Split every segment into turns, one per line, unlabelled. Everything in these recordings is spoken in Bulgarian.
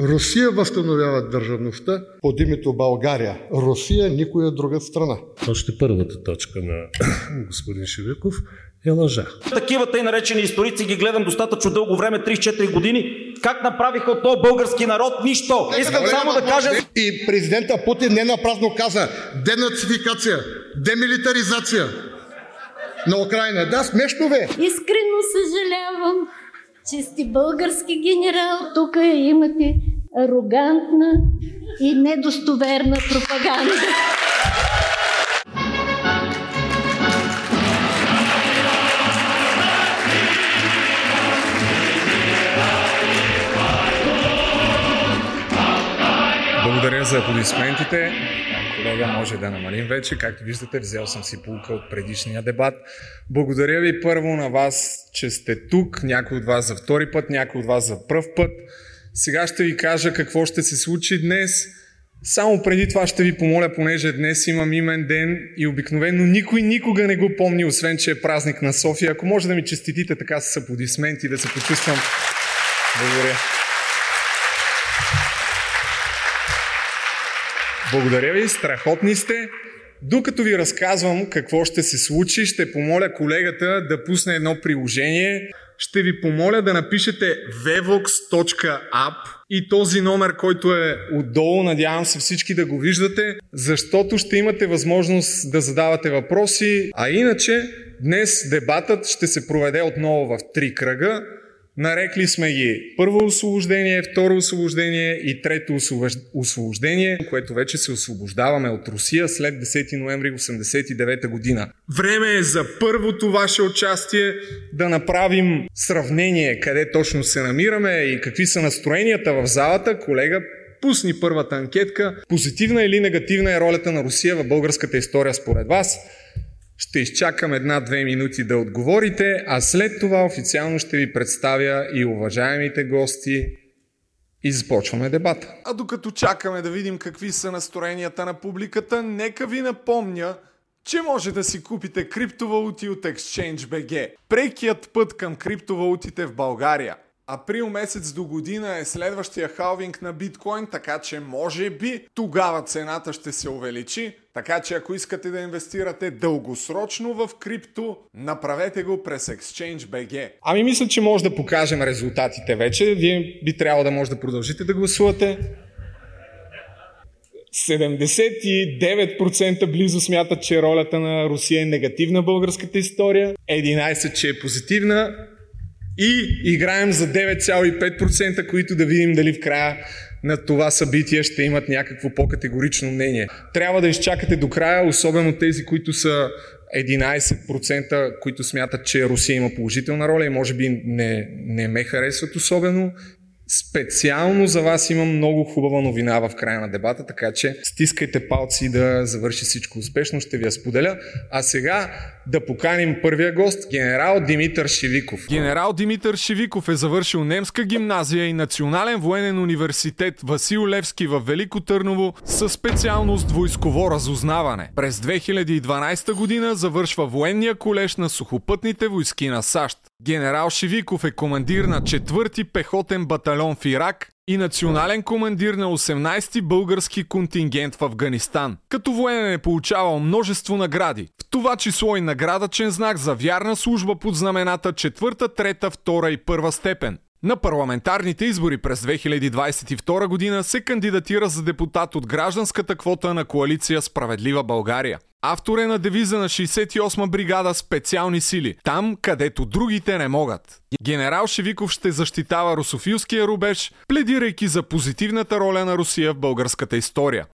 Русия възстановява държавността под името България. Русия никоя друга страна.
Още първата точка на господин Шевиков е лъжа.
Такива тъй наречени историци ги гледам достатъчно дълго време, 3-4 години. Как направиха от този български народ? Нищо. Искам само да кажа...
И президента Путин не напразно каза денацификация, демилитаризация на Украина. Да, смешно бе.
Искрено съжалявам, че сте български генерал. Тук имате арогантна и недостоверна пропаганда.
Благодаря за аплодисментите. Колега, може да намалим вече. Както виждате, взел съм си полука от предишния дебат. Благодаря ви първо на вас, че сте тук. Някой от вас за втори път, някой от вас за пръв път. Сега ще ви кажа какво ще се случи днес. Само преди това ще ви помоля, понеже днес имам имен ден и обикновено никой никога не го помни, освен че е празник на София. Ако може да ми честитите така с аплодисменти, да се почувствам. Благодаря. Благодаря ви, страхотни сте. Докато ви разказвам какво ще се случи, ще помоля колегата да пусне едно приложение. Ще ви помоля да напишете vevox.app и този номер, който е отдолу, надявам се всички да го виждате, защото ще имате възможност да задавате въпроси. А иначе, днес дебатът ще се проведе отново в три кръга. Нарекли сме ги първо освобождение, второ освобождение и трето освобождение, което вече се освобождаваме от Русия след 10 ноември 1989 година. Време е за първото ваше участие да направим сравнение къде точно се намираме и какви са настроенията в залата. Колега, пусни първата анкетка. Позитивна или негативна е ролята на Русия в българската история според вас? Ще изчакам една-две минути да отговорите, а след това официално ще ви представя и уважаемите гости и започваме дебата. А докато чакаме да видим какви са настроенията на публиката, нека ви напомня, че може да си купите криптовалути от ExchangeBG. Прекият път към криптовалутите в България – Април месец до година е следващия халвинг на биткоин, така че може би тогава цената ще се увеличи. Така че ако искате да инвестирате дългосрочно в крипто, направете го през ExchangeBG. Ами мисля, че може да покажем резултатите вече. Вие би трябвало да може да продължите да гласувате. 79% близо смятат, че ролята на Русия е негативна в българската история, 11% че е позитивна, и играем за 9,5%, които да видим дали в края на това събитие ще имат някакво по-категорично мнение. Трябва да изчакате до края, особено тези, които са 11%, които смятат, че Русия има положителна роля и може би не, не ме харесват особено. Специално за вас имам много хубава новина в края на дебата, така че стискайте палци да завърши всичко успешно, ще ви я споделя. А сега да поканим първия гост, генерал Димитър Шевиков. Генерал Димитър Шевиков е завършил немска гимназия и Национален военен университет Васил Левски в Велико Търново с специалност войсково разузнаване. През 2012 година завършва военния колеж на сухопътните войски на САЩ. Генерал Шевиков е командир на 4-ти пехотен батальон в Ирак и национален командир на 18-ти български контингент в Афганистан. Като военен е получавал множество награди, в това число и наградачен знак за вярна служба под знамената 4, 3, 2 и 1 степен. На парламентарните избори през 2022 година се кандидатира за депутат от гражданската квота на коалиция Справедлива България. Автор е на девиза на 68-ма бригада специални сили, там където другите не могат. Генерал Шевиков ще защитава русофилския рубеж, пледирайки за позитивната роля на Русия в българската история.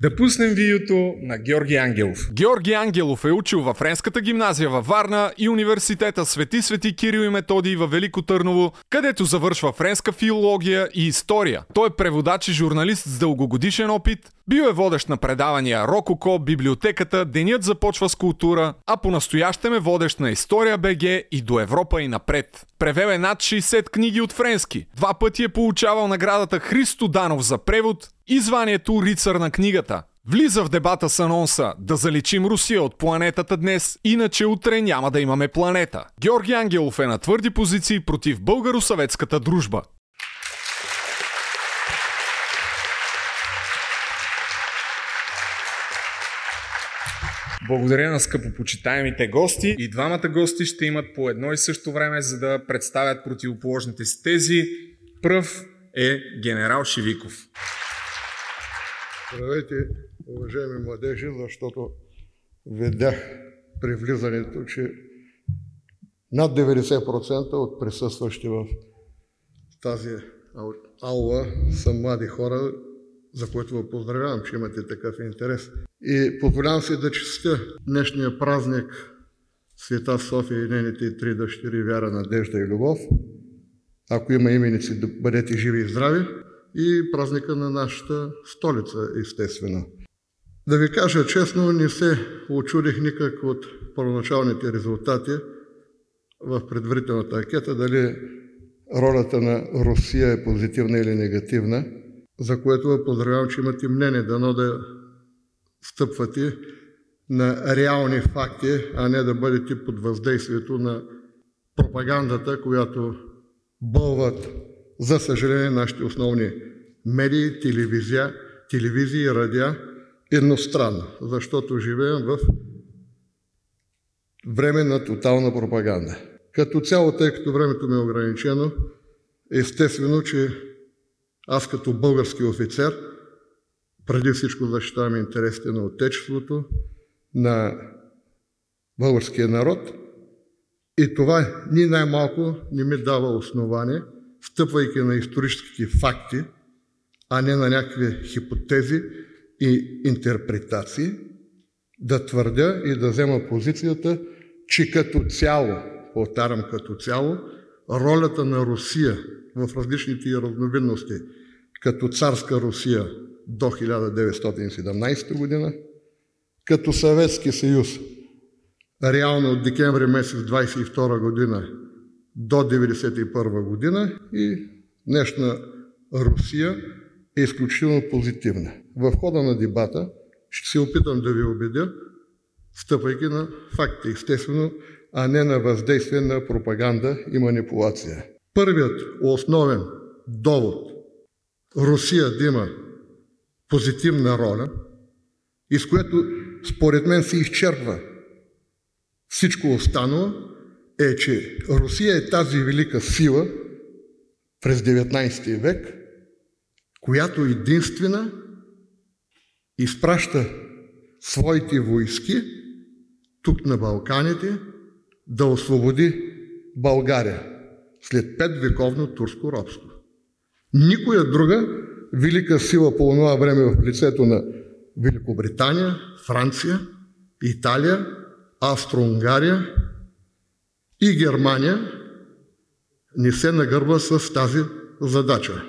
Да пуснем видеото на Георги Ангелов. Георги Ангелов е учил във Френската гимназия във Варна и университета Свети Свети Кирил и Методий във Велико Търново, където завършва френска филология и история. Той е преводач и журналист с дългогодишен опит, бил е водещ на предавания Рококо, библиотеката, Денят започва с култура, а по-настоящем е водещ на История БГ и до Европа и напред. Превел е над 60 книги от френски. Два пъти е получавал наградата Христо Данов за превод и званието Рицар на книгата. Влиза в дебата с анонса да заличим Русия от планетата днес, иначе утре няма да имаме планета. Георги Ангелов е на твърди позиции против българо-съветската дружба. Благодаря на скъпопочитаемите гости. И двамата гости ще имат по едно и също време, за да представят противоположните си тези. Пръв е генерал Шивиков.
Здравейте, уважаеми младежи, защото видях при влизането, че над 90% от присъстващи в тази аула са млади хора, за което ви поздравявам, че имате такъв интерес. И позволявам си да честя днешния празник Света София и нейните три дъщери Вяра, Надежда и Любов. Ако има именици, да бъдете живи и здрави. И празника на нашата столица, естествено. Да ви кажа честно, не се очудих никак от първоначалните резултати в предварителната анкета, дали ролята на Русия е позитивна или негативна, за което поздравявам, че имате мнение, дано да стъпвате на реални факти, а не да бъдете под въздействието на пропагандата, която бълват, за съжаление, нашите основни медии, телевизия, телевизии и радиа едностранно, защото живеем в време на тотална пропаганда. Като цяло, тъй като времето ми е ограничено, естествено, че аз като български офицер преди всичко защитавам интересите на Отечеството, на българския народ. И това ни най-малко не ми дава основание, стъпвайки на исторически факти, а не на някакви хипотези и интерпретации, да твърдя и да взема позицията, че като цяло, повтарям като цяло, ролята на Русия в различните разновидности, като царска Русия до 1917 година, като Съветски съюз реално от декември месец 22 година до 1991 година и днешна Русия е изключително позитивна. В хода на дебата ще се опитам да ви убедя, стъпайки на факти, естествено, а не на въздействие на пропаганда и манипулация. Първият основен довод Русия да има позитивна роля и с което според мен се изчерпва всичко останало, е, че Русия е тази велика сила през 19 век, която единствена изпраща своите войски тук на Балканите да освободи България след пет вековно турско робство. Никоя друга велика сила по това време в лицето на Великобритания, Франция, Италия, Австро-Унгария и Германия не се нагърва с тази задача.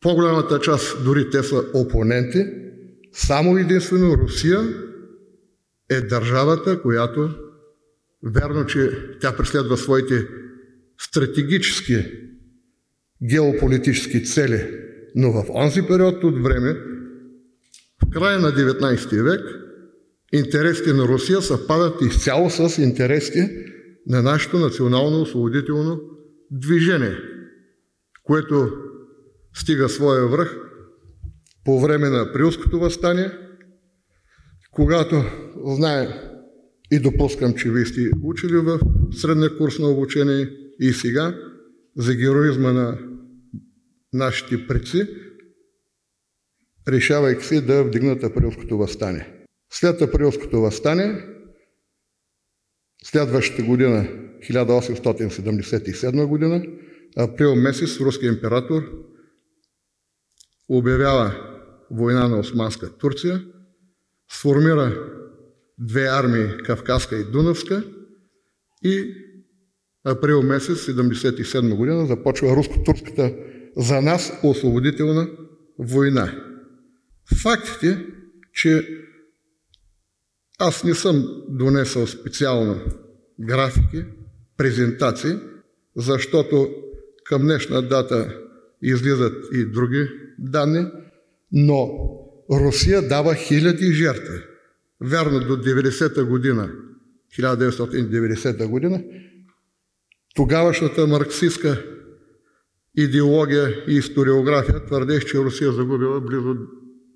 По-голямата част, дори те са опоненти, само единствено Русия е държавата, която, верно, че тя преследва своите стратегически геополитически цели, но в онзи период от време, в края на 19 век, интересите на Русия съвпадат изцяло с интересите на нашето национално освободително движение, което стига своя връх по време на Априлското възстание, когато знае и допускам, че вие сте учили в средния курс на обучение и сега за героизма на нашите предци, решавайки се да вдигнат априлското възстание. След априлското възстание, следващата година, 1877 година, април месец, руски император обявява война на Османска Турция, сформира две армии, Кавказска и Дунавска, и април месец 1977 година започва руско-турската за нас освободителна война. Фактите, че аз не съм донесъл специално графики, презентации, защото към днешна дата излизат и други данни, но Русия дава хиляди жертви. Вярно, до 90-та година, 1990 година, тогавашната марксистска идеология и историография твърдеше, че Русия загубила близо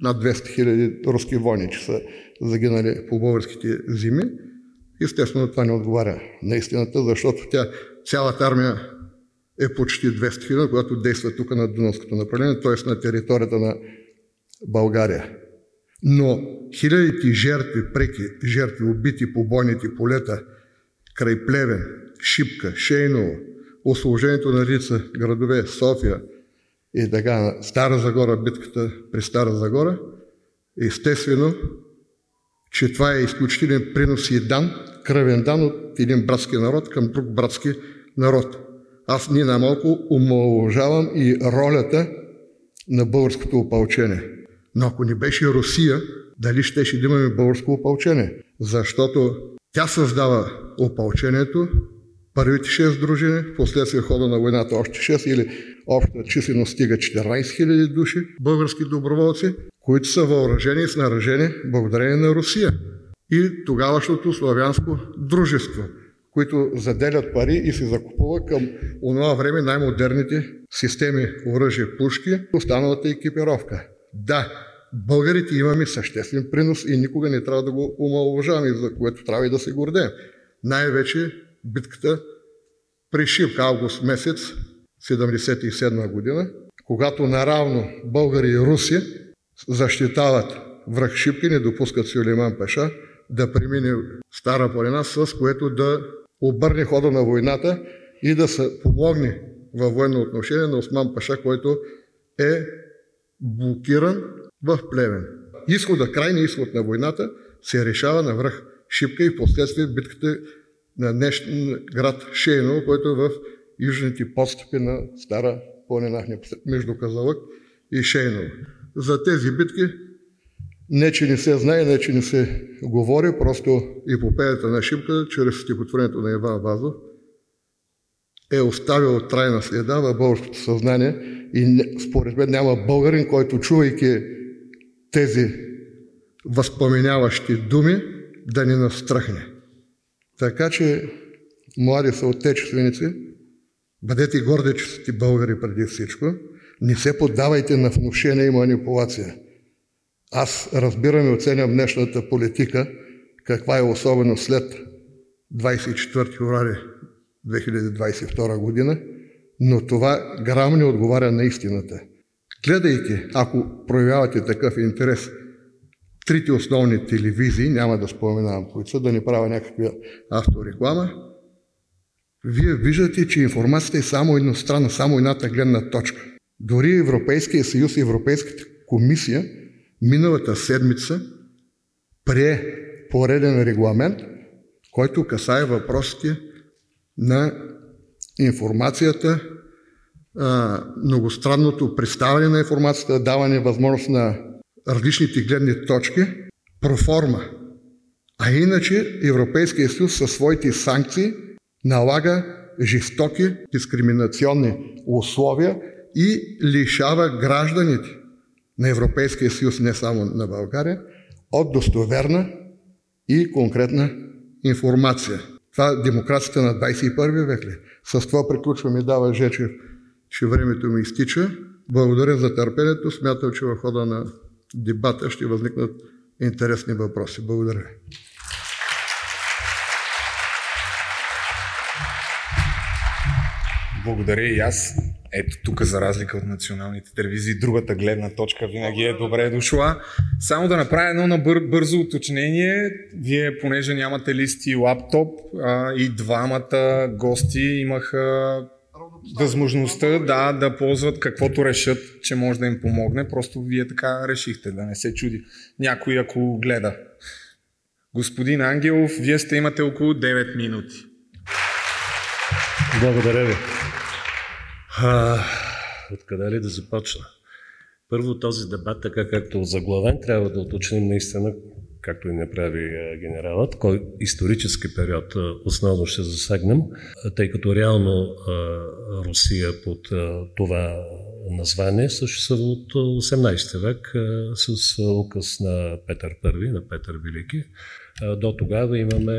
над 200 хиляди руски войни, че са загинали по българските зими. Естествено, това не отговаря на истината, защото тя, цялата армия е почти 200 хиляди, която действа тук на Дунавското направление, т.е. на територията на България. Но хилядите жертви, преки жертви, убити по бойните полета, край Плевен, Шипка, Шейново, осложението на лица градове София и така Стара Загора, битката при Стара Загора, естествено, че това е изключителен принос и дан, кръвен дан от един братски народ към друг братски народ. Аз ни намалко омалуважавам и ролята на българското опълчение. Но ако не беше Русия, дали щеше да имаме българско опълчение? Защото тя създава опълчението, първите 6 дружини, последствие хода на войната още 6 или обща численост стига 14 000 души български доброволци, които са въоръжени и снаражени благодарение на Русия и тогавашното славянско дружество, които заделят пари и се закупува към онова време най-модерните системи оръжие, пушки, останалата екипировка. Да, българите имаме съществен принос и никога не трябва да го омалуважаваме, за което трябва и да се гордеем. Най-вече битката при Шивка, август месец 1977 година, когато наравно българи и руси защитават връх Шипки, не допускат Сюлейман Паша да премине Стара планина, с което да обърне хода на войната и да се помогне във военно отношение на Осман Паша, който е блокиран в Плевен. Изхода, крайния изход на войната се решава на връх Шипка и в последствие битката на днешния град Шейно, който е в южните подстъпи на Стара планина, между Казалък и Шейно. За тези битки не, че не се знае, не, че не се говори, просто епопеята на Шипка, чрез стихотворението на Иван Вазов, е оставил трайна следа в българското съзнание и според мен няма българин, който чувайки тези възпоменяващи думи, да ни настръхне. Така че, млади съотечественици, бъдете горди, че сте българи преди всичко. Не се поддавайте на внушение и манипулация. Аз разбирам и оценям днешната политика, каква е особено след 24 феврари 2022 година, но това грам не отговаря на истината. Гледайки, ако проявявате такъв интерес, трите основни телевизии, няма да споменавам кои да не правя някаква автореклама, вие виждате, че информацията е само едностранна, само едната гледна точка. Дори Европейския съюз и Европейската комисия миналата седмица прие пореден регламент, който касае въпросите на информацията, многостранното представяне на информацията, даване възможност на различните гледни точки, проформа. А иначе Европейския съюз със своите санкции налага жестоки дискриминационни условия и лишава гражданите на Европейския съюз, не само на България, от достоверна и конкретна информация. Това е демокрацията на 21 век? С това приключвам и дава Жечев, че времето ми изтича. Благодаря за търпението. Смятам, че в хода на дебата ще възникнат интересни въпроси. Благодаря.
Благодаря и аз. Ето тук, за разлика от националните телевизии, другата гледна точка винаги е добре дошла. Само да направя едно бързо уточнение. Вие, понеже нямате листи и лаптоп, а, и двамата гости имаха възможността да, да ползват каквото решат, че може да им помогне. Просто вие така решихте, да не се чуди някой, ако гледа. Господин Ангелов, вие сте имате около 9 минути.
Благодаря ви. А, откъде ли да започна? Първо този дебат, така както заглавен, трябва да уточним наистина, както и направи генералът, кой исторически период основно ще засегнем, тъй като реално Русия под това название също са от 18 век с указ на Петър I, на Петър Велики. До тогава имаме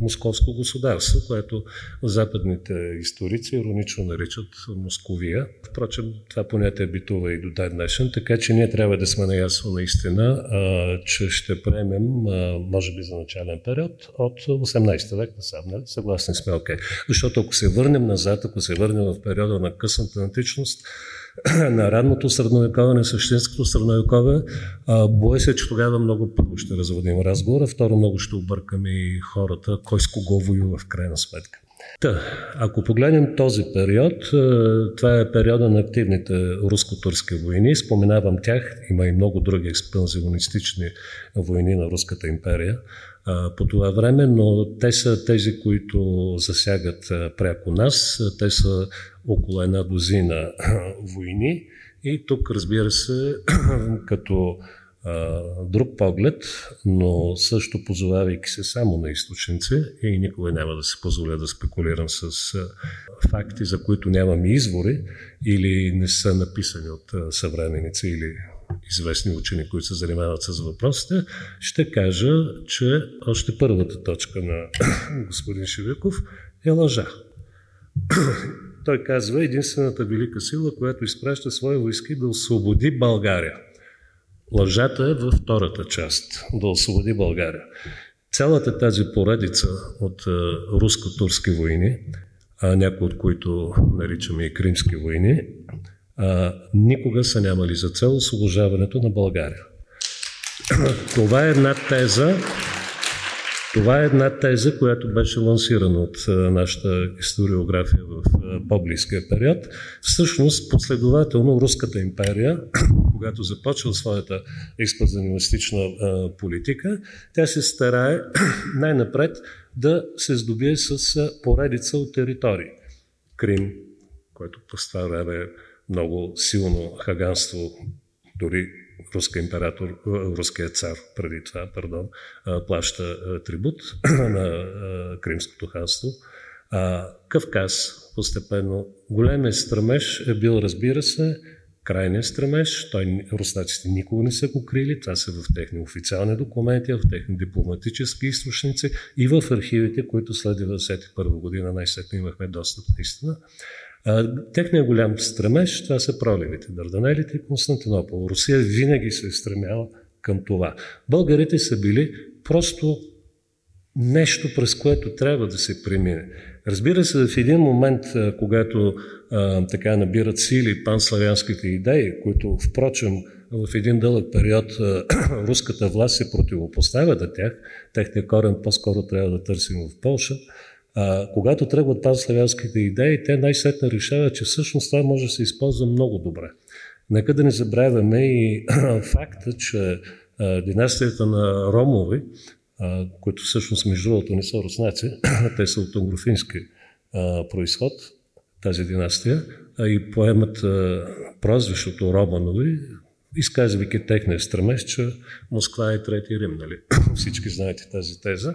московско государство, което западните историци иронично наричат Московия. Впрочем, това понятие битува и до ден днешен, така че ние трябва да сме наясно наистина, че ще приемем, може би за начален период, от 18 век насам. Нали? Съгласни сме, окей. Okay. Защото ако се върнем назад, ако се върнем в периода на късната античност, на ранното средновекове, на същинското средновекове, боя се, че тогава много първо ще разводим разговора, второ много ще объркаме и хората, кой с кого воюва в крайна сметка. Та, ако погледнем този период, това е периода на активните руско-турски войни. Споменавам тях, има и много други експанзионистични войни на Руската империя по това време, но те са тези, които засягат пряко нас. Те са около една дозина войни и тук, разбира се, като друг поглед, но също позовавайки се само на източници и никога няма да се позволя да спекулирам с факти, за които нямам извори или не са написани от съвременници или известни учени, които се занимават с въпросите, ще кажа, че още първата точка на господин Шевиков е лъжа. Той казва единствената велика сила, която изпраща свои войски да освободи България. Лъжата е във втората част да освободи България. Цялата тази поредица от руско-турски войни, а някои от които наричаме и кримски войни, а, никога са нямали за цел освобождаването на България. Това е една теза, това е една теза, която беше лансирана от нашата историография в по-близкия период. Всъщност, последователно, Руската империя, когато започва своята експанзионистична политика, тя се старае най-напред да се здобие с поредица от територии. Крим, който по време много силно хаганство, дори руска император, руският цар преди това, пардон, плаща трибут на Кримското ханство. Кавказ постепенно. Големият стремеж е бил, разбира се, крайният стремеж. Той, руснаците никога не са го крили. Това са в техни официални документи, в техни дипломатически източници и в архивите, които след 1991 година най-сетне имахме достъп наистина. Техният голям стремеж, това са проливите, Дарданелите и Константинопол. Русия винаги се е стремяла към това. Българите са били просто нещо, през което трябва да се премине. Разбира се, в един момент, когато а, така набират сили панславянските идеи, които, впрочем, в един дълъг период руската власт се противопоставя на тях, техния корен по-скоро трябва да търсим в Польша, а, когато тръгват панславянските идеи, те най-сетне решават, че всъщност това може да се използва много добре. Нека да не забравяме и факта, че а, династията на Ромови, а, които всъщност между другото не са руснаци, те са от унгрофински происход, тази династия, и поемат прозвището Романови, изказвайки техния стремеж, че Москва е трети Рим. Нали? Всички знаете тази теза.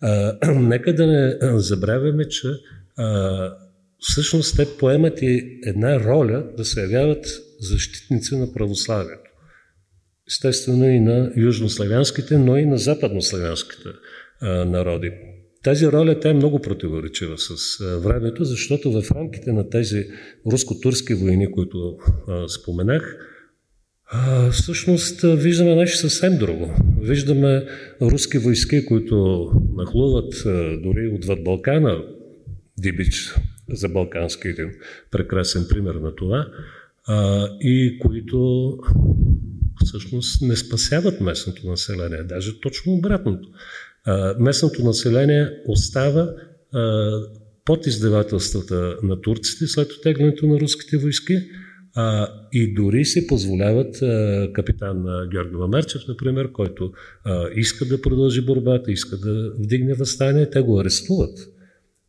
А, нека да не забравяме, че а, всъщност те поемат и една роля да се явяват защитници на православието. Естествено и на южнославянските, но и на западнославянските а, народи. Тази роля тя е много противоречива с времето, защото в рамките на тези руско-турски войни, които а, споменах, а, всъщност виждаме нещо съвсем друго. Виждаме руски войски, които нахлуват дори отвъд Балкана. Дибич за балкански един прекрасен пример на това. И които всъщност не спасяват местното население, даже точно обратното. Местното население остава под издевателствата на турците след отеглянето на руските войски а, и дори се позволяват а, капитан Георги Ламерчев, например, който а, иска да продължи борбата, иска да вдигне възстание, те го арестуват.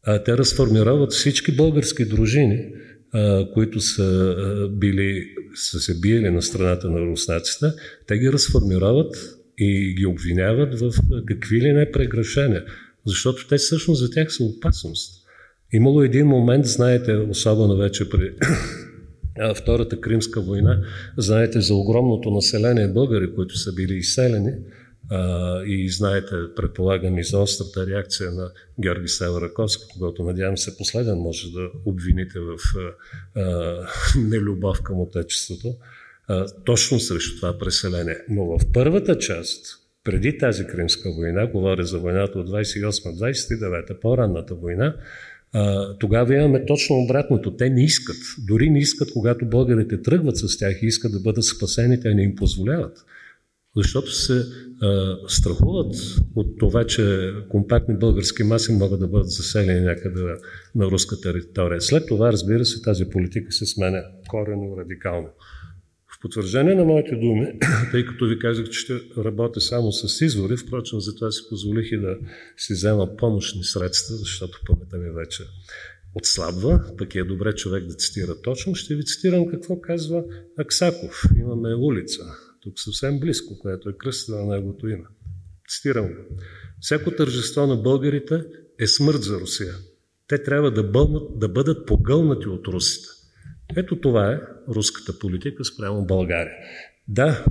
А, те разформироват всички български дружини, а, които са а, били, са се биели на страната на руснаците, те ги разформироват и ги обвиняват в какви ли не прегрешения, защото те всъщност за тях са опасност. Имало един момент, знаете, особено вече при Втората Кримска война, знаете за огромното население българи, които са били изселени и знаете, предполагам и за острата реакция на Георги Севараковски, когато надявам се последен може да обвините в нелюбов към Отечеството, точно срещу това преселение. Но в първата част, преди тази Кримска война, говоря за войната от 28-29, по-ранната война, тогава имаме точно обратното. Те не искат. Дори не искат, когато българите тръгват с тях и искат да бъдат спасени, те не им позволяват. Защото се а, страхуват от това, че компактни български маси могат да бъдат заселени някъде на руска територия. След това, разбира се, тази политика се сменя корено радикално. Потвърждение на моите думи, тъй като ви казах, че ще работя само с извори, впрочем, затова си позволих и да си взема помощни средства, защото паметта ми вече отслабва, пък е добре човек да цитира точно. Ще ви цитирам какво казва Аксаков. Имаме улица, тук съвсем близко, която е кръста на неговото име. Цитирам го. Всяко тържество на българите е смърт за Русия. Те трябва да, бълнат, да бъдат погълнати от русите. Ето това е руската политика спрямо България. Да,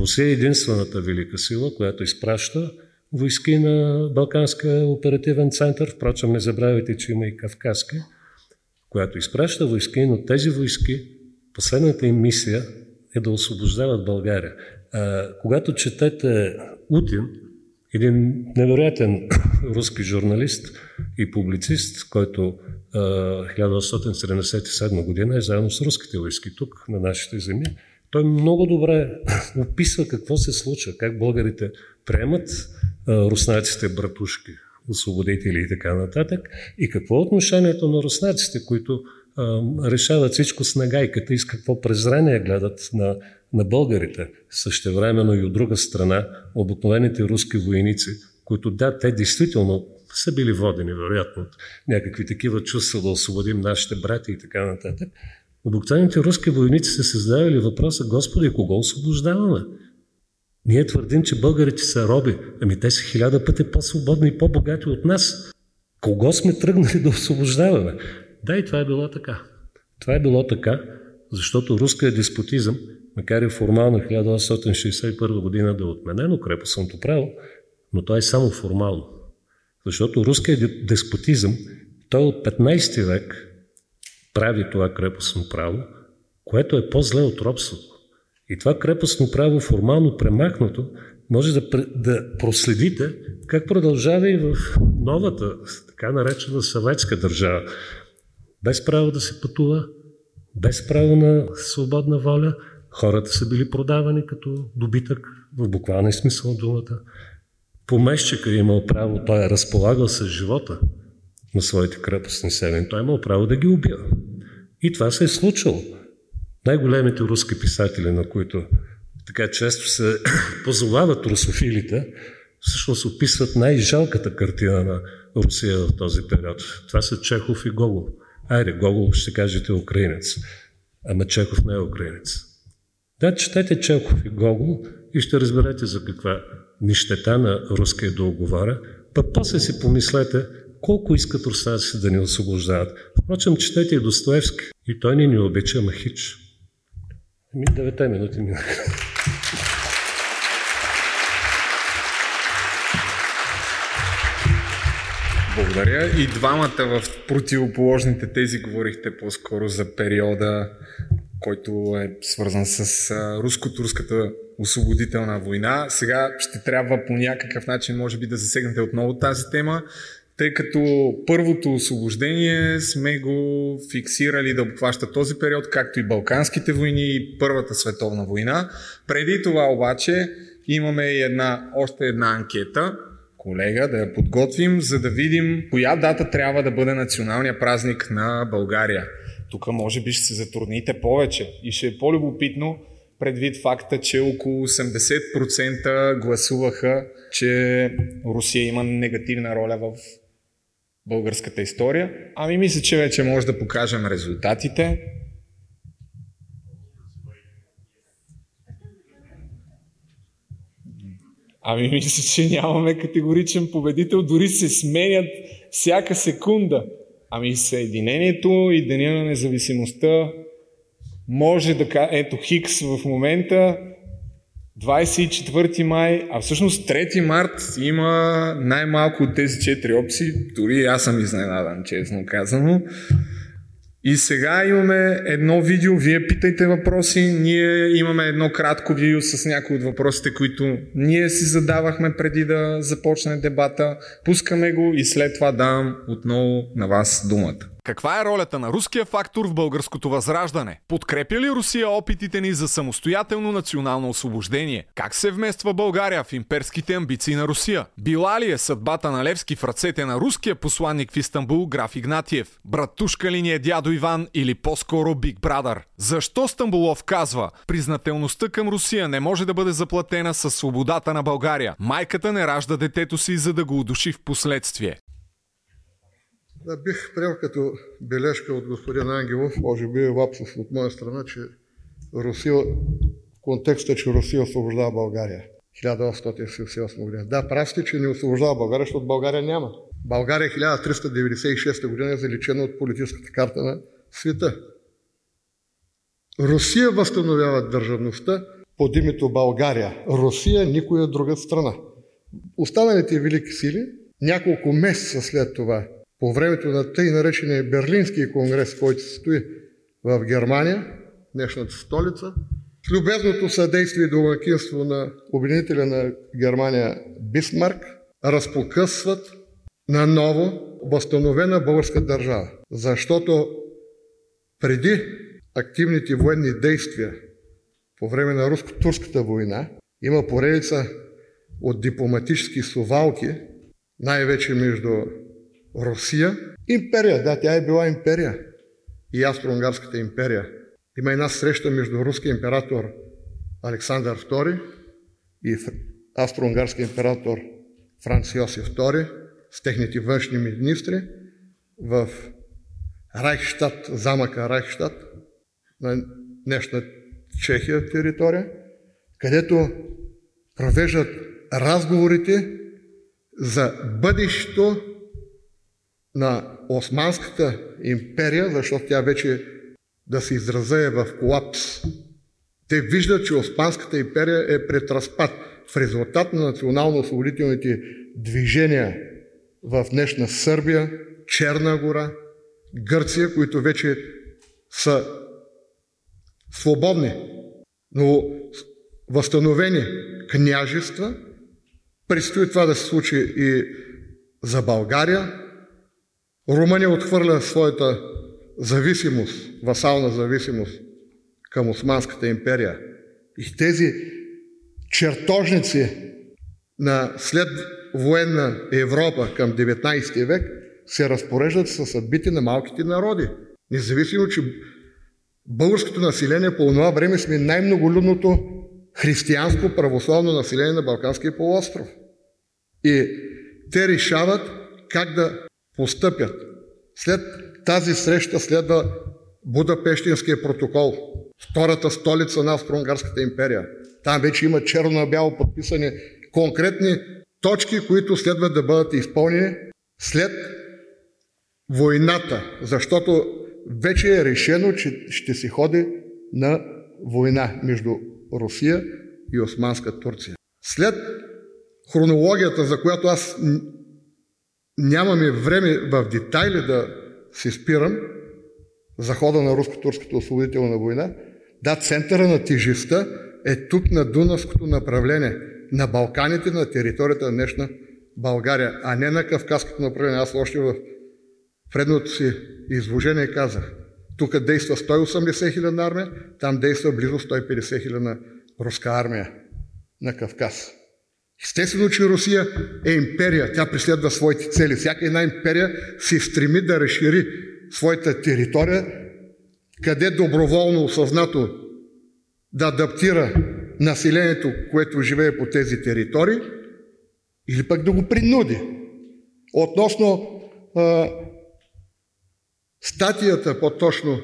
Русия е единствената велика сила, която изпраща войски на Балканския оперативен център. Впрочем, не забравяйте, че има и Кавказски, която изпраща войски, но тези войски, последната им мисия е да освобождават България. А, когато четете Утин, един невероятен руски журналист и публицист, който 1877 година е заедно с руските войски тук, на нашите земи. Той много добре описва какво се случва, как българите приемат руснаците братушки, освободители и така нататък, и какво е отношението на руснаците, които решават всичко с нагайката и с какво презрение гледат на, на българите. Същевременно и от друга страна, обикновените руски войници, които да, те действително са били водени, вероятно, от някакви такива чувства да освободим нашите брати и така нататък. Обикновените руски войници се създавали въпроса, Господи, кого освобождаваме? Ние твърдим, че българите са роби. Ами те са хиляда пъти по-свободни и по-богати от нас. Кого сме тръгнали да освобождаваме? Да, и това е било така. Това е било така, защото руският деспотизъм, макар и формално 1861 година да е отменено крепостното право, но то е само формално. Защото руският деспотизъм, той от 15 век прави това крепостно право, което е по-зле от робството. И това крепостно право, формално премахнато, може да, да проследите как продължава и в новата, така наречена съветска държава. Без право да се пътува, без право на свободна воля, хората са били продавани като добитък, в буквалния смисъл на думата. Помещика е имал право, той е разполагал с живота на своите крепостни селени, той е имал право да ги убива. И това се е случило. Най-големите руски писатели, на които така често се позовават русофилите, всъщност описват най-жалката картина на Русия в този период. Това са Чехов и Гогол. Айде, Гогол ще кажете украинец, ама Чехов не е украинец. Да, четете Чехов и Гогол и ще разберете за каква нищета на руския договора, пък после си помислете колко искат руснаците да ни освобождават. Впрочем, четете и Достоевски. И той не ни обича, ама хич. Ми, девете минути минаха.
Благодаря. И двамата в противоположните тези говорихте по-скоро за периода, който е свързан с руско-турската освободителна война. Сега ще трябва по някакъв начин, може би, да засегнете отново тази тема, тъй като първото освобождение сме го фиксирали да обхваща този период, както и Балканските войни и Първата световна война. Преди това обаче имаме и една, още една анкета, колега, да я подготвим, за да видим коя дата трябва да бъде националния празник на България. Тук може би ще се затрудните повече и ще е по-любопитно предвид факта, че около 80% гласуваха, че Русия има негативна роля в българската история. Ами мисля, че вече може да покажем резултатите. Ами мисля, че нямаме категоричен победител, дори се сменят всяка секунда. Ами Съединението и Деня на независимостта може да кажа, ето Хикс в момента, 24 май, а всъщност 3 март има най-малко от тези 4 опции, дори аз съм изненадан, честно казано. И сега имаме едно видео, вие питайте въпроси, ние имаме едно кратко видео с някои от въпросите, които ние си задавахме преди да започне дебата. Пускаме го и след това давам отново на вас думата.
Каква е ролята на руския фактор в българското възраждане? Подкрепя ли Русия опитите ни за самостоятелно национално освобождение? Как се вмества България в имперските амбиции на Русия? Била ли е съдбата на Левски в ръцете на руския посланник в Истанбул граф Игнатиев? Братушка ли ни е дядо Иван или по-скоро Биг Брадър? Защо Стамбулов казва, признателността към Русия не може да бъде заплатена с свободата на България? Майката не ражда детето си, за да го удуши в последствие.
Да, бих приел като бележка от господин Ангелов, може би е лапсус от моя страна, че Русия, контекста, че Русия освобождава България. 1878 година. Да, прав сте, че не освобождава България, защото България няма. България 1396 година е заличена от политическата карта на света. Русия възстановява държавността под името България. Русия никоя друга страна. Останалите велики сили няколко месеца след това по времето на тъй наречения Берлински конгрес, който се стои в Германия, днешната столица, с любезното съдействие и домакинство на обвинителя на Германия Бисмарк, разпокъсват на ново възстановена българска държава. Защото преди активните военни действия по време на руско-турската война има поредица от дипломатически сувалки, най-вече между Русия, империя, да, тя е била империя. И Австро-Унгарската империя. Има една среща между руския император Александър II и австро-унгарския император Франц Йосиф II с техните външни министри в Райхштадт, замъка Райхштадт, на днешна Чехия територия, където провеждат разговорите за бъдещето на Османската империя, защото тя вече да се израза в колапс. Те виждат, че Османската империя е пред разпад в резултат на национално-освободителните движения в днешна Сърбия, Черна гора, Гърция, които вече са свободни, но възстановени княжества. Предстои това да се случи и за България, Румъния отхвърля своята зависимост, васална зависимост към Османската империя. И тези чертожници на след военна Европа към 19 век се разпореждат със съдбите на малките народи. Независимо, че българското население по това време сме най-многолюдното християнско православно население на Балканския полуостров. И те решават как да постъпят. След тази среща следва Будапештинския протокол, втората столица на Австро-Унгарската империя. Там вече има черно бяло подписани конкретни точки, които следва да бъдат изпълнени след войната, защото вече е решено, че ще се ходи на война между Русия и Османска Турция. След хронологията, за която аз Нямаме време в детайли да се спирам за хода на руско-турската освободителна война. Да, центъра на тежестта е тук на Дунавското направление, на Балканите, на територията на днешна България, а не на Кавказското направление. Аз още в предното си изложение казах, тук действа 180 хиляди армия, там действа близо 150 хиляди руска армия на Кавказ. Естествено, че Русия е империя. Тя преследва своите цели. Всяка една империя се стреми да разшири своята територия, къде доброволно, осъзнато да адаптира населението, което живее по тези територии, или пък да го принуди. Относно а, статията, по-точно,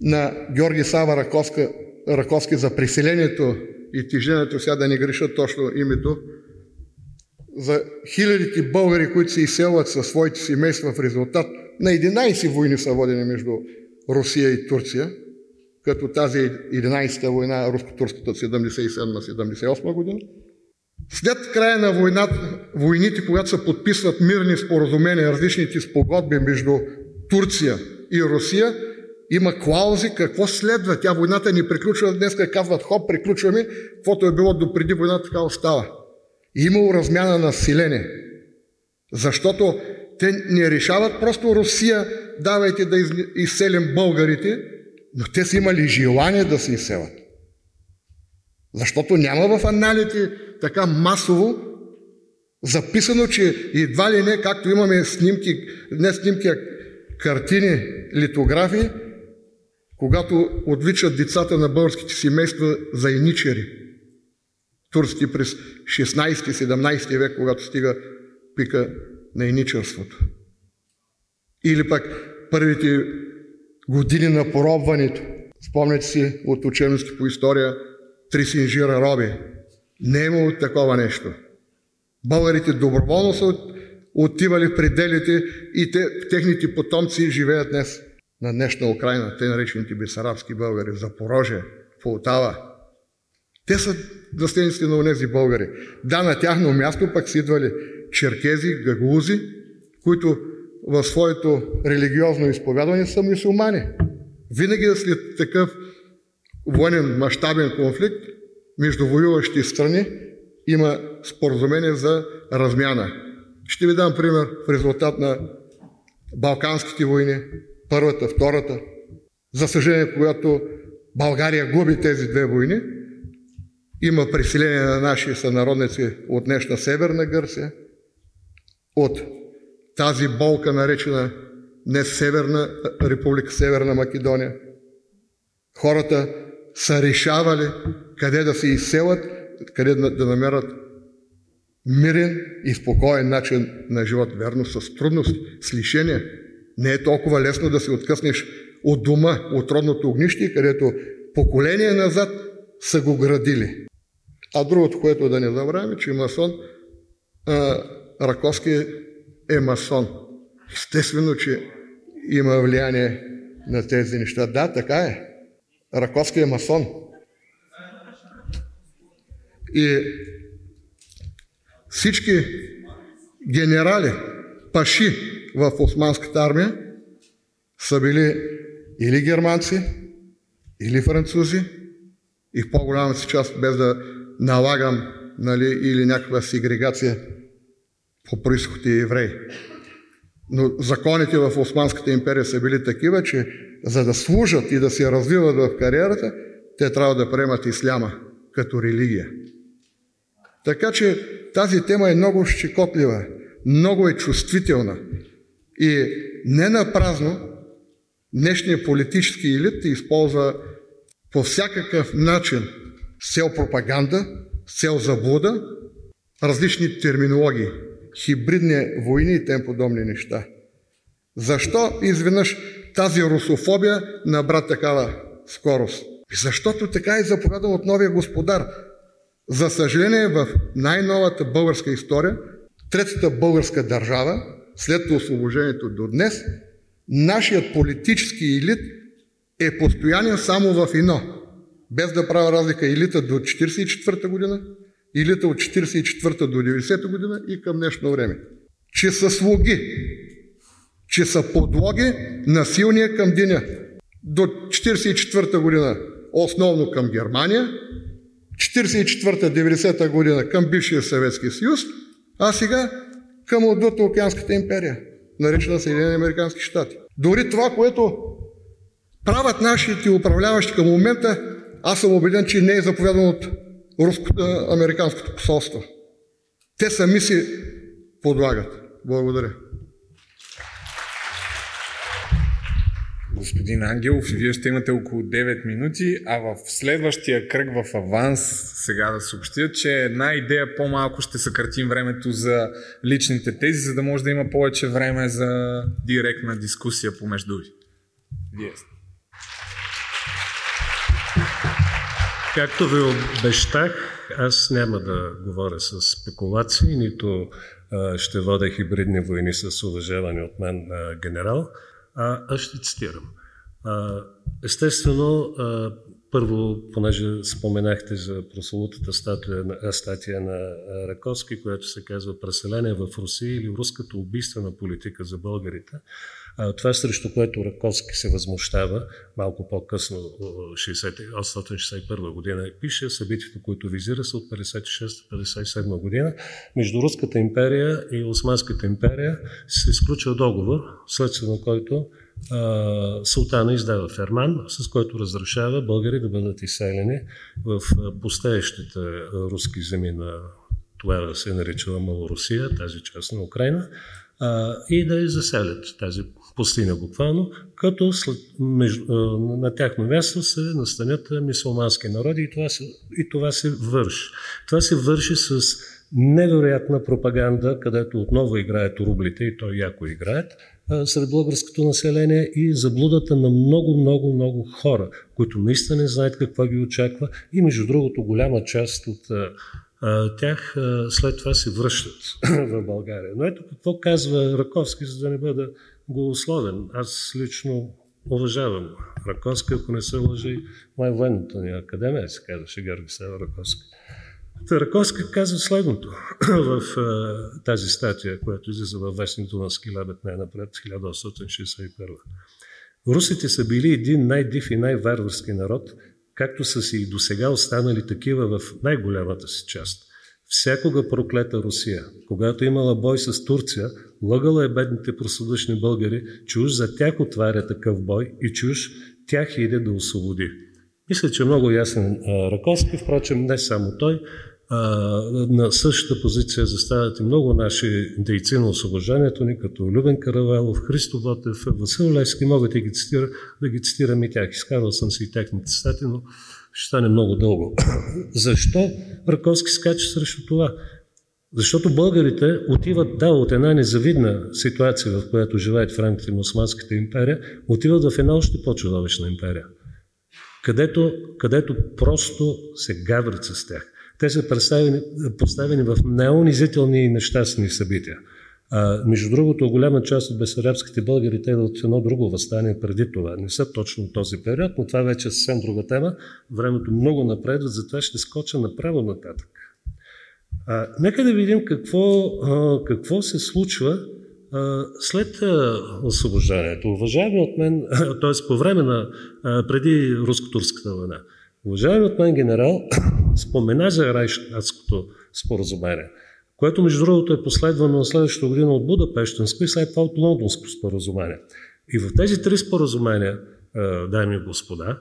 на Георги Сава Раковска, Раковски за преселението и тиждението, сега да не греша точно името, за хилядите българи, които се изселват със своите семейства в резултат на 11 войни са водени между Русия и Турция. като тази 11-та война, руско-турската 77-78 година. След края на войната, войните, когато се подписват мирни споразумения, различните спогодби между Турция и Русия, има клаузи какво следва. Тя войната ни приключва, днес казват хоп, приключваме, каквото е било до преди войната, така остава. И имало размяна на население. Защото те не решават просто Русия, давайте да изселим българите, но те са имали желание да се изселят. Защото няма в аналите така масово записано, че едва ли не, както имаме снимки, не снимки, а картини, литографии, когато отвичат децата на българските семейства за иничери. Турски през 16-17 век, когато стига пика на иничерството. Или пък първите години на поробването. Спомняте си от учебности по история три синжира роби. Не е имало такова нещо. Българите доброволно са отивали в пределите и те, техните потомци живеят днес на днешна Украина, те наречените бесарабски българи, Запорожие, Полтава. Те са наследниците на тези българи. Да, на тяхно място пък си идвали черкези, гаглузи, които в своето религиозно изповядване са мусулмани. Винаги след такъв военен мащабен конфликт между воюващи страни има споразумение за размяна. Ще ви дам пример в резултат на Балканските войни, първата, втората. За съжаление, когато България губи тези две войни, има преселение на наши сънародници от днешна Северна Гърция, от тази болка, наречена днес Северна Република Северна Македония. Хората са решавали къде да се изселят, къде да намерят мирен и спокоен начин на живот. Верно, с трудност, с лишение. Не е толкова лесно да се откъснеш от дома, от родното огнище, където поколение назад са го градили. А другото, което да не забравяме, че масон, а, Раковски е масон. Естествено, че има влияние на тези неща. Да, така е. Раковски е масон. И всички генерали, паши в османската армия са били или германци, или французи, и в по-голямата си част, без да налагам нали, или някаква сегрегация по происход и евреи. Но законите в Османската империя са били такива, че за да служат и да се развиват в кариерата, те трябва да приемат исляма като религия. Така че тази тема е много щекотлива, много е чувствителна. И не на празно днешния политически елит използва по всякакъв начин с цел пропаганда, с цел заблуда, различни терминологии – хибридни войни и тем подобни неща. Защо изведнъж тази русофобия набра такава скорост? Защото така е заповядал от новия господар. За съжаление, в най-новата българска история, третата българска държава, след освобождението до днес, нашият политически елит е постоянен само в едно. Без да правя разлика елита до 1944 година, Илита от 44 до 90 година и към днешно време. Че са слуги, че са подлоги на силния към деня. До 44 година основно към Германия, 44-90 година към бившия Съветски съюз, а сега към отдута Океанската империя, наречена Съединени Американски щати. Дори това, което правят нашите управляващи към момента, аз съм убеден, че не е заповядано от руско-американското посолство. Те сами си подлагат. Благодаря.
Господин Ангелов, вие ще имате около 9 минути, а в следващия кръг в аванс сега да съобщя, че една идея по-малко ще съкратим времето за личните тези, за да може да има повече време за директна дискусия помежду ви. Вие сте.
Както ви обещах, аз няма да говоря с спекулации, нито а, ще водя хибридни войни с уважаване от мен а, генерал, а, аз ще цитирам. Естествено, първо, понеже споменахте за прословутата статия, статия на Раковски, която се казва Преселение в Русия или руската убийствена политика за българите, това срещу което Раковски се възмущава малко по-късно, 1861 година, пише събитието, които визира са от 56-57 година. Между Руската империя и Османската империя се изключва договор, следствие на който султана издава ферман, с който разрешава българи да бъдат изселени в пустеещите руски земи на това се нарича Малорусия, тази част на Украина, и да я заселят тази пустиня буквално, като след, между, на тяхно място се настанят мисулмански народи и това, се, и това се върши. Това се върши с невероятна пропаганда, където отново играят рублите и то яко играят, сред българското население и заблудата на много, много, много хора, които наистина не знаят какво ги очаква и между другото голяма част от тях след това се връщат в България. Но ето какво казва Раковски, за да не бъда голословен. Аз лично уважавам Раковски, ако не се лъжи, май военната ни академия се казваше Георги Сева Раковски. Раковска казва следното в тази статия, която излиза във вестнието на Скилабет най-напред, 1861. Русите са били един най-див и най-варварски народ, както са си и до сега останали такива в най-голямата си част. Всякога проклета Русия, когато имала бой с Турция, лъгала е бедните просъдъчни българи, че уж за тях отваря такъв бой и че уж тях иде да освободи. Мисля, че е много ясен Раковски, впрочем не само той, на същата позиция застават и много наши дейци на освобождението ни, като Любен Каравелов, Христо Ботев, Васил Левски, мога да ги, цитира, да ги цитирам и тях. Изкарвал съм си и техните стати, но ще стане много дълго. Защо Раковски скача срещу това? Защото българите отиват, да, от една незавидна ситуация, в която живеят в рамките на Османската империя, отиват в една още по-чудовищна империя, където, където просто се гаврят с тях. Те са представени, поставени в неунизителни и нещастни събития. А, между другото, голяма част от бесарабските българи те в едно друго възстание преди това. Не са точно този период, но това вече е съвсем друга тема. Времето много напредва, затова ще скоча направо нататък. А, нека да видим какво, а, какво се случва а, след а, освобождението. Уважаеми от мен, т.е. по време на а, преди руско-турската война, уважаеми от мен генерал спомена за Райштатското споразумение, което между другото е последвано на следващата година от Будапештенско и след това от Лондонско споразумение. И в тези три споразумения, дами и господа,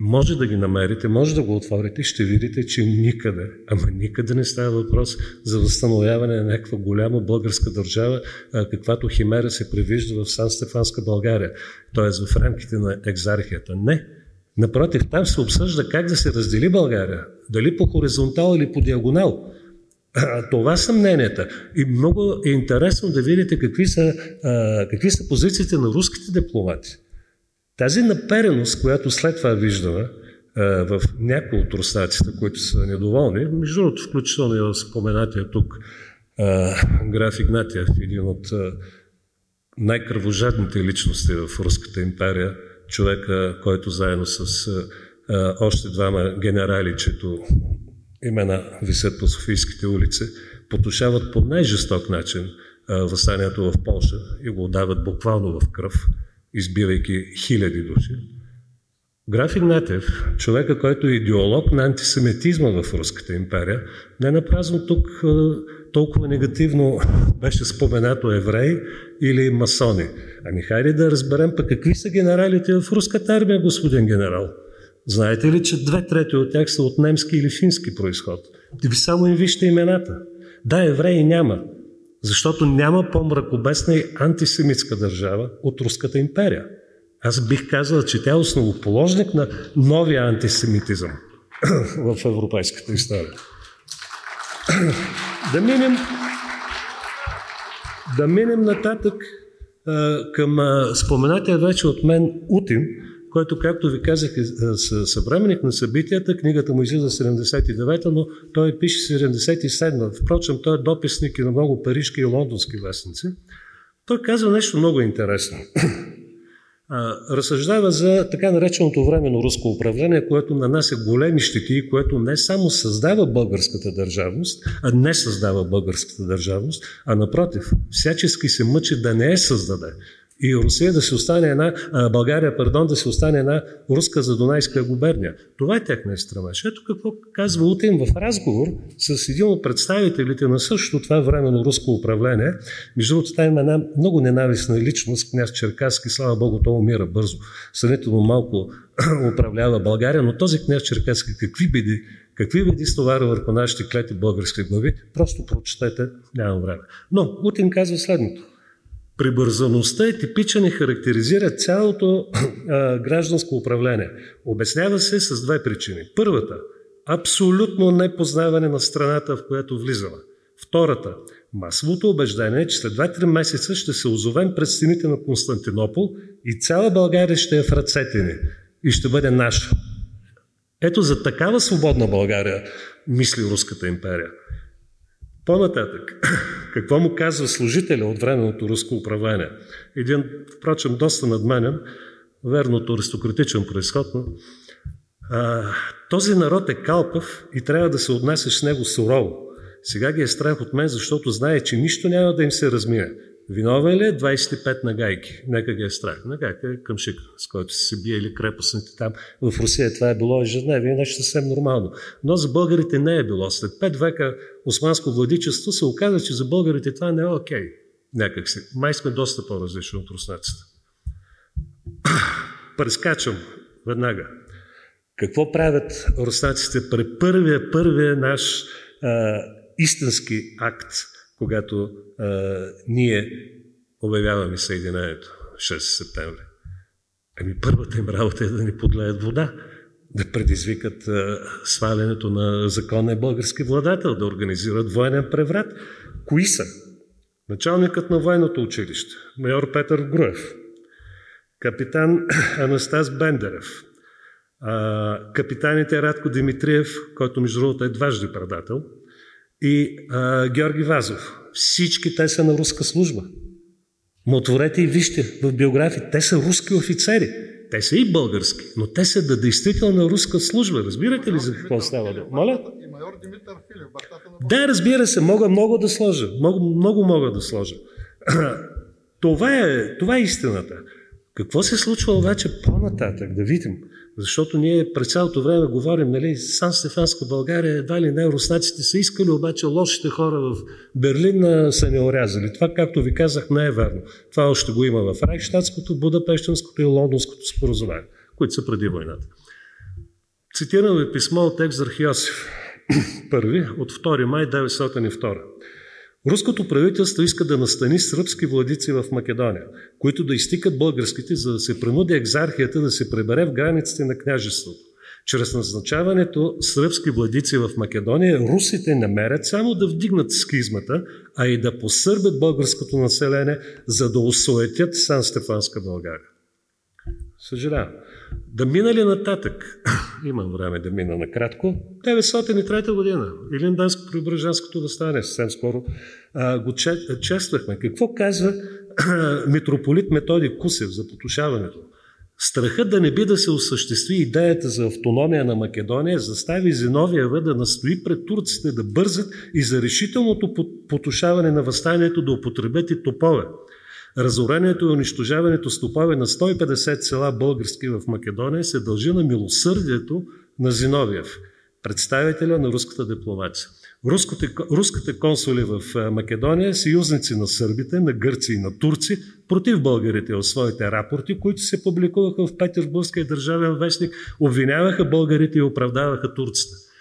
може да ги намерите, може да го отворите ще видите, че никъде, ама никъде не става въпрос за възстановяване на някаква голяма българска държава, каквато химера се превижда в Сан-Стефанска България, т.е. в рамките на екзархията. Не, Напротив, там се обсъжда как да се раздели България. Дали по хоризонтал или по диагонал. Това са мненията. И много е интересно да видите какви са, какви са позициите на руските дипломати. Тази напереност, която след това виждаме в някои от руснаците, които са недоволни, между другото, включително и в споменатия тук граф Игнатиев, един от най-кръвожадните личности в Руската империя, човека, който заедно с а, още двама генерали, чето имена висят по Софийските улици, потушават по най-жесток начин а, възстанието в Польша и го отдават буквално в кръв, избивайки хиляди души. Граф Игнатев, човека, който е идеолог на антисемитизма в Руската империя, не напразно тук толкова негативно беше споменато евреи или масони. Ами хайде да разберем пък какви са генералите в руската армия, господин генерал. Знаете ли, че две трети от тях са от немски или фински происход? Ви само им вижте имената. Да, евреи няма, защото няма по-мракобесна и антисемитска държава от Руската империя. Аз бих казал, че тя е основоположник на новия антисемитизъм в европейската история. Да минем, да минем нататък а, към а, споменатия вече от мен Утин, който, както ви казах, е съвременник на събитията. Книгата му излиза 79-та, но той пише 77-та. Впрочем, той е дописник и на много парижки и лондонски вестници. Той казва нещо много интересно. Разсъждава за така нареченото временно руско управление, което нанася големи щети което не само създава българската държавност, а не създава българската държавност, а напротив, всячески се мъчи да не е създаде и Русия да се остане една, България, пардон, да се остане една руска задонайска губерния. Това е техния стремеж. Ето какво казва Утин в разговор с един от представителите на същото това временно руско управление. Между другото, там има една много ненавистна личност, княз Черкаски, слава Богу, то умира бързо. Сънително малко управлява България, но този княз Черкаски какви беди Какви беди стовара върху нашите клети български глави, просто прочетете, нямам време. Но Утин казва следното. Прибързаността е типичен и характеризира цялото а, гражданско управление. Обяснява се с две причини. Първата – абсолютно непознаване на страната, в която влизала. Втората – масовото убеждение, че след 2-3 месеца ще се озовем пред стените на Константинопол и цяла България ще е в ръцете ни и ще бъде наша. Ето за такава свободна България мисли Руската империя. По-нататък, какво му казва служителя от временното руско управление? Един, впрочем, доста надменен, верното аристократичен происход, но а, този народ е калпав и трябва да се отнасяш с него сурово. Сега ги е страх от мен, защото знае, че нищо няма да им се размие. Виновен ли е 25 на гайки? Нека ги е страх. На гайка е къмшик, с който се бие или крепостните там. В Русия това е било ежедневие, нещо съвсем нормално. Но за българите не е било. След 5 века османско владичество се оказа, че за българите това не е окей. Okay. Някак си. Май сме доста по-различни от руснаците. Прескачам веднага. Какво правят руснаците при първия, първия наш а, истински акт – когато а, ние обявяваме Съединението 6 септември. Ами първата им работа е да ни подлеят вода, да предизвикат а, свалянето на законен български владател, да организират военен преврат. Кои са? Началникът на военното училище, майор Петър Груев, капитан Анастас Бендерев, а, капитаните Радко Димитриев, който между другото е дважди предател – и а, Георги Вазов. Всички те са на руска служба. Но отворете и вижте в биографии, те са руски офицери. Те са и български, но те са да действително руска служба. Разбирате ли за какво става дума? Моля? И майор Димитър Филев, Да, разбира се, мога много да сложа. Много, много мога да сложа. това, е, това е истината. Какво се случва обаче по-нататък? Да видим. Защото ние през цялото време говорим, нали, Сан Стефанска България, едва ли не, руснаците са искали, обаче лошите хора в Берлин са не орязали. Това, както ви казах, не е верно. Това още го има в Райхштадското, Будапештенското и Лондонското споразумение, които са преди войната. Цитирам ви писмо от Екзарх Йосиф, първи, от 2 май 1902. Руското правителство иска да настани сръбски владици в Македония, които да изтикат българските, за да се принуди екзархията да се пребере в границите на княжеството. Чрез назначаването сръбски владици в Македония, русите намерят само да вдигнат скизмата, а и да посърбят българското население, за да осуетят Сан Стефанска България. Съжалявам. Да мина ли нататък? Имам време да мина накратко. 903 година. Илинданско преображенското възстание. Съвсем скоро а, го чествахме. Какво казва митрополит Методи Кусев за потушаването? Страхът да не би да се осъществи идеята за автономия на Македония застави Зиновиева да настои пред турците да бързат и за решителното потушаване на възстанието да употребят и топове. Разорението и унищожаването с на 150 села български в Македония се дължи на милосърдието на Зиновиев, представителя на руската дипломация. Руските, руските консули в Македония, съюзници на сърбите, на гърци и на турци, против българите в своите рапорти, които се публикуваха в Петербургския държавен вестник, обвиняваха българите и оправдаваха турците.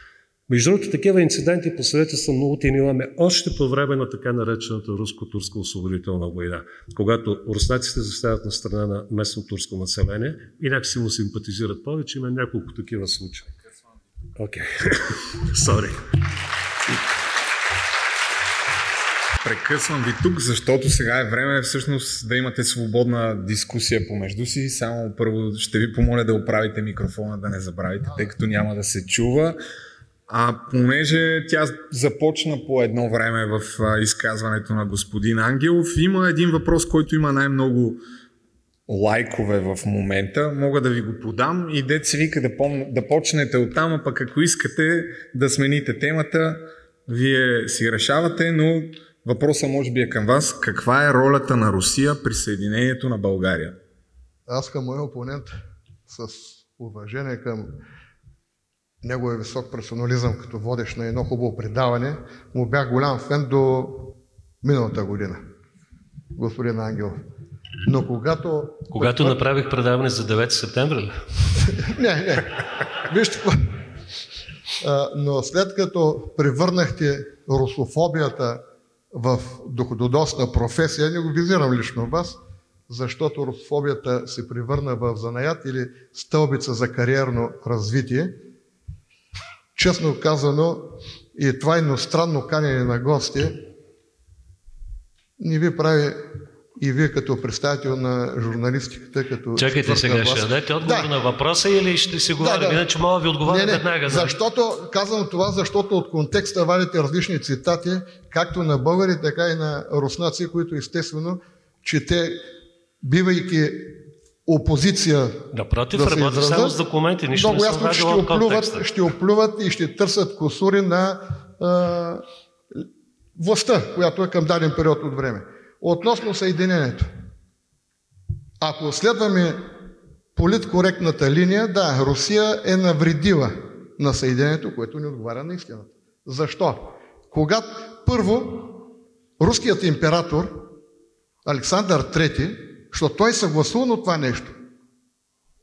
Между другото, такива инциденти по свидетелство на Утин имаме още по време на така наречената руско-турска освободителна война, когато руснаците застават на страна на местно турско население и някакси му симпатизират повече. Има няколко такива случаи. Окей. Сори.
Прекъсвам ви тук, защото сега е време всъщност да имате свободна дискусия помежду си. Само първо ще ви помоля да оправите микрофона, да не забравите, тъй като няма да се чува. А понеже тя започна по едно време в изказването на господин Ангелов, има един въпрос, който има най-много лайкове в момента, мога да ви го подам и се вика да, пом... да почнете оттам, а пък ако искате да смените темата, вие си решавате, но въпросът може би е към вас. Каква е ролята на Русия при съединението на България?
Аз към моя опонент с уважение към неговия висок персонализъм като водещ на едно хубаво предаване, му бях голям фен до миналата година, господин Ангелов. Но когато...
Когато направих предаване за 9 септември
не, не. Вижте, но след като превърнахте русофобията в доходоносна професия, не го визирам лично вас, защото русофобията се превърна в занаят или стълбица за кариерно развитие. Честно казано, и това едностранно канене на гости не ви прави и вие като представител на журналистиката, като...
Чакайте сега, ще дадете отговор да. на въпроса или ще си говорим, да, да. иначе мога ви отговоря веднага.
Да. Защото, казвам това, защото от контекста вадите различни цитати, както на българи, така и на руснаци, които естествено, че те, бивайки опозиция
Напротив, да работя само с документи, нищо
много
не
ясно, ще оплюват, ще оплюват и ще търсят косури на а, властта, която е към даден период от време. Относно съединението. Ако следваме политкоректната линия, да, Русия е навредила на съединението, което не отговаря на истината. Защо? Когато първо руският император Александър III, защото той съгласувано това нещо,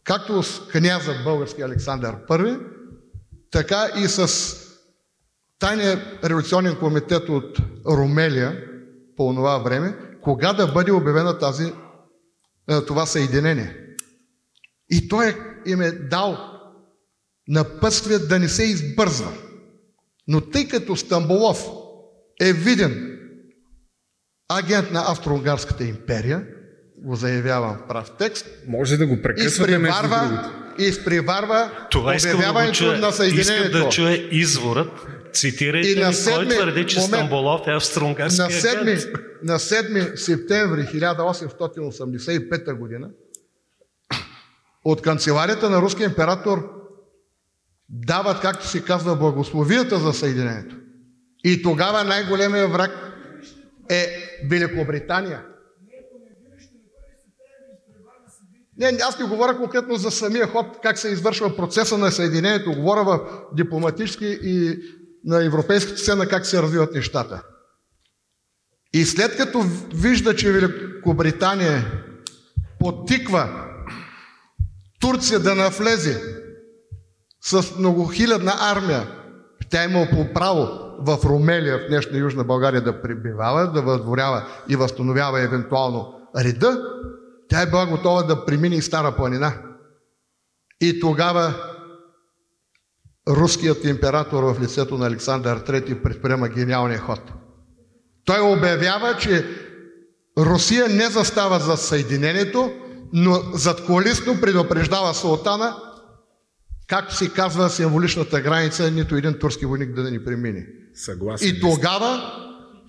както с княза български Александър I, така и с Тайния революционен комитет от Румелия по това време, кога да бъде обявена тази, е, това съединение. И той им е дал напътствие да не се избързва. Но тъй като Стамбулов е виден агент на Австро-Унгарската империя, го заявявам в прав текст.
Може да го прекъсвате
изпреварва, изпреварва
Това обявяването да на съединението. Искам да чуя изворът Цитирайте и на 7, кой твърди, че момент, Стамболов е австро-унгарски
на 7, на 7 септември 1885 година от канцеларията на руския император дават, както се казва, благословията за Съединението. И тогава най-големия враг е Великобритания. Не, аз не говоря конкретно за самия ход, как се извършва процеса на Съединението. Говоря в дипломатически и на европейската сцена как се развиват нещата. И след като вижда, че Великобритания потиква Турция да навлезе с многохилядна армия, тя има по право в Румелия, в днешна Южна България да прибивава, да въдворява и възстановява евентуално реда, тя е била готова да премине и Стара планина. И тогава руският император в лицето на Александър III предприема гениалния ход. Той обявява, че Русия не застава за съединението, но зад колисно предупреждава султана, както се казва символичната граница, нито един турски войник да ни премине.
Съгласен.
И тогава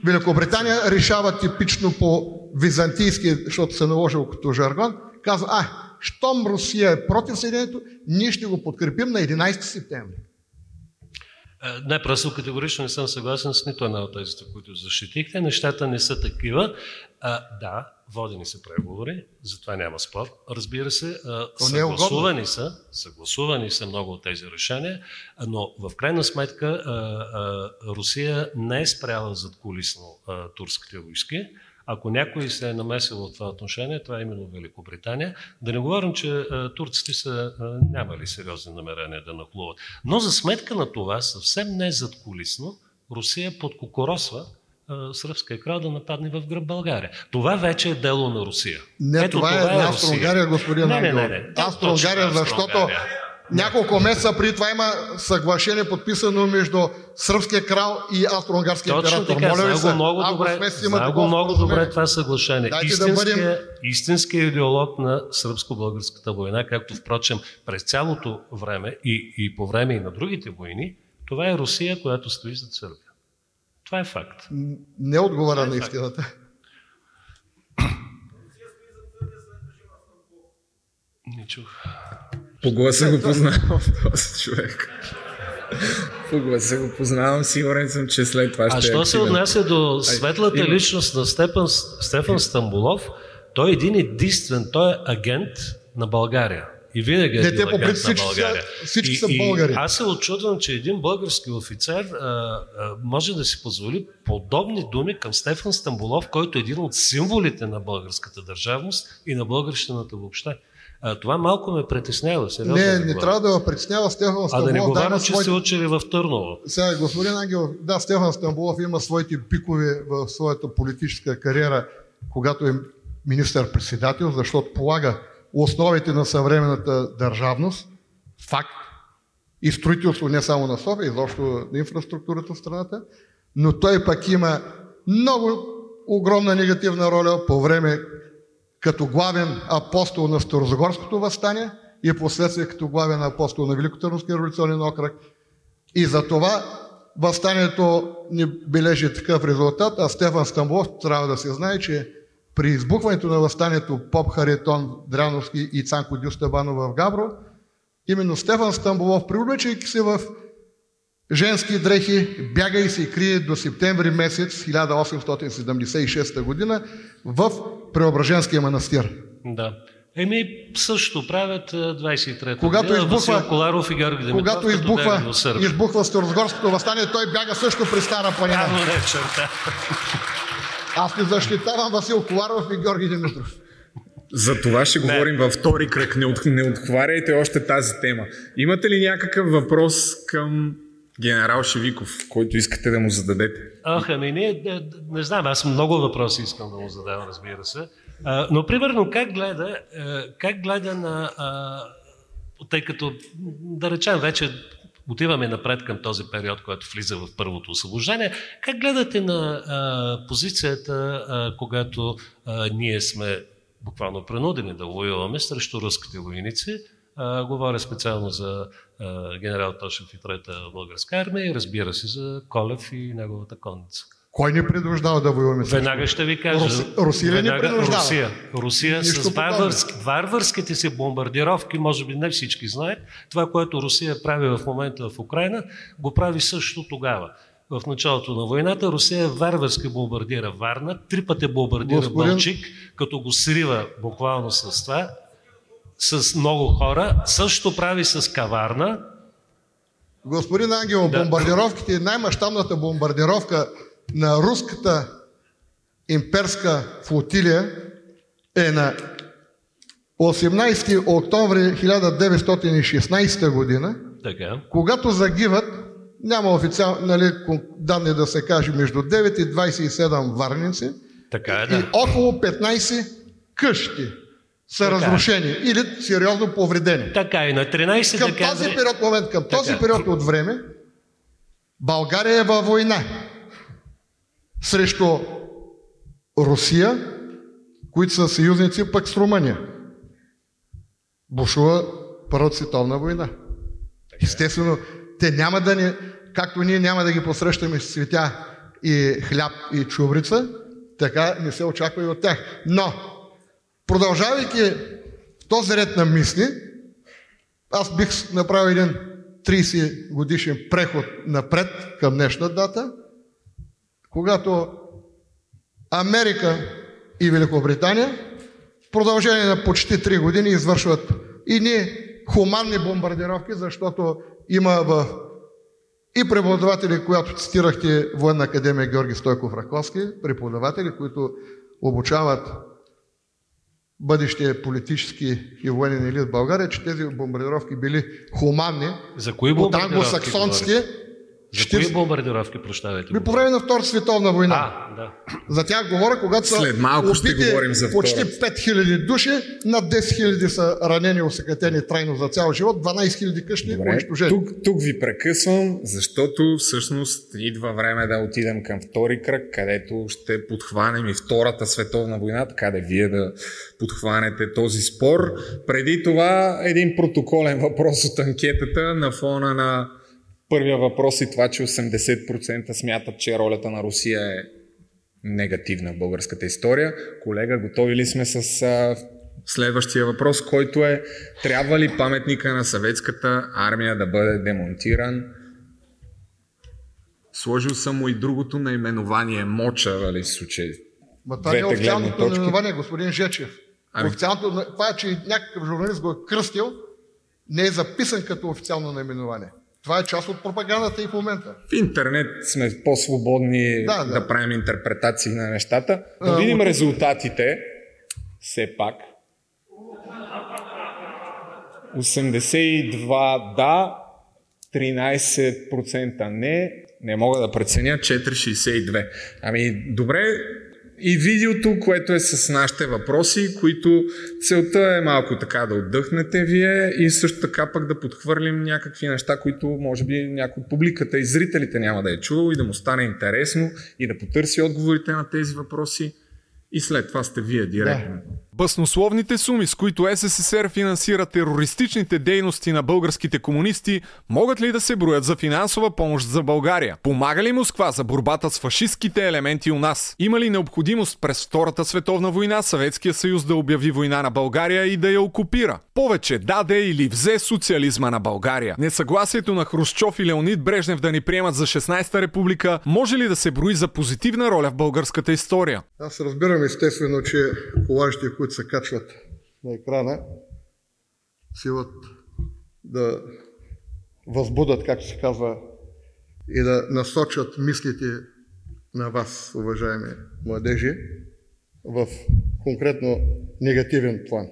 Великобритания решава типично по византийски, защото се наложил като жаргон, казва, а, щом Русия е против Съединението, ние ще го подкрепим на 11 септември.
Не, просто категорично не съм съгласен с нито една от тези, които защитихте. Нещата не са такива. А, да, водени са преговори, затова няма спор. Разбира се, е съгласувани са, съгласувани са много от тези решения, но в крайна сметка Русия не е спряла зад колисно турските войски. Ако някой се е намесил в това отношение, това е именно Великобритания. Да не говорим, че турците са нямали сериозни намерения да нахлуват. Но за сметка на това, съвсем не зад колисно, Русия подкокоросва сръбска крал да нападне в гръб България. Това вече е дело на Русия.
Не, Ето, това, това е, е Австро-Унгария, господин не, не, не, не. Австро-Унгария, защото няколко месеца преди това има съглашение подписано между сръбския крал и австро-унгарския
император. Така, Моля ви се, много добре, знае го много добре това съглашение. Истинския, да бъдем... истинския идеолог на сръбско-българската война, както впрочем през цялото време и, и по време и на другите войни, това е Русия, която стои зад Сърбия. Това е факт.
Не отговаря е на истината.
Не чух.
По гласа го познавам този човек. По гласа го познавам, сигурен съм, че след това ще
А
е
що се
активен.
отнася до светлата
има.
личност на Стефан, Стефан Стамбулов, той е един единствен, той е агент на България. И винаги е
Не, те по принцип всички всички
и,
са
и
българи.
аз се очудвам, че един български офицер а, а, може да си позволи подобни думи към Стефан Стамбулов, който е един от символите на българската държавност и на българщината въобще. А, това малко ме притеснява. Сериозно
Не, не трябва да притеснява Стефан
А да не говоря,
има
че
своите-
сте учили в Търново.
Сега, господин Ангел, да, Стефан Стамбулов има своите пикове в своята политическа кариера, когато е министър-председател, защото полага основите на съвременната държавност, факт, и строителство не само на София, изобщо на инфраструктурата в страната, но той пък има много огромна негативна роля по време като главен апостол на Старозагорското възстание и последствие като главен апостол на Великотърновския революционен окръг. И за това възстанието ни бележи такъв резултат, а Стефан Стамбулов трябва да се знае, че при избухването на възстанието Поп Харитон Дряновски и Цанко Дюстабанов в Габро, именно Стефан Стамбулов, привличайки се в женски дрехи, бяга и се крие до септември месец 1876 година в Преображенския манастир.
Да. Еми, също правят а, 23-та
Когато
година
избухва-
Васил Коларов и Георги Димитров,
Когато избухва, избухва Старозагорското възстание, той бяга също при Стара планина.
Явно не е черта.
Аз не защитавам Васил Коларов и Георги Димитров.
За това ще говорим във втори кръг. Не, от, не отхваряйте още тази тема. Имате ли някакъв въпрос към генерал Шевиков, който искате да му зададете?
Ах, ами не, не, не знам, аз много въпроси искам да му задавам, разбира се. А, но примерно как гледа, а, как гледа на... А, тъй като, да речем, вече отиваме напред към този период, който влиза в първото освобождение. Как гледате на а, позицията, а, когато а, ние сме буквално принудени да воюваме срещу руските войници? А, говоря специално за а, генерал Тошев и Трета българска армия и разбира се за Колев и неговата конница.
Кой ни принуждава да воюваме срещу?
Веднага ще ви кажа.
Руси- Русия ли ни
Веднага-
принуждава?
Русия. Русия
Нищо
с варварски, варварските си бомбардировки, може би не всички знаят, това, което Русия прави в момента в Украина, го прави също тогава. В началото на войната Русия варварски бомбардира Варна, три пъти бомбардира
Господин-
Балчик, като го срива буквално с това, с много хора. Също прави с Каварна.
Господин Ангел,
Да.
бомбардировките, най-мащабната бомбардировка на руската имперска флотилия е на 18 октомври 1916 година,
Така.
когато загиват, няма официални нали, данни да се каже, между 9 и 27 варници
Така е,
и
да.
около 15 къщи са
Така е.
разрушени или сериозно повредени.
Така и на 13
Към
декември...
този период, момент, към този
Така.
период от време, България е във война срещу Русия, които са съюзници пък с Румъния. Бушува Първата световна война. Естествено, те няма да ни, както ние няма да ги посрещаме с цветя и хляб и чубрица, така не се очаква и от тях. Но, продължавайки този ред на мисли, аз бих направил един 30 годишен преход напред към днешна дата, когато Америка и Великобритания в продължение на почти 3 години извършват и ни хуманни бомбардировки, защото има в и преподаватели, която цитирахте Военна академия Георги Стойков Раковски, преподаватели, които обучават бъдещия политически и военен елит в България, че тези бомбардировки били хуманни
За кои бомбардировки
англосаксонците.
говорите? За кои бомбардировки, прощавайте?
Ми по време на Втората световна война.
А, да.
За тях говоря, когато са
След малко ще
убити
говорим за
почти
Втората.
5000 души, над 10 000 са ранени, осъкатени трайно за цял живот, 12 000 къщи
Добре,
унищожени.
тук, тук ви прекъсвам, защото всъщност идва време да отидем към втори кръг, където ще подхванем и Втората световна война, така да вие да подхванете този спор. Преди това един протоколен въпрос от анкетата на фона на първия въпрос и това, че 80% смятат, че ролята на Русия е негативна в българската история. Колега, готови ли сме с а, следващия въпрос, който е трябва ли паметника на съветската армия да бъде демонтиран? Сложил съм му и другото наименование Моча, нали, случай.
Ма това не е официалното наименование, господин Жечев.
Ами-
Официалното, това е, че някакъв журналист го е кръстил, не е записан като официално наименование. Това е част от пропагандата и в момента.
В интернет сме по-свободни да,
Да,
да. правим интерпретации на нещата. Да
А,
видим
от-
резултатите. Все пак. 82 да, 13% не, не мога да преценя, 4,62. Ами добре, и видеото, което е с нашите въпроси, които целта е малко така да отдъхнете вие и също така пък да подхвърлим някакви неща, които може би някой от публиката и зрителите няма да е чувал и да му стане интересно и да потърси отговорите на тези въпроси и след това сте вие директно. Да.
Баснословните суми, с които СССР финансира терористичните дейности на българските комунисти, могат ли да се броят за финансова помощ за България? Помага ли Москва за борбата с фашистските елементи у нас? Има ли необходимост през Втората световна война Съветския съюз да обяви война на България и да я окупира? Повече даде или взе социализма на България. Несъгласието на Хрущов и Леонид Брежнев да ни приемат за 16-та република може ли да се брои за позитивна роля в българската история?
Аз разбирам естествено, че колажите, които се качват на екрана, силат да възбудат, както се казва, и да насочат мислите на вас, уважаеми младежи, в конкретно негативен план.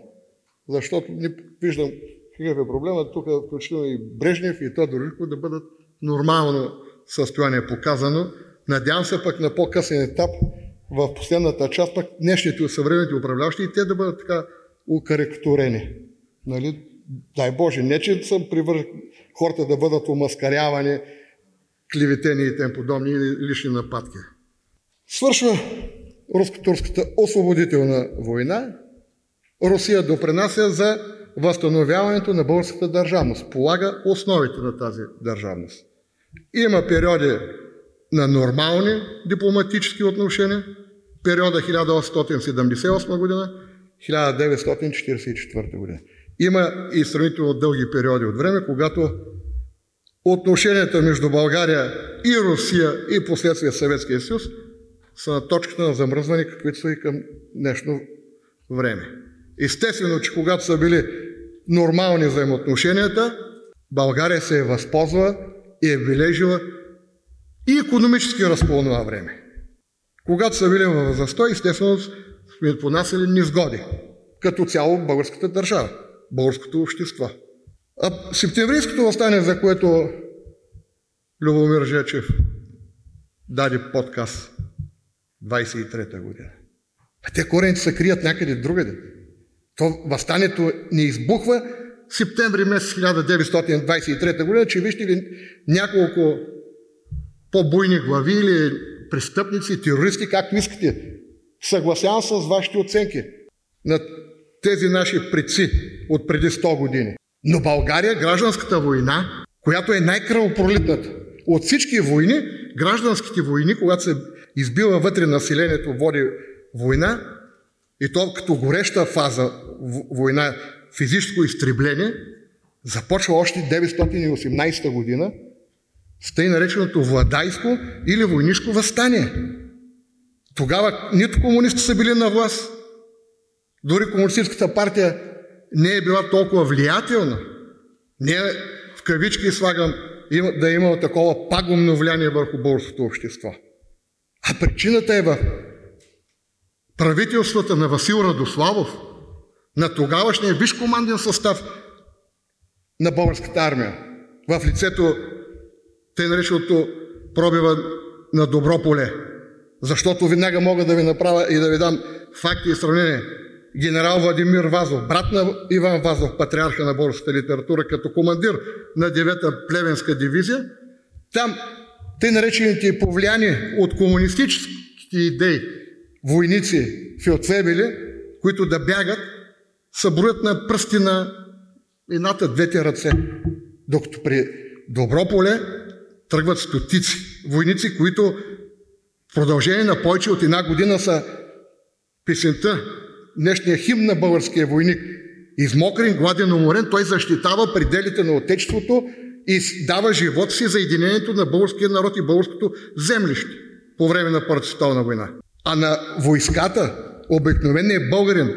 Защото не виждам какъв е проблема, тук включително и Брежнев и Тодор Живков да бъдат нормално състояние показано. Надявам се пък на по-късен етап в последната част пък днешните съвременните управляващи и те да бъдат така укарикатурени. Нали? Дай Боже, не че съм привърж хората да бъдат омаскарявани, клеветени и тем подобни или лични нападки. Свършва руско-турската освободителна война. Русия допринася за възстановяването на българската държавност. Полага основите на тази държавност. Има периоди на нормални дипломатически отношения, периода 1878 година, 1944 година. Има и сравнително дълги периоди от време, когато отношенията между България и Русия и последствие Съветския съюз са на точката на замръзване, каквито са и към днешно време. Естествено, че когато са били нормални взаимоотношенията, България се е възползва и е бележила и економически разпол на време. Когато са били в застой, естествено сме понасяли низгоди. Като цяло българската държава, българското общество. А септемврийското възстание, за което Любомир Жечев даде подкаст 23-та година. А те корените се крият някъде другаде. То възстанието не избухва септември месец 1923 година, че вижте ли няколко по-буйни глави или престъпници, терористи, както искате. Съгласявам с вашите оценки на тези наши предци от преди 100 години. Но България, гражданската война, която е най-кръвопролитната от всички войни, гражданските войни, когато се избива вътре населението, води война, и то като гореща фаза война, физическо изтребление, започва още 918 година с тъй нареченото владайско или войнишко възстание. Тогава нито комунисти са били на власт, дори комунистическата партия не е била толкова влиятелна. Не е, в кавички слагам да е имало такова пагубно влияние върху българското общество. А причината е в правителствата на Васил Радославов, на тогавашния виш команден състав на българската армия, в лицето те нареченото пробива на добро поле. Защото веднага мога да ви направя и да ви дам факти и сравнение. Генерал Владимир Вазов, брат на Иван Вазов, патриарха на българската литература, като командир на 9-та плевенска дивизия, там те наречените повлияни от комунистическите идеи войници, филтвебели, които да бягат, са броят на пръсти на едната, двете ръце. Докато при добро поле тръгват стотици войници, които в продължение на повече от една година са песента днешния химн на българския войник. Измокрен, гладен, уморен, той защитава пределите на Отечеството и дава живот си за единението на българския народ и българското землище по време на Първата световна война. А на войската, обикновеният българин,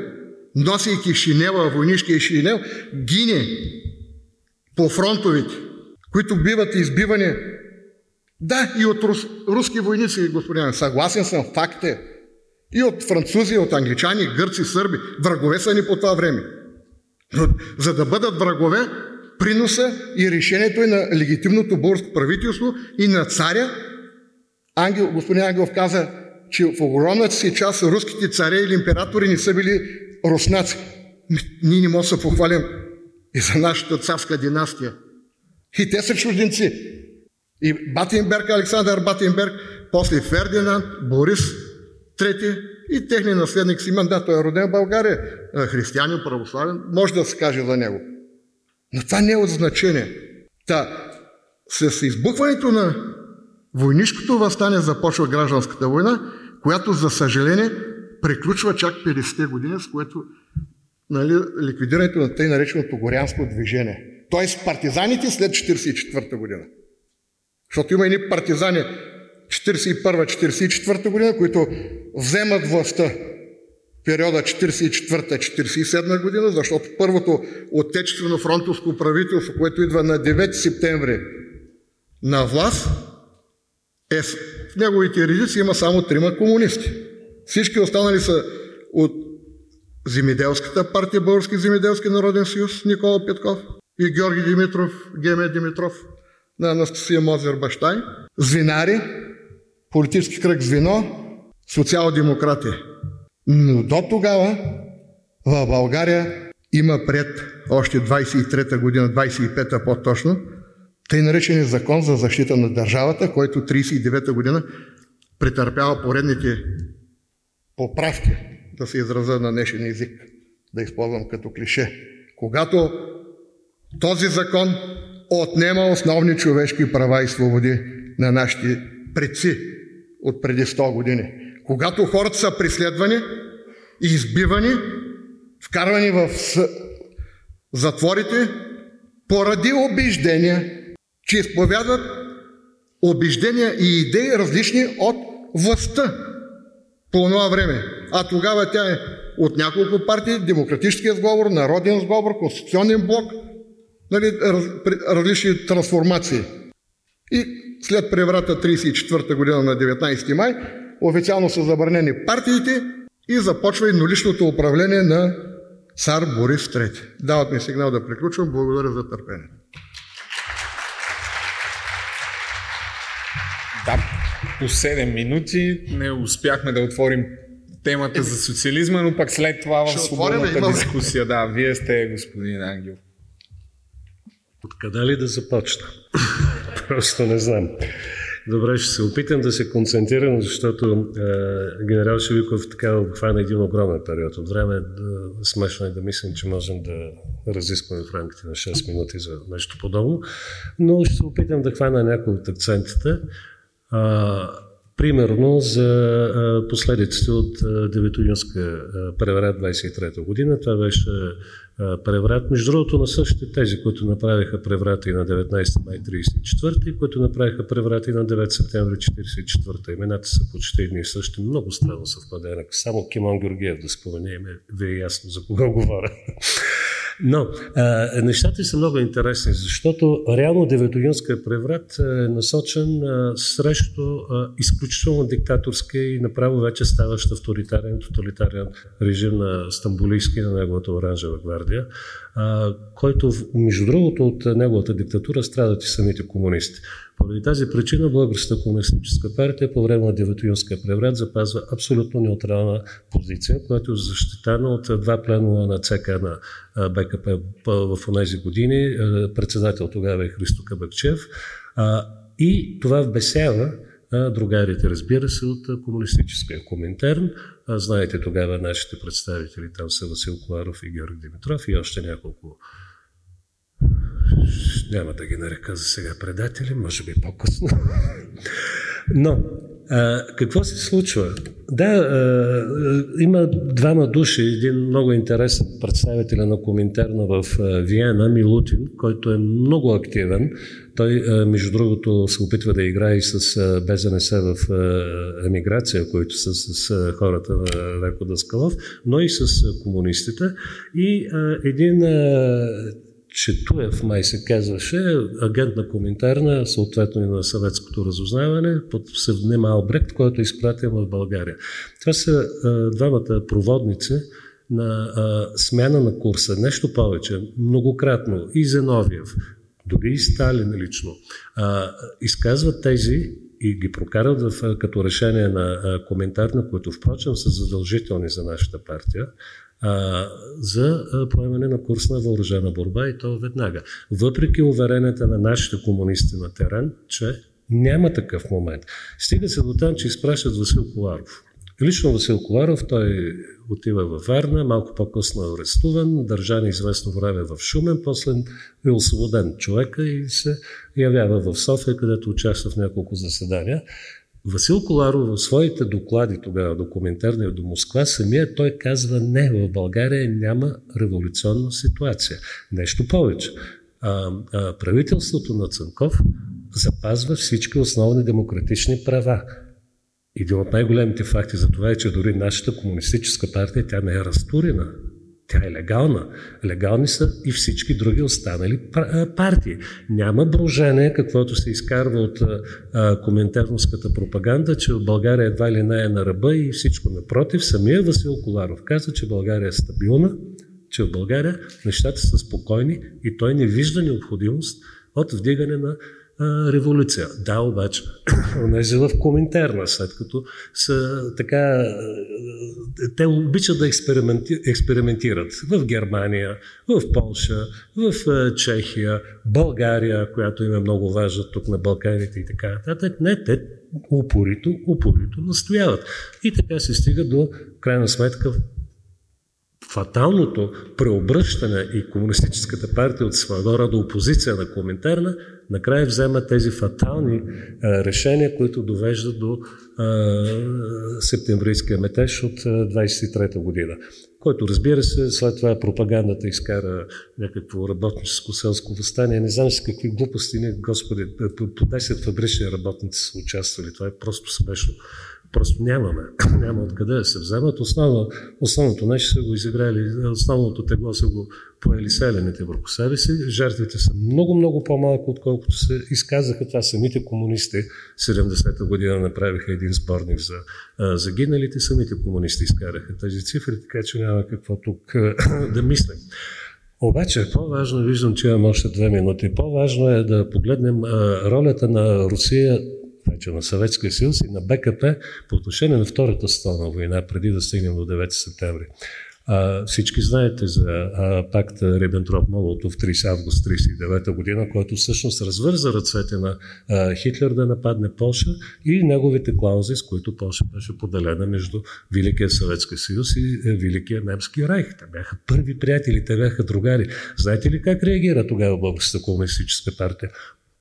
носейки шинела, войнишкия шинел, гине по фронтовите, които биват избивани да, и от рус, руски войници, господин. Съгласен съм, факт е. И от французи, от англичани, гърци, сърби. Врагове са ни по това време. Но за да бъдат врагове, приноса и решението е на легитимното българско правителство и на царя. Ангел, господин Ангелов каза, че в огромната си част руските царе или императори не са били руснаци. Ние не можем да се похвалим и за нашата царска династия. И те са чужденци. И Батенберг, Александър Батенберг, после Фердинанд, Борис трети и техния наследник Симан, да, той е роден в България, християнин, православен, може да се каже за него. Но това не е от значение. Та, с избухването на войнишкото възстание започва гражданската война, която, за съжаление, приключва чак 50-те години, с което нали, ликвидирането на тъй нареченото горянско движение. Тоест партизаните след 1944 година. Защото има едни партизани 41-44 година, които вземат властта периода 44-47 година, защото първото отечествено фронтовско правителство, което идва на 9 септември на власт, е в неговите редици има само трима комунисти. Всички останали са от Земеделската партия, Български земеделски народен съюз, Никола Петков и Георги Димитров, Геме Димитров – на Анастасия Мозер Бащай, звинари, политически кръг звено, социал-демократи. Но до тогава в България има пред още 23-та година, 25-та по-точно, тъй наречения закон за защита на държавата, който 39-та година претърпява поредните поправки, да се израза на днешен език, да използвам като клише. Когато този закон отнема основни човешки права и свободи на нашите предци от преди 100 години. Когато хората са преследвани, избивани, вкарвани в затворите, поради убеждения, че изповядват убеждения и идеи различни от властта по това време. А тогава тя е от няколко партии, Демократическия сговор, Народен сговор, Конституционен блок – нали, раз, различни трансформации. И след преврата 34-та година на 19 май официално са забранени партиите и започва едноличното управление на цар Борис III. Дават ми сигнал да приключвам. Благодаря за търпение.
Да, по 7 минути не успяхме да отворим темата за социализма, но пък след това в свободната дискусия, да, вие сте господин Ангел.
Откъде ли да започна? Просто не знам. Добре, ще се опитам да се концентрирам, защото е, генерал Шевиков така обхвана един огромен период от време. Да, смешно е да мислим, че можем да разискваме в рамките на 6 минути за нещо подобно, но ще се опитам да хвана някои от акцентите. Е, примерно за последиците от Деветоюнска преврат 23 година. Това беше преврат. Между другото на същите тези, които направиха преврата и на 19 май 34 и които направиха преврата и на 9 септември 44 Имената са почти едни и същи. Много странно съвпадение. Само Кимон Георгиев да спомене, ви е ясно за кого говоря. Но а, нещата са много интересни, защото реално Деветоюнския преврат е насочен а, срещу а, изключително диктаторски и направо вече ставащ авторитарен, тоталитарен режим на Стамбулийски на неговата оранжева гвардия, а, който, между другото, от неговата диктатура страдат и самите комунисти. Поради тази причина Българската комунистическа партия по време на Деветоюнския преврат запазва абсолютно неутрална позиция, която е защитана от два пленума на ЦК на БКП в тези години. Председател тогава е Христо Кабакчев. И това вбесява другарите, разбира се, от комунистическия коминтерн. Знаете тогава нашите представители там са Васил Коларов и Георги Димитров и още няколко няма да ги нарека за сега предатели, може би по-късно. Но А, какво се случва? Да, а, има двама души, един много интересен представител на Коминтерна в Виена, Милутин, който е много активен. Той, между другото, се опитва да играе и с БЗНС в емиграция, които са с хората на Леко Даскалов, но и с комунистите. И един Четуев май се казваше, агент на коментарна, съответно и на съветското разузнаване, под псевдоним Албрект, който е изпратен в България. Това са а, двамата проводници на а, смяна на курса. Нещо повече, многократно и Зеновиев, дори и Сталин лично, а, изказват тези и ги прокарат в, като решение на коментар, на които впрочем са задължителни за нашата партия, а, за поемане на курс на въоръжена борба и то веднага. Въпреки уверенията на нашите комунисти на терен, че няма такъв момент. Стига се до там, че изпращат Васил Коларов. Лично Васил Коларов, той отива във Варна, малко по-късно е арестуван, държан известно време в Шумен, после е освободен човека и се явява в София, където участва в няколко заседания. Васил Коларов в своите доклади тогава, документарния до Москва, самия той казва не, в България няма революционна ситуация. Нещо повече. А, а, правителството на Цанков запазва всички основни демократични права. Един от най-големите факти за това е, че дори нашата комунистическа партия, тя не е разтурена. Тя е легална. Легални са и всички други останали партии. Няма брожение, каквото се изкарва от коментарновската пропаганда, че България едва ли не е на ръба и всичко напротив. Самия Васил Коларов каза, че България е стабилна, че в България нещата са спокойни и той не вижда необходимост от вдигане на революция. Да, обаче, онези в коментарна, след като са така... Те обичат да експерименти, експериментират в Германия, в Полша, в Чехия, България, която им е много важна тук на Балканите и така нататък. Не, те упорито, упорито настояват. И така се стига до крайна сметка фаталното преобръщане и Комунистическата партия от своего рода опозиция на коментарна, накрая взема тези фатални а, решения, които довеждат до а, септемврийския метеж от 23-та година. Който, разбира се, след това пропагандата изкара някакво работническо селско възстание. Не знам с какви глупости, не, господи, по 10 фабрични работници са участвали. Това е просто смешно. Просто нямаме. Няма откъде да се вземат. Основно, основното нещо са го изиграли, основното тегло са го поели селените върху себе си. Жертвите са много, много по-малко, отколкото се изказаха. Това самите комунисти 70-та година направиха един сборник за загиналите. Самите комунисти изкараха тези цифри, така че няма какво тук да мислим. Обаче по-важно, виждам, че имам още две минути, по-важно е да погледнем ролята на Русия вече на Съветския съюз и на БКП по отношение на Втората световна война, преди да стигнем до 9 септември. А, всички знаете за а, пакта Рибентроп-Молотов 30 август 1939 година, който всъщност развърза ръцете на а, Хитлер да нападне Польша и неговите клаузи, с които Польша беше поделена между Великия Съветски съюз и е, Великия Немски райх. Те бяха първи приятели, те бяха другари. Знаете ли как реагира тогава Българската комунистическа партия?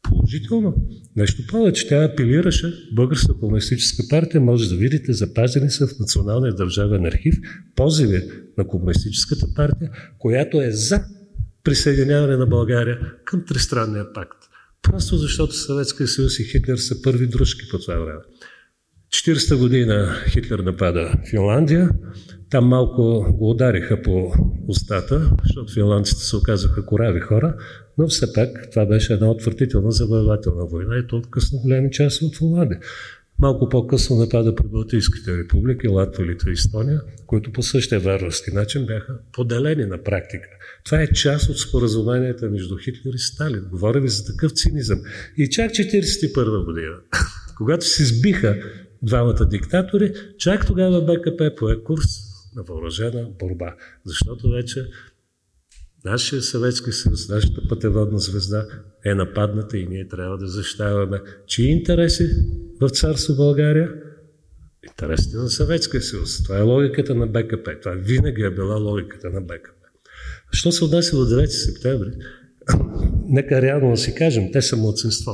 Положително. Нещо повече, тя апелираше, Българска комунистическа партия, може да видите, запазени са в Националния държавен архив позиви на комунистическата партия, която е за присъединяване на България към Тристранния пакт. Просто защото Съветския съюз и Хитлер са първи дружки по това време. 40-та година Хитлер напада Финландия. Там малко го удариха по устата, защото финландците се оказаха корави хора, но все пак това беше една отвратителна завоевателна война и то откъсна голями части от Финландия. Малко по-късно напада Балтийските републики, Латвия, Литва и Естония, които по същия варварски начин бяха поделени на практика. Това е част от споразуменията между Хитлер и Сталин. Говоря ви за такъв цинизъм. И чак 1941 година, когато се сбиха двамата диктатори, чак тогава БКП пое курс на въоръжена борба. Защото вече Нашия Съветски съюз, нашата пътеводна звезда е нападната и ние трябва да защитаваме чии интереси в царство България? Интересите на Съветския съюз. Това е логиката на БКП. Това винаги е била логиката на БКП. Що се отнася до 9 септември? Нека реално да си кажем, те са младсинство.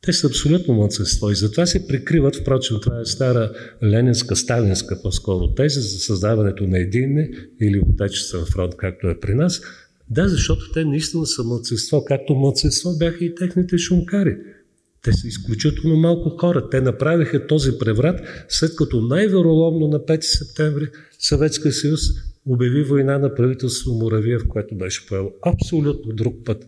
Те са абсолютно младсенство и затова се прикриват, впрочем, това е стара ленинска, сталинска по-скоро теза за създаването на един или отечествен фронт, както е при нас. Да, защото те наистина са младсенство, както младсенство бяха и техните шумкари. Те са изключително малко хора. Те направиха този преврат, след като най-вероломно на 5 септември Съветския съюз обяви война на правителство Моравиев, което беше поело абсолютно друг път.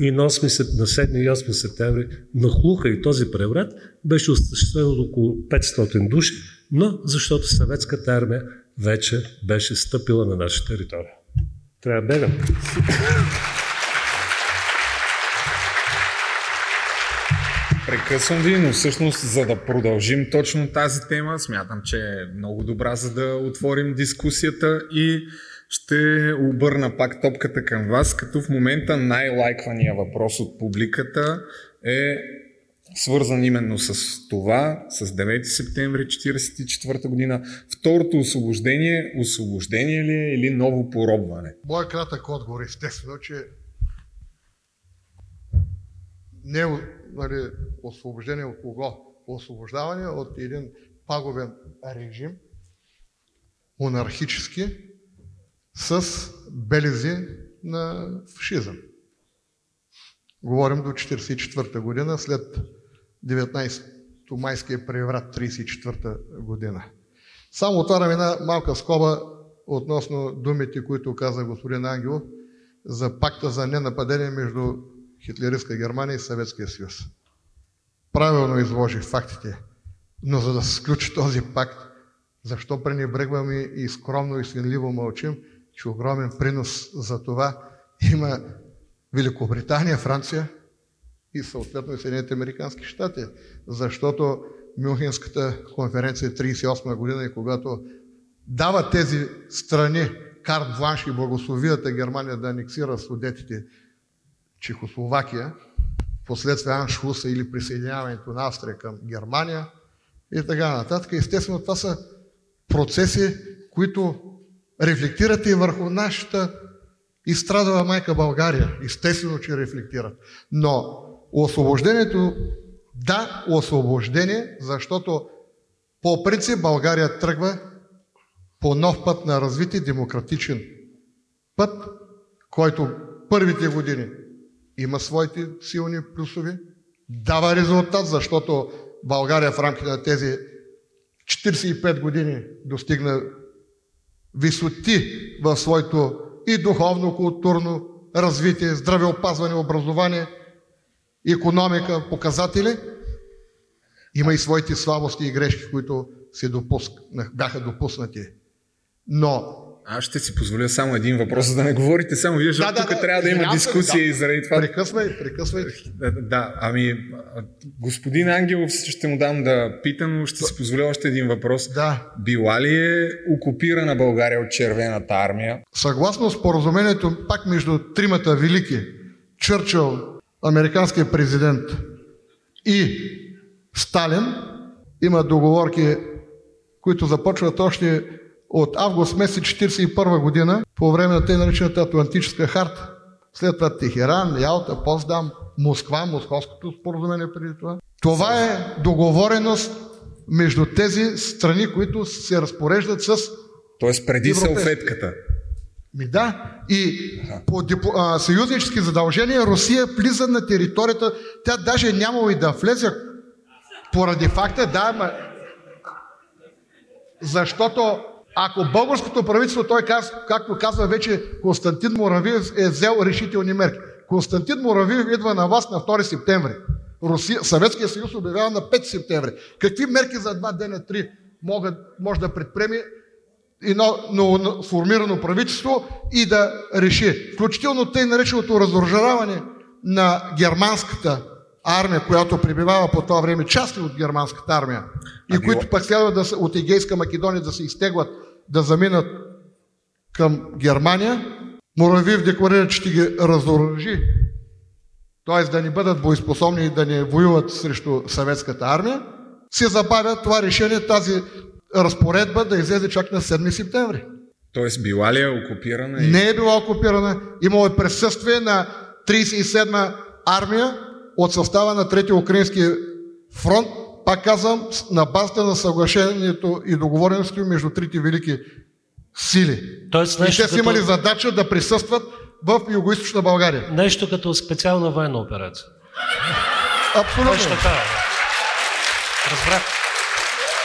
И на, 8, на 7 и 8 септември нахлуха и този преврат беше осъществен от около 500 души, но защото съветската армия вече беше стъпила на наша територия. Трябва да бегам.
Прекъсвам ви, но всъщност за да продължим точно тази тема, смятам, че е много добра за да отворим дискусията и ще обърна пак топката към вас, като в момента най-лайквания въпрос от публиката е свързан именно с това, с 9 септември 1944 година. Второто освобождение, освобождение ли е или ново поробване?
Моя кратък отговор естествено, че не нали, освобождение от кого? Освобождаване от един пагубен режим, монархически, с белези на фашизъм. Говорим до 1944 година, след 19-то майския преврат 1934 година. Само отварям една малка скоба относно думите, които каза господин Ангелов за пакта за ненападение между хитлеристка Германия и Съветския съюз. Правилно изложих фактите, но за да се сключи този пакт, защо пренебрегваме и скромно и свинливо мълчим, че огромен принос за това има Великобритания, Франция и съответно и Съединените Американски щати. Защото Мюнхенската конференция 38 година и когато дава тези страни карт бланш и благословията Германия да анексира судетите Чехословакия, последствие Аншлуса или присъединяването на Австрия към Германия и така нататък. Естествено, това са процеси, които рефлектират и върху нашата изстрадала майка България. Естествено, че рефлектират. Но освобождението, да, освобождение, защото по принцип България тръгва по нов път на развитие, демократичен път, който първите години има своите силни плюсови, дава резултат, защото България в рамките на тези 45 години достигна висоти в своето и духовно, културно развитие, здравеопазване, образование, економика, показатели. Има и своите слабости и грешки, които се допуск... бяха допуснати. Но
аз ще си позволя само един въпрос, за да не говорите само вие, защото да, тук да, трябва да, има дискусия да, и заради това.
Прекъсвай, прекъсвай.
Да, да, ами господин Ангелов ще му дам да пита, но ще си позволя още един въпрос.
Да.
Била ли е окупирана България от червената армия?
Съгласно споразумението пак между тримата велики, Чърчил, американския президент и Сталин, има договорки, които започват още от август месец 1941 година, по време на тъй наречената Атлантическа харта, след това Техеран, Ялта, Поздам, Москва, Московското споразумение преди това. Това е договореност между тези страни, които се разпореждат с
Тоест преди салфетката.
Ми да. И по а, съюзнически задължения Русия влиза на територията. Тя даже нямало и да влезе поради факта, да, ма... защото ако българското правителство, той каз, както казва вече Константин Моравиев, е взел решителни мерки. Константин Моравиев идва на вас на 2 септември. Русия, Съветския съюз обявява на 5 септември. Какви мерки за два дена, три могат, може да предприеме едно формирано правителство и да реши. Включително тъй нареченото разоръжаване на германската армия, която прибивава по това време части от германската армия и които пък следва да, от Егейска Македония да се изтеглят да заминат към Германия, Моравиев декларира, че ще ги разоръжи, т.е. да ни бъдат боеспособни и да не воюват срещу съветската армия, се забавя това решение, тази разпоредба да излезе чак на 7 септември.
Тоест била ли е окупирана?
И... Не е била окупирана. Имало е присъствие на 37-ма армия от състава на Трети Украински фронт, пак казвам, на базата на съглашението и договореностите между трите велики сили.
Тоест
и те са
като-
имали задача да присъстват в Юго-Источна България.
Нещо като специална военна операция.
Абсолютно.
Точно така. е. Разбрах.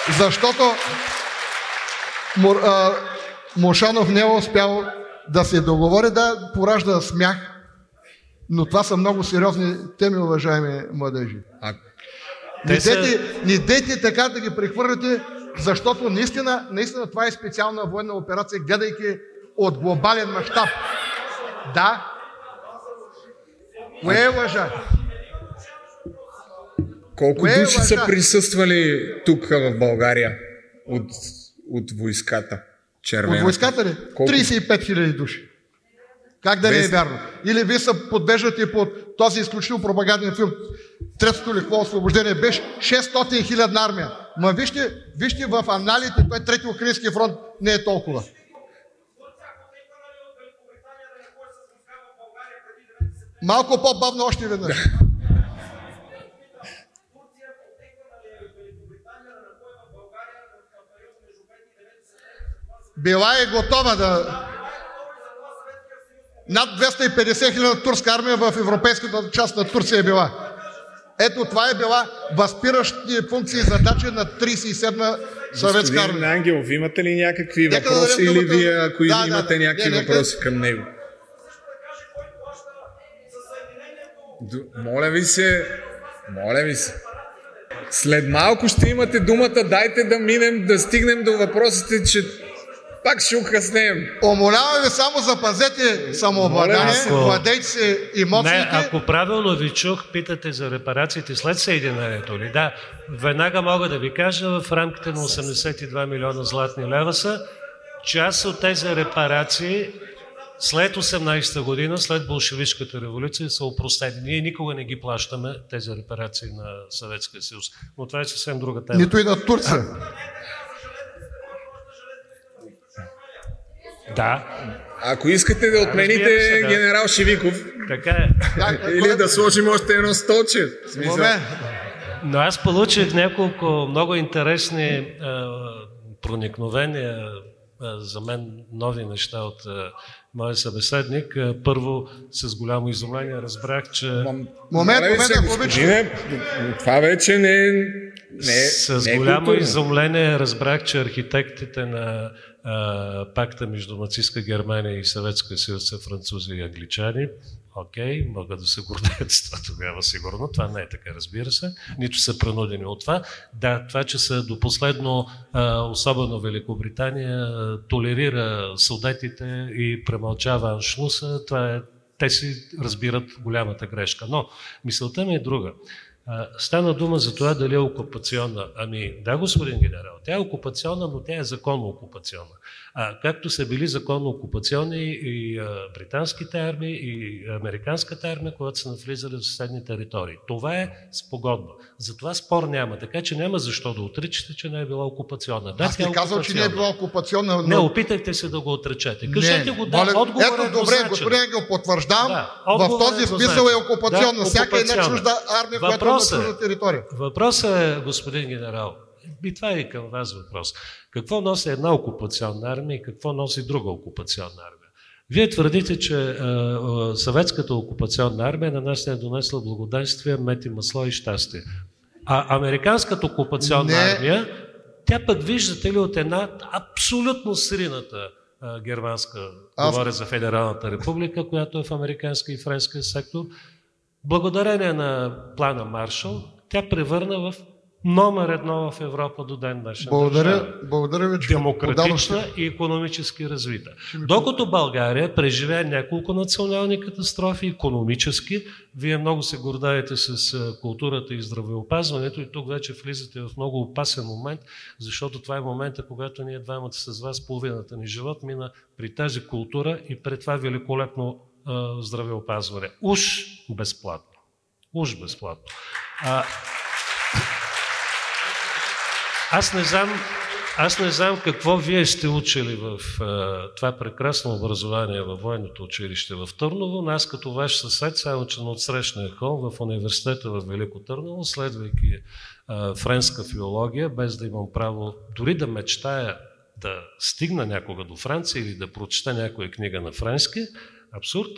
Защото Мошанов не е успял да се договори, да поражда смях, но това са много сериозни теми, уважаеми младежи.
А,
Не
са-
дейте, не дейте така да ги прехвърляте, защото наистина, наистина това е специална военна операция, гледайки от глобален мащаб. Да. Кое е лъжа?
Колко
е
души са присъствали тук в България от, от войската?
От
Червена.
войската ли?
Колко?
35 хиляди души. Как да не е вярно? Или вие се подвеждате под този изключително пропаганден филм Третото леко освобождение беше 600 хилядна армия. Ма вижте, вижте в аналите, той трети Украински фронт не е толкова. Малко по-бавно още веднъж. Била е готова да... Над 250 хиляди турска армия в европейската част на Турция е била. Ето това е била възпиращи функции и задачи на 37-ма съветска армия.
Ангелов, имате ли някакви
Нека да
въпроси
дадем
или вие, ако
Да, да,
имате
да.
някакви
Не,
въпроси към него? Моля ви се, моля ви се. След малко ще имате думата, дайте да минем, да стигнем до въпросите, че пак ще укъснем.
Умолявам ви само запазете самообладание,
Ако-
владейте се емоциите.
Не, ако правилно ви чух, питате за репарациите след съединението ли? Да, веднага мога да ви кажа, в рамките на 82 милиона златни лева са част от тези репарации след 18-та година, след болшевишката революция са опростени. Ние никога не ги плащаме тези репарации на Съветския съюз. Но това е съвсем друга тема.
Нито и на Турция.
Да,
Ако искате да отмените
се, да.
генерал Шивиков
така е.
Да,
или да сложим още едно столче.
Но аз получих няколко много интересни а, проникновения, а, за мен нови неща от а, моя събеседник. А, първо, с голямо изумление разбрах, че
Момент, момент, ако обичате.
господине, това вече не е... Не, е-
с
не е
голямо
културно.
изумление разбрах, че архитектите на пакта между нацистска Германия и Съветска съюз са французи и англичани. Окей, могат да се гордеят с това тогава сигурно. Това не е така, разбира се. Нито са принудени от това. Да, това, че са до последно, особено Великобритания, толерира солдатите и премълчава аншлуса, това е те си разбират голямата грешка. Но мисълта ми е друга. Стана дума за това дали е окупационна. Ами да, господин генерал, тя е окупационна, но тя е законно окупационна. А, както са били законно окупационни и а, британските армии, и американската армия, когато са навлизали в съседни територии. Това е спогодба. Затова спор няма. Така че няма защо да отричате, че не е била окупационна. Да,
Аз
е
не казвам, че не е била окупационна.
Не,
но-
опитайте се да го отречете.
Не,
Кажете го, да,
моля-
отговорът
Ето,
е
добре,
еднозначен.
господин Ангел, потвърждавам.
Да,
в
отговорът
този
е
смисъл е окупационна.
Да,
Всяка една чужда армия, която е на
е-
чужда територия.
Въпросът е, господин генерал, и това е и към вас въпрос. Какво носи една окупационна армия и какво носи друга окупационна армия? Вие твърдите, че а, а, съветската окупационна армия на нас не е донесла благоденствие, мед и масло и щастие. А американската окупационна
Не.
армия, тя пък виждате ли от една абсолютно срината а, германска,
Аз-
говоря за Федералната република, която е в американска и френския сектор, благодарение на плана Маршал, тя превърна в номер едно в Европа до ден днешен.
Благодаря,
държава.
благодаря ви, че
Демократична и економически развита. Докато България преживее няколко национални катастрофи, економически, вие много се гордаете с културата и здравеопазването и тук вече влизате в много опасен момент, защото това е момента, когато ние двамата с вас, половината ни живот мина при тази култура и пред това великолепно а, здравеопазване. Уж безплатно. Уж безплатно. А, аз не знам аз не знам какво вие сте учили в а, това прекрасно образование във военното училище в Търново, но аз като ваш съсед, само че на отсрещния хол в университета в Велико Търново, следвайки а, френска филология, без да имам право дори да мечтая да стигна някога до Франция или да прочета някоя книга на френски, абсурд,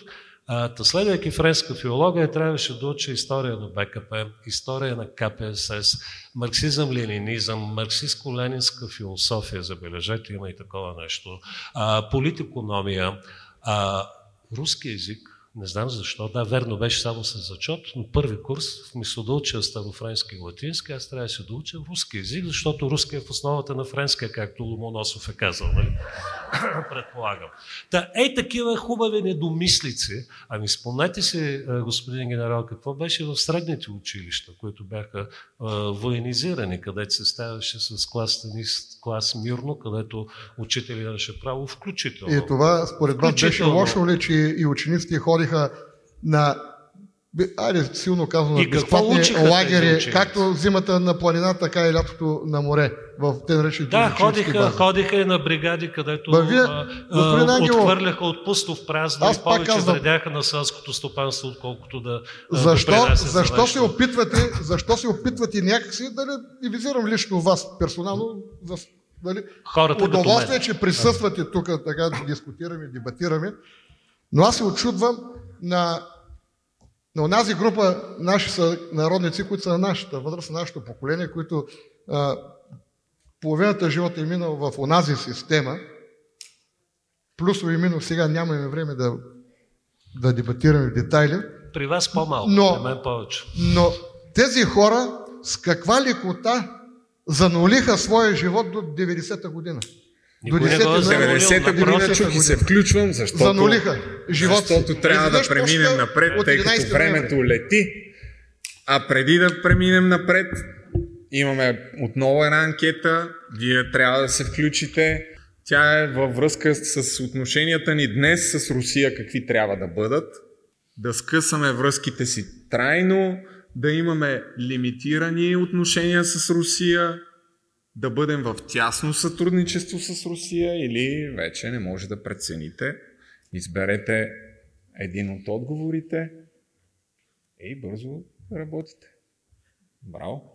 та следвайки френска филология, трябваше да уча история на БКП, история на КПСС, марксизъм, ленинизъм, марксистско-ленинска философия, забележете, има и такова нещо, политикономия, руски язик, не знам защо. Да, верно беше само с зачет, но първи курс, вместо да уча старофренски и латински, аз трябваше да уча руски язик, защото руски е в основата на френския, както Ломоносов е казал, нали? Предполагам. Та, ей такива хубави недомислици. Ами спомнете си, господин генерал, какво беше в средните училища, които бяха военизирани, където се ставаше с клас тенист, клас мирно, където учители имаше право включително.
И това според вас беше лошо ли, че и учениците ходиха на айде силно казано, на безплатни лагери, както зимата на планина, така и лятото на море, в те наречени
Да, ходиха, ходиха и на бригади, където Ба, вие, а, отхвърляха от пустов празно и повече казвам, вредяха на селското стопанство, отколкото да
Защо, да защо се опитвате, защо се опитвате някакси, да не визирам лично вас персонално, за, дали,
Хората
удоволствие, че присъствате тук, така да дискутираме, дебатираме, но аз се очудвам на на онази група наши народници, които са на нашата възраст, на нашето поколение, които а, половината живота е минал в онази система, плюсово и минус, сега нямаме време да, да дебатираме в детайли.
При вас по-малко, но, при мен повече.
Но тези хора с каква лекота занолиха своя живот до 90-та година.
До 90-та година чух и се включвам, защото,
Занулиха
живот защото трябва да преминем напред, тъй като времето лети. А преди да преминем напред, имаме отново една анкета. Вие трябва да се включите. Тя е във връзка с отношенията ни днес с Русия, какви трябва да бъдат. Да скъсаме връзките си трайно, да имаме лимитирани отношения с Русия, да бъдем в тясно сътрудничество с Русия или вече не може да прецените. Изберете един от отговорите и бързо работите. Браво!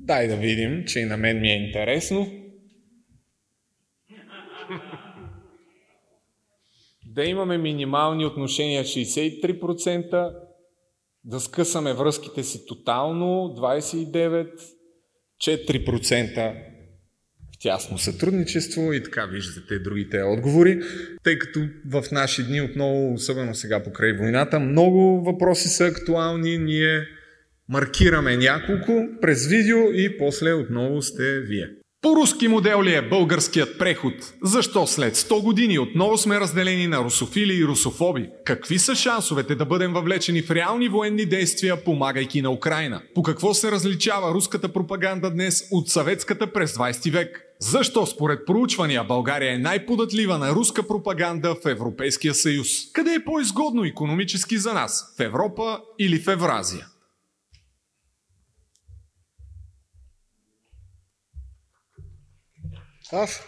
Дай да видим, че и на мен ми е интересно. да имаме минимални отношения 63%, да скъсаме връзките си тотално, 29, 4% в тясно сътрудничество и така виждате другите отговори, тъй като в наши дни отново, особено сега покрай войната, много въпроси са актуални, ние маркираме няколко през видео и после отново сте вие.
По-руски модел ли е българският преход? Защо след 100 години отново сме разделени на русофили и русофоби? Какви са шансовете да бъдем въвлечени в реални военни действия, помагайки на Украина? По какво се различава руската пропаганда днес от съветската през 20 век? Защо според проучвания България е най-податлива на руска пропаганда в Европейския съюз? Къде е по-изгодно економически за нас? В Европа или в Евразия?
Аз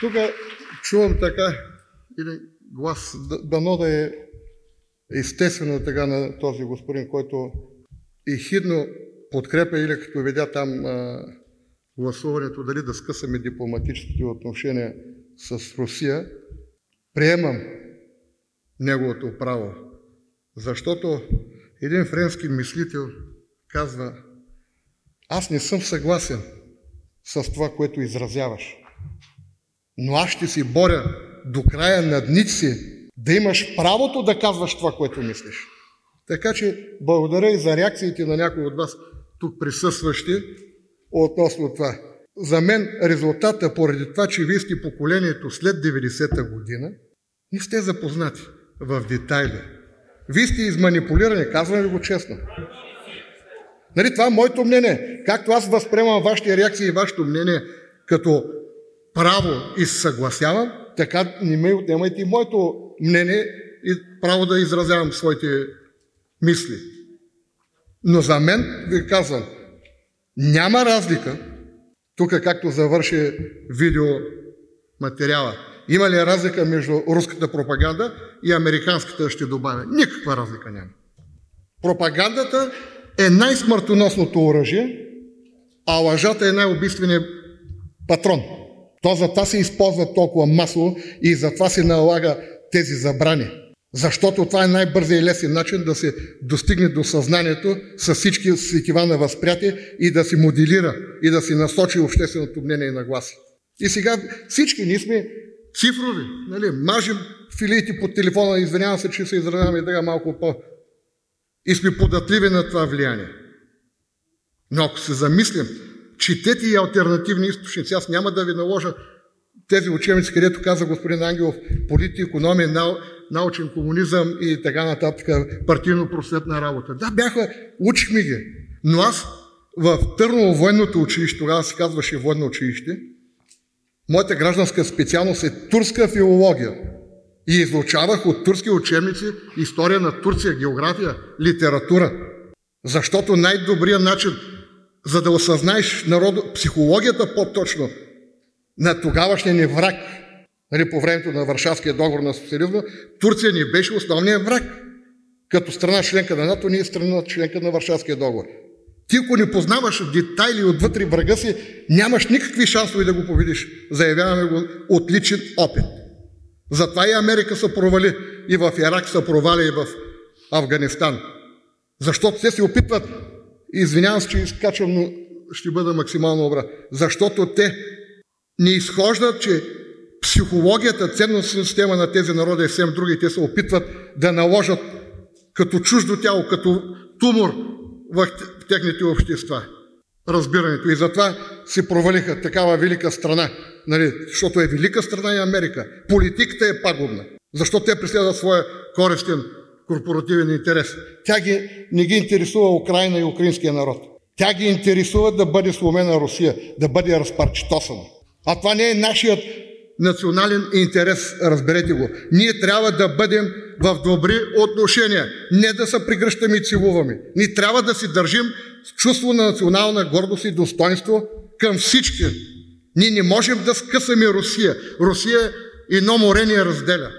тук чувам така или глас, дано да е естествено така на този господин, който и хидно подкрепя или като видя там а, гласуването, дали да скъсаме дипломатическите отношения с Русия, приемам неговото право. Защото един френски мислител казва, аз не съм съгласен с това, което изразяваш. Но аз ще си боря до края на дните си да имаш правото да казваш това, което мислиш. Така че благодаря и за реакциите на някои от вас тук присъстващи относно това. За мен резултата, поради това, че вие сте поколението след 90-та година, не сте запознати в детайли. Вие сте изманипулирани, казвам ви го честно. Нали, това е моето мнение. Както аз възприемам вашите реакции и вашето мнение като право и съгласявам, така не ме отнемайте и моето мнение и право да изразявам своите мисли. Но за мен, ви казвам, няма разлика, тук както завърши видео материала, има ли разлика между руската пропаганда и американската, ще добавя? Никаква разлика няма. Пропагандата е най-смъртоносното оръжие, а лъжата е най-убийственият патрон. То за това се използва толкова масово и затова се налага тези забрани. Защото това е най-бързият и лесен начин да се достигне до съзнанието с всички сетива на възприятие и да се моделира и да се насочи общественото мнение и нагласи. И сега всички ние сме цифрови, нали? мажем филиите по телефона, извинявам се, че се изразяваме така малко по... И сме податливи на това влияние. Но ако се замислим, четете и альтернативни източници, аз няма да ви наложа тези учебници, където каза господин Ангелов, политика, економия, нау, научен комунизъм и така нататък, партийно-просветна работа. Да, бяха, учихме ги. Но аз в Търново военното училище, тогава се казваше военно училище, моята гражданска специалност е турска филология. И изучавах от турски учебници история на Турция, география, литература. Защото най-добрият начин, за да осъзнаеш народ, психологията по-точно, на тогавашния ни враг, нали, по времето на Варшавския договор на социализма, Турция ни беше основният враг. Като страна членка на НАТО, ние страна членка на Варшавския договор. Ти, ако не познаваш детайли отвътре врага си, нямаш никакви шансове да го победиш. Заявяваме го от личен опит. Затова и Америка се провали, и в Ирак се провали, и в Афганистан. Защото те се опитват, извинявам се, че изкачвам, но ще бъда максимално обра, защото те не изхождат, че психологията, ценностната система на тези народи е съвсем други. Те се опитват да наложат като чуждо тяло, като тумор в техните общества. Разбирането. И затова се провалиха такава велика страна. Нали, защото е велика страна и Америка. Политиката е пагубна. Защо те преследват своя користен корпоративен интерес. Тя ги, не ги интересува Украина и украинския народ. Тя ги интересува да бъде сломена Русия, да бъде разпарчетосана. А това не е нашият национален интерес, разберете го. Ние трябва да бъдем в добри отношения, не да се пригръщаме и целуваме. Ние трябва да си държим чувство на национална гордост и достоинство към всички. Ние не можем да скъсаме Русия. Русия едно море ни разделя.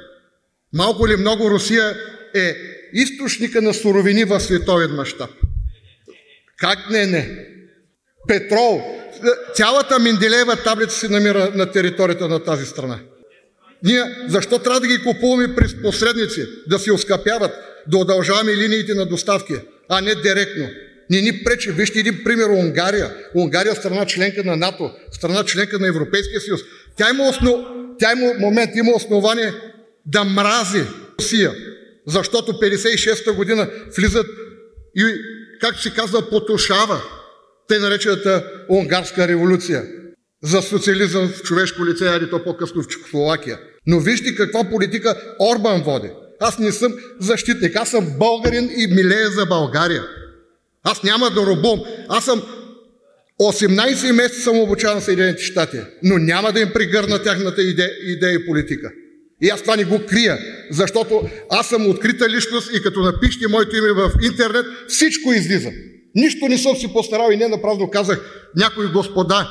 Малко ли много Русия е източника на суровини в световен мащаб. Как не, не? Петрол, цялата Менделеева таблица се намира на територията на тази страна. Ние защо трябва да ги купуваме през посредници, да се оскъпяват, да удължаваме линиите на доставки, а не директно? Не ни пречи. Вижте един пример Унгария. Унгария страна членка на НАТО, страна членка на Европейския съюз. Тя има, основ... Тя има момент, има основание да мрази Русия, защото 56-та година влизат и, както се казва, потушава тъй наречената унгарска революция за социализъм в човешко лице, а то по-късно в Чехословакия. Но вижте каква политика Орбан води. Аз не съм защитник, аз съм българин и милея за България. Аз няма да робом. Аз съм 18 месеца съм обучаван в Съединените щати, но няма да им пригърна тяхната идея, идея и политика. И аз това не го крия, защото аз съм открита личност и като напишете моето име в интернет, всичко излиза. Нищо не съм си постарал и не направо казах, някои господа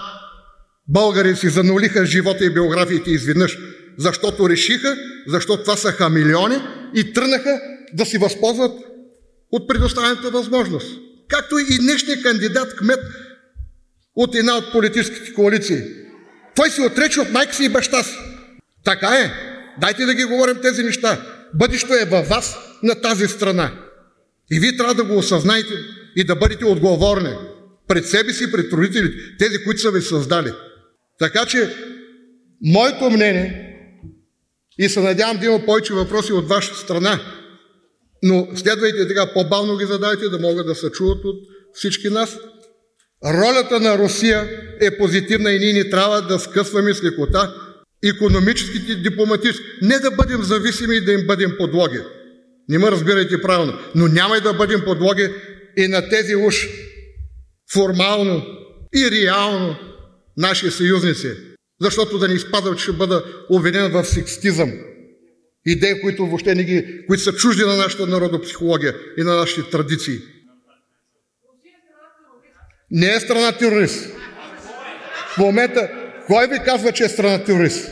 българи си занулиха живота и биографиите изведнъж, защото решиха, защото това са хамилиони и тръгнаха да си възползват от предоставената възможност. Както и днешния кандидат кмет от една от политическите коалиции. Той се отрече от майка си и баща си. Така е. Дайте да ги говорим тези неща. Бъдещето е във вас на тази страна. И вие трябва да го осъзнаете и да бъдете отговорни пред себе си, пред родителите, тези, които са ви създали. Така че, моето мнение, и се надявам да има повече въпроси от ваша страна, но следвайте така, по-бавно ги задайте, да могат да се чуват от всички нас. Ролята на Русия е позитивна и ние не трябва да скъсваме с лекота економическите, дипломатически. Не да бъдем зависими и да им бъдем подлоги. Не ме разбирайте правилно. Но няма и да бъдем подлоги и на тези уж формално и реално наши съюзници. Защото да не изпадам, че ще бъда обвинен в секстизъм. Идеи, които въобще не ги, които са чужди на нашата народопсихология и на нашите традиции. Не е страна терорист. В момента, кой ви казва, че е страна терорист?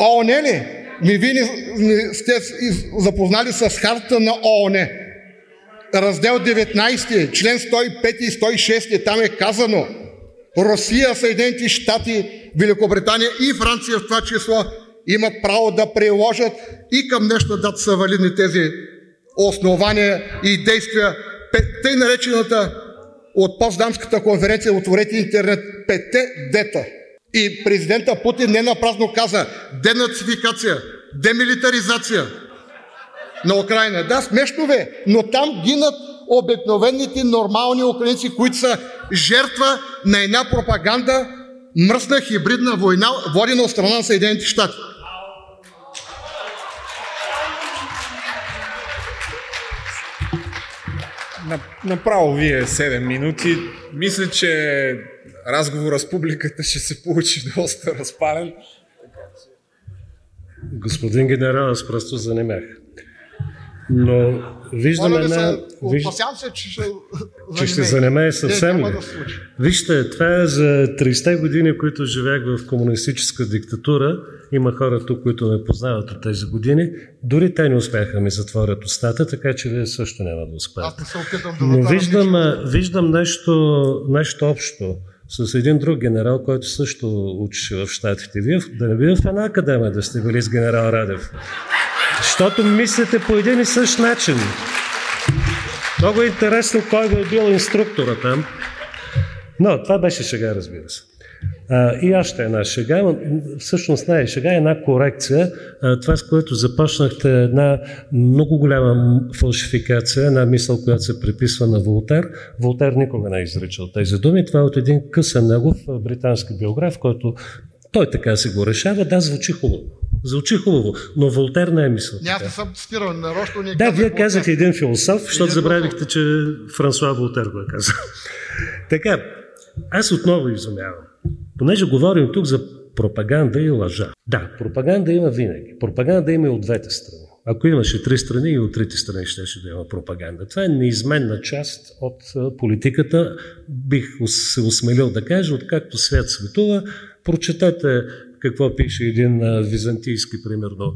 ООН ли? Ми вие не сте запознали с харта на ООН. Раздел 19, член 105 и 106, там е казано Русия, Съединените щати, Великобритания и Франция в това число имат право да приложат и към днешна дата са валидни тези основания и действия, тъй наречената от Потсдамската конференция Отворете интернет петте дета. И президента Путин не напразно каза денацификация, демилитаризация на Украина. Да, смешно бе, но там гинат обикновените нормални украинци, които са жертва на една пропаганда, мръсна хибридна война, водена от страна на Съединените щати.
Направо вие 7 минути. Мисля, че разговора с публиката ще се получи доста разпален.
Господин генерал, аз просто занимах. Но виждаме една...
Виж... Опасявам се, че ще,
че ще занимае съвсем ли? Да Вижте, това е за 30 години, които живях в комунистическа диктатура. Има хора тук, които ме познават от тези години. Дори те не успяха ми затворят устата, така че вие също няма да успеете.
Не се да
Но виждам, виждам нещо, нещо общо с един друг генерал, който също учеше в Штатите. Вие да не бива в една академия да сте били с генерал Радев. Защото мислите по един и същ начин. Много е интересно кой ви е бил инструктора там. Но това беше шега, разбира се. А, и още една шега, всъщност не е шега, една корекция. А, това, с което започнахте, една много голяма фалшификация, една мисъл, която се приписва на Волтер. Волтер никога не е изричал тези думи. Това е от един късен негов британски биограф, който той така се го решава. Да, звучи хубаво. Звучи хубаво, но Волтер не е мисъл.
Не, аз не съм цитирал нарочно.
Не да, вие казахте един философ, защото забравихте, че Франсуа Волтер го е казал. така, аз отново изумявам. Понеже говорим тук за пропаганда и лъжа. Да, пропаганда има винаги. Пропаганда има и от двете страни. Ако имаше три страни, и от трите страни ще, ще да има пропаганда. Това е неизменна част от политиката, бих се осмелил да кажа, откакто свят светува. Прочетете какво пише един византийски, примерно,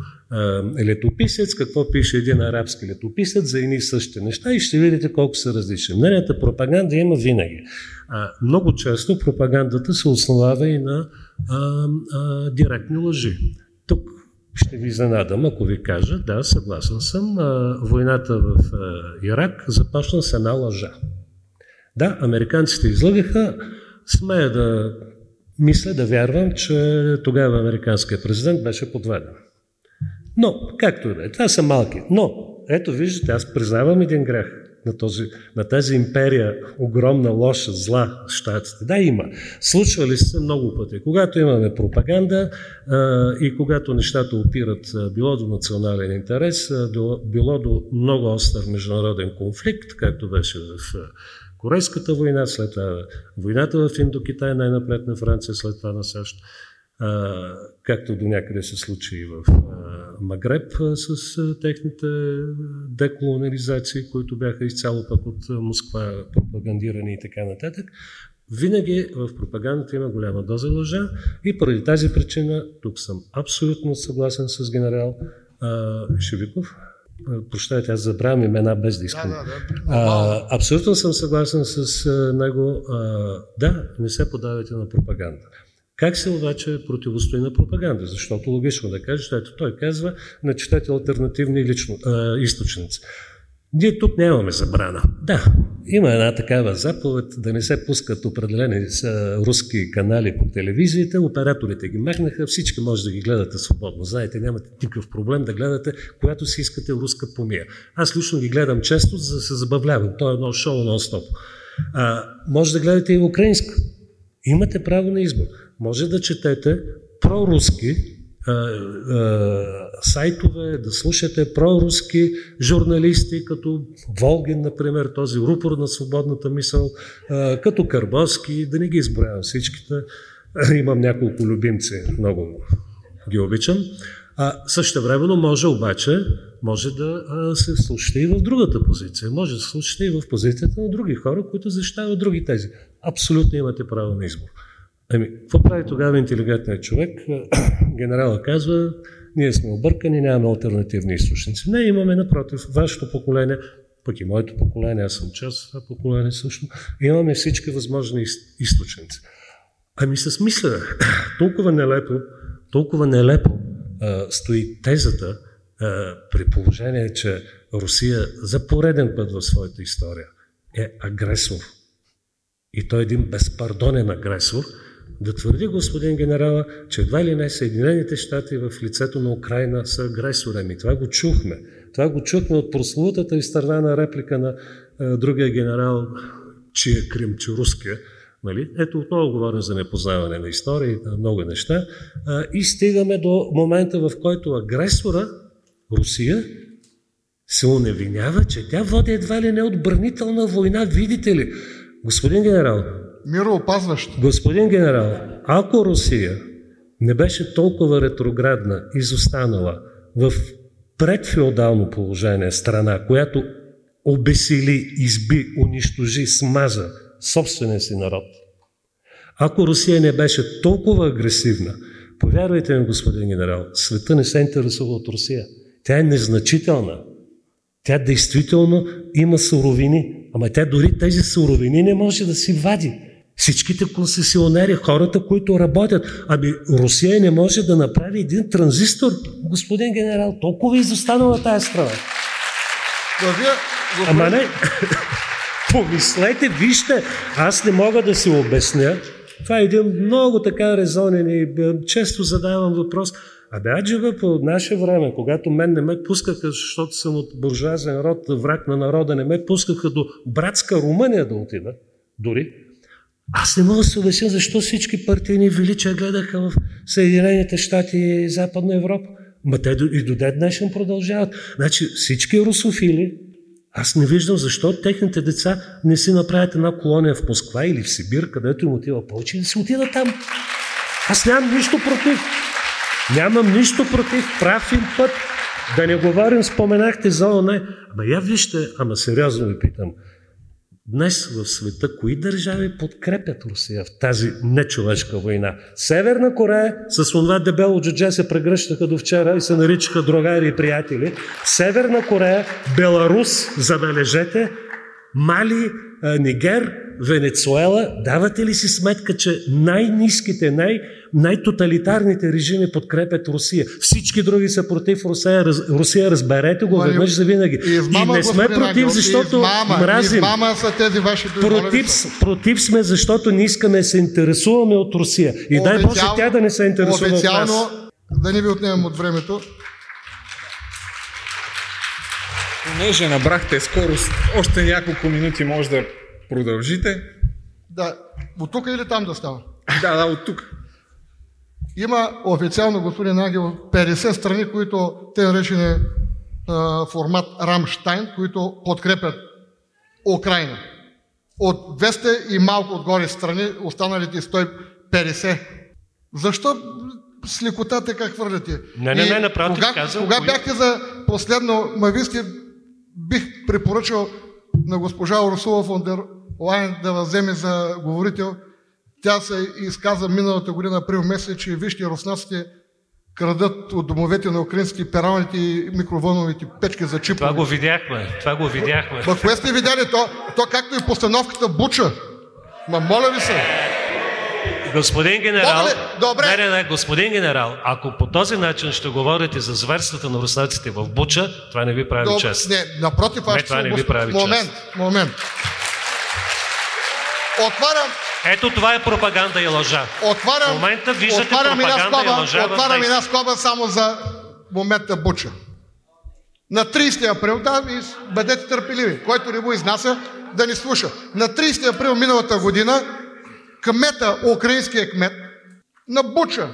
летописец, какво пише един арабски летописец за едни същи неща и ще видите колко са различни. Мненията пропаганда има винаги. А, много често пропагандата се основава и на а, а, директни лъжи. Тук ще ви занадам, ако ви кажа, да, съгласен съм, а, войната в а, Ирак започна с една лъжа. Да, американците излъгаха, смея да мисля да вярвам, че тогава американският президент беше подведен. Но, както и да е, това са малки. Но, ето виждате, аз признавам един грех на, този, на тази империя, огромна, лоша, зла, щатите. Да, има. Случвали се много пъти. Когато имаме пропаганда а, и когато нещата опират а, било до национален интерес, а, било, било до много остър международен конфликт, както беше в Корейската война, след това войната в Индокитай, най-напред на Франция, след това на САЩ, както до някъде се случи и в Магреб с техните деколонализации, които бяха изцяло пък от Москва пропагандирани и така нататък. Винаги в пропагандата има голяма доза лъжа и поради тази причина тук съм абсолютно съгласен с генерал Шевиков, Прощайте, аз забравям имена без да искам. Да, да, да. А, абсолютно съм съгласен с него. А, да, не се подавайте на пропаганда. Как се обаче противостои на пропаганда? Защото логично да кажеш, ето той казва, начетете альтернативни лично, а, източници. Ние тук нямаме забрана. Да, има една такава заповед да не се пускат определени руски канали по телевизиите, операторите ги махнаха, всички може да ги гледате свободно. Знаете, нямате никакъв проблем да гледате, когато си искате руска помия. Аз лично ги гледам често, за да се забавлявам. То е едно шоу нон-стоп. А, може да гледате и украинска. Имате право на избор. Може да четете проруски сайтове, да слушате проруски журналисти, като Волгин, например, този рупор на свободната мисъл, като Карбовски, да не ги изброявам всичките. Имам няколко любимци, много ги обичам. А също може обаче може да а, се слушате и в другата позиция. Може да се слушате и в позицията на други хора, които защитават други тези. Абсолютно имате право на избор. Ами, какво прави тогава интелигентният човек? Генерала казва, ние сме объркани, нямаме альтернативни източници. Не, имаме напротив, вашето поколение, пък и моето поколение, аз съм част от това поколение също, имаме всички възможни източници. Ами с мисля, толкова нелепо, толкова нелепо а, стои тезата, а, при положение, че Русия за пореден път в своята история е агресор. И той е един безпардонен агресор, да твърди господин генерала, че едва ли не Съединените щати в лицето на Украина са агресорами. Това го чухме. Това го чухме от прословутата и страна на реплика на а, другия генерал, че е Крим, че руския. Нали? Ето отново говорим за непознаване на история и на много неща. А, и стигаме до момента, в който агресора, Русия, се уневинява, че тя води едва ли не отбранителна война, видите ли. Господин генерал,
Мироопазващ.
Господин генерал, ако Русия не беше толкова ретроградна, изостанала в предфеодално положение страна, която обесили, изби, унищожи, смаза собствения си народ. Ако Русия не беше толкова агресивна, повярвайте ми, господин генерал, света не се интересува от Русия. Тя е незначителна. Тя действително има суровини, ама тя дори тези суровини не може да си вади. Всичките концесионери, хората, които работят. Ами Русия не може да направи един транзистор, господин генерал. Толкова изостанала тази страна. Ама не, помислете, вижте, аз не мога да си обясня. Това е един много така резонен и често задавам въпрос. Абе, аджева по наше време, когато мен не ме пускаха, защото съм от буржуазен род, враг на народа, не ме пускаха до братска Румъния да отида, дори. Аз не мога да се обясня защо всички партийни величия гледаха в Съединените щати и Западна Европа. Ма те и до ден днешен продължават. Значи всички русофили, аз не виждам защо техните деца не си направят една колония в Москва или в Сибир, където им отива повече, да си отидат там. Аз нямам нищо против. Нямам нищо против. Прав им път. Да не говорим, споменахте за ОНЕ. Ама я вижте, ама сериозно ви питам. Днес в света кои държави подкрепят Русия в тази нечовешка война? Северна Корея с това дебело джудже се прегръщаха до вчера и се наричаха другари и приятели. Северна Корея, Беларус, забележете, Мали, Нигер, Венецуела, давате ли си сметка, че най-низките, най- най-тоталитарните режими подкрепят Русия? Всички други са против Русия. Раз, Русия разберете го веднъж за винаги. И не сме против,
Ангел,
защото
измама,
мразим.
Измама са тези ваши.
Против, против сме, защото не искаме да се интересуваме от Русия. И дай Боже тя да не се интересува от нас.
да не ви отнемам от времето,
Понеже набрахте скорост, още няколко минути може да продължите.
Да, от тук или там да става?
Да, да, от тук.
Има официално, господин Ангел, 50 страни, които те наречени формат Рамштайн, които подкрепят Украина. От 200 и малко отгоре страни, останалите 150. Защо с лекота така хвърляте?
Не, не, не, напротив,
кога,
казвам.
Кога бяхте за последно, ма вие сте, бих препоръчал на госпожа Урсула фон дер Лайн да вземе за говорител. Тя се изказа миналата година, април месец, че вижте, руснаците крадат от домовете на украински пералните и микровълновите печки за чипове.
Това го видяхме. Това го видяхме.
Ма кое сте видяли? То, то както и постановката Буча. Ма моля ви се.
Господин генерал,
Добре.
Не, не, не, господин генерал, ако по този начин ще говорите за зверствата на руснаците в Буча, това не ви прави
Доб...
чест.
Не, напротив, аз
Не, това не ви прави
Момент,
чест.
момент. Отварям,
Ето това е пропаганда и лъжа.
отварям,
В момента виждате
отварям
пропаганда и
скоба,
лъжа в
отварям една скоба само за момента Буча. На 30 април, да, и бъдете търпеливи. Който не го изнася, да ни слуша. На 30 април миналата година кмета, украинския кмет на Буча,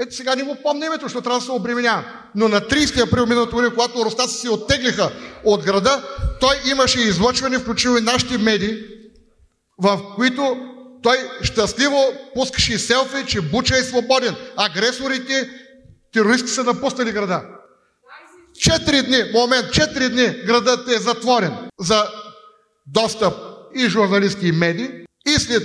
ето сега не му помня името, защото трябва да се обременява. Но на 30 април миналата година, когато руснаците се оттеглиха от града, той имаше излъчване, включително и нашите медии, в които той щастливо пускаше селфи, че Буча е свободен. Агресорите Терористи са напуснали града. Четири дни, момент, четири дни градът е затворен за достъп и журналисти и медии. И след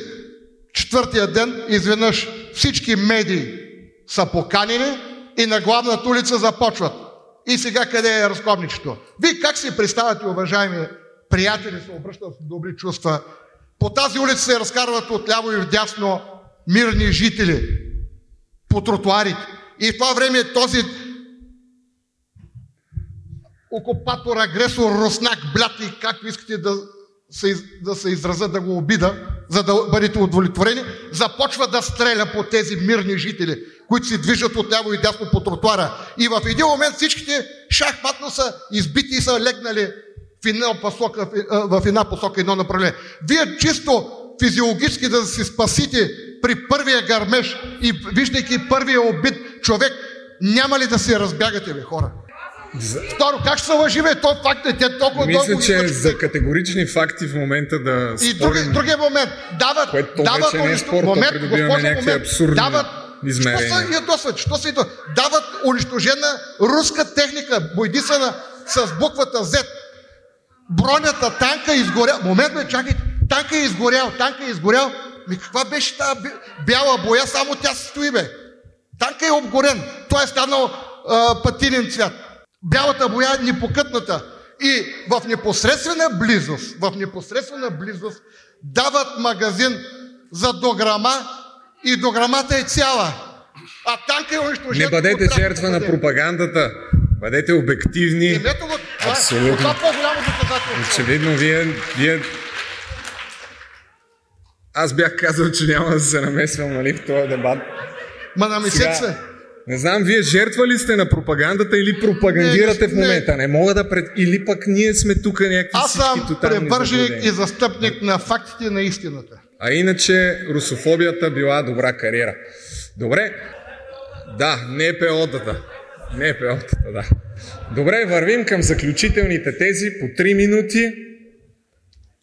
четвъртия ден изведнъж всички медии са поканени и на главната улица започват. И сега къде е разковничето? Вие как си представяте, уважаеми приятели, се обръщат с добри чувства, по тази улица се разкарват отляво и вдясно мирни жители по тротуарите. И в това време този окупатор, агресор, руснак, блят и както искате да се, да се израза, да го обида, за да бъдете удовлетворени, започва да стреля по тези мирни жители, които се движат отляво и дясно по тротуара. И в един момент всичките шахматно са избити и са легнали в една посока, в една посока едно направление. Вие чисто физиологически да се спасите при първия гармеж и виждайки първия убит човек, няма ли да се разбягате, ви хора? За... Второ, как ще се лъжи, бе? То факт е, те толкова
Мисля, че е за категорични факти в момента да
И други, другия момент. Дават,
което
дават,
вече не е спор, момент, придобиваме някакви абсурдни
дават,
измерения.
Що са ядосват? Що са ядосват? Дават унищожена руска техника, бойдисана с буквата Z. Бронята, танка изгорял. Момент, бе, чакайте. Танка е изгорял, танка е изгорял. Ми каква беше тази бяла боя, само тя се стои, бе. Танка е обгорен. Той е станал а, патинен цвят. Бялата боя е непокътната. И в непосредствена близост, в непосредствена близост дават магазин за дограма и дограмата е цяла. А танка е унищожена.
Не бъдете жертва на пропагандата. Бъдете обективни.
Го, това,
Абсолютно.
това по-голямо доказателство.
Очевидно, вие, вие... Аз бях казал, че няма да се намесвам нали, в този дебат.
Ма намесете се.
Не знам, вие жертва ли сте на пропагандата или пропагандирате
Не,
в
не.
момента? Не мога да пред... Или пък ние сме тук някакви
Аз съм превърженик и застъпник на фактите на истината.
А иначе русофобията била добра кариера. Добре. Да, не е пеотата. Не е пеотата, да. Добре, вървим към заключителните тези по 3 минути.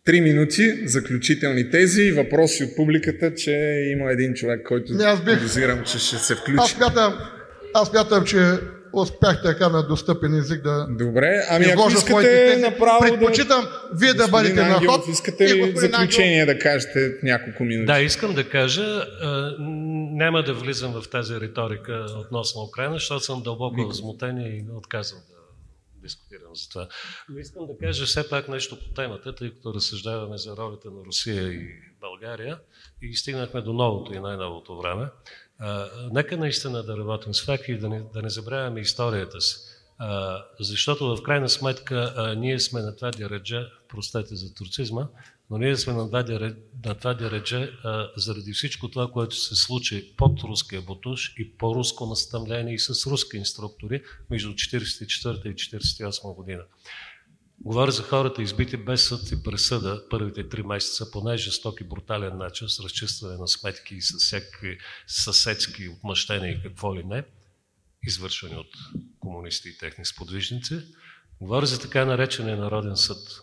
3 минути заключителни тези и въпроси от публиката, че има един човек, който
Не, аз бих-
подозирам, че ще се включи.
Аз смятам, аз смятам, че успях така на достъпен език да
Добре, ами ако искате
тези.
направо да...
Предпочитам вие да бъдете на ход.
искате
и
ли заключение да кажете няколко минути?
Да, искам да кажа, няма да влизам в тази риторика относно Украина, защото съм дълбоко възмутен и отказвам да дискутирам за това. Но искам да кажа все пак нещо по темата, тъй като разсъждаваме за ролята на Русия и България и стигнахме до новото и най-новото време. А, нека наистина да работим с факти и да не, да не забравяме историята си. А, защото в крайна сметка а, ние сме на това дередже, простете за турцизма, но ние сме на това дередже заради всичко това, което се случи под руския бутуш и по руско наставление и с руски инструктори между 1944 и 1948 година. Говоря за хората, избити без съд и пресъда първите три месеца по най-жесток и брутален начин, с разчистване на сметки и с всякакви съседски отмъщения и какво ли не, извършвани от комунисти и техни сподвижници. Говоря за така наречения Народен съд.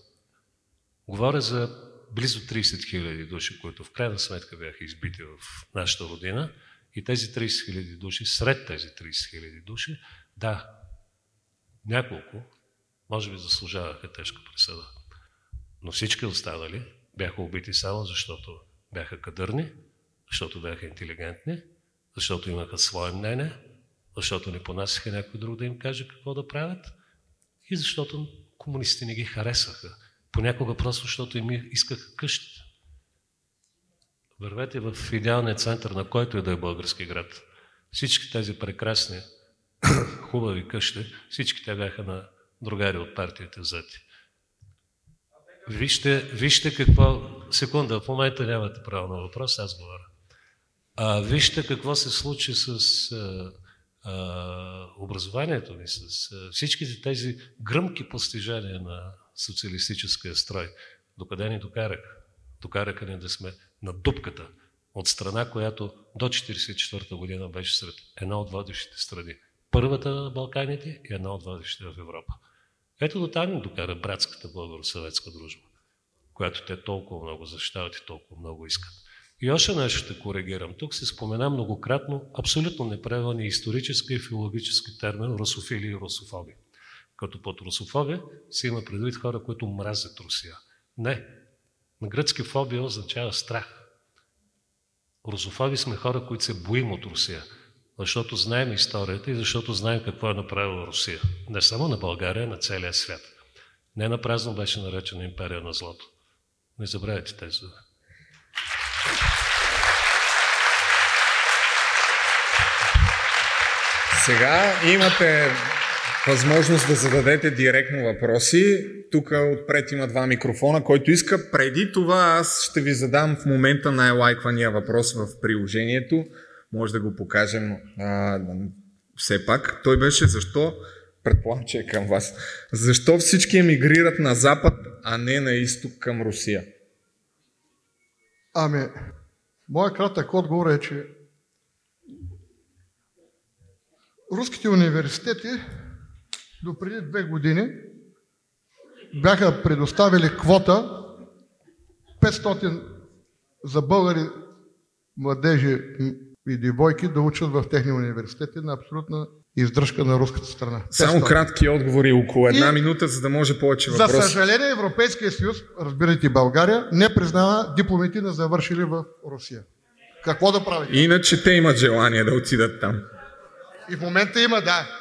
Говоря за близо 30 хиляди души, които в крайна сметка бяха избити в нашата родина. И тези 30 хиляди души, сред тези 30 хиляди души, да, няколко, може би заслужаваха тежка присъда. Но всички останали бяха убити само защото бяха кадърни, защото бяха интелигентни, защото имаха свое мнение, защото не понасяха някой друг да им каже какво да правят и защото комунистите не ги харесваха. Понякога просто защото им искаха къщите. Вървете в идеалния център на който и да е български град. Всички тези прекрасни, хубави къщи, всички те бяха на другари от партията взети. Вижте, вижте какво... Секунда, в момента нямате право на въпрос, аз говоря. А, вижте какво се случи с а, а, образованието ни, с а, всичките тези гръмки постижения на социалистическия строй. Докъде ни докараха? Докараха ни да сме на дупката от страна, която до 1944 година беше сред една от водещите страни. Първата на Балканите и една от водещите в Европа. Ето до там ни докара братската българо-съветска дружба, която те толкова много защитават и толкова много искат. И още нещо ще коригирам. Тук се спомена многократно абсолютно неправилния исторически и филологически термин русофили и русофоби. Като под русофобия се има предвид хора, които мразят Русия. Не. На гръцки фобия означава страх. Русофоби сме хора, които се боим от Русия, защото знаем историята и защото знаем какво е направила Русия. Не само на България, на целия свят. Не на празно беше наречена империя на злото. Не забравяйте тези думи.
Сега имате възможност да зададете директно въпроси. Тук отпред има два микрофона, който иска. Преди това аз ще ви задам в момента най-лайквания въпрос в приложението. Може да го покажем а, все пак. Той беше защо, предполагам, че е към вас, защо всички емигрират на запад, а не на изток към Русия?
Ами, моят кратък отговор е, че руските университети до преди две години бяха предоставили квота 500 за българи младежи и девойки да учат в техни университети на абсолютна издръжка на руската страна.
Само
500.
кратки отговори, около една
И-
минута, за да може повече
За
въпроси.
съжаление Европейския съюз, разбирайте България, не признава дипломите на завършили в Русия. Какво да прави?
Иначе те имат желание да отидат там.
И в момента има, да.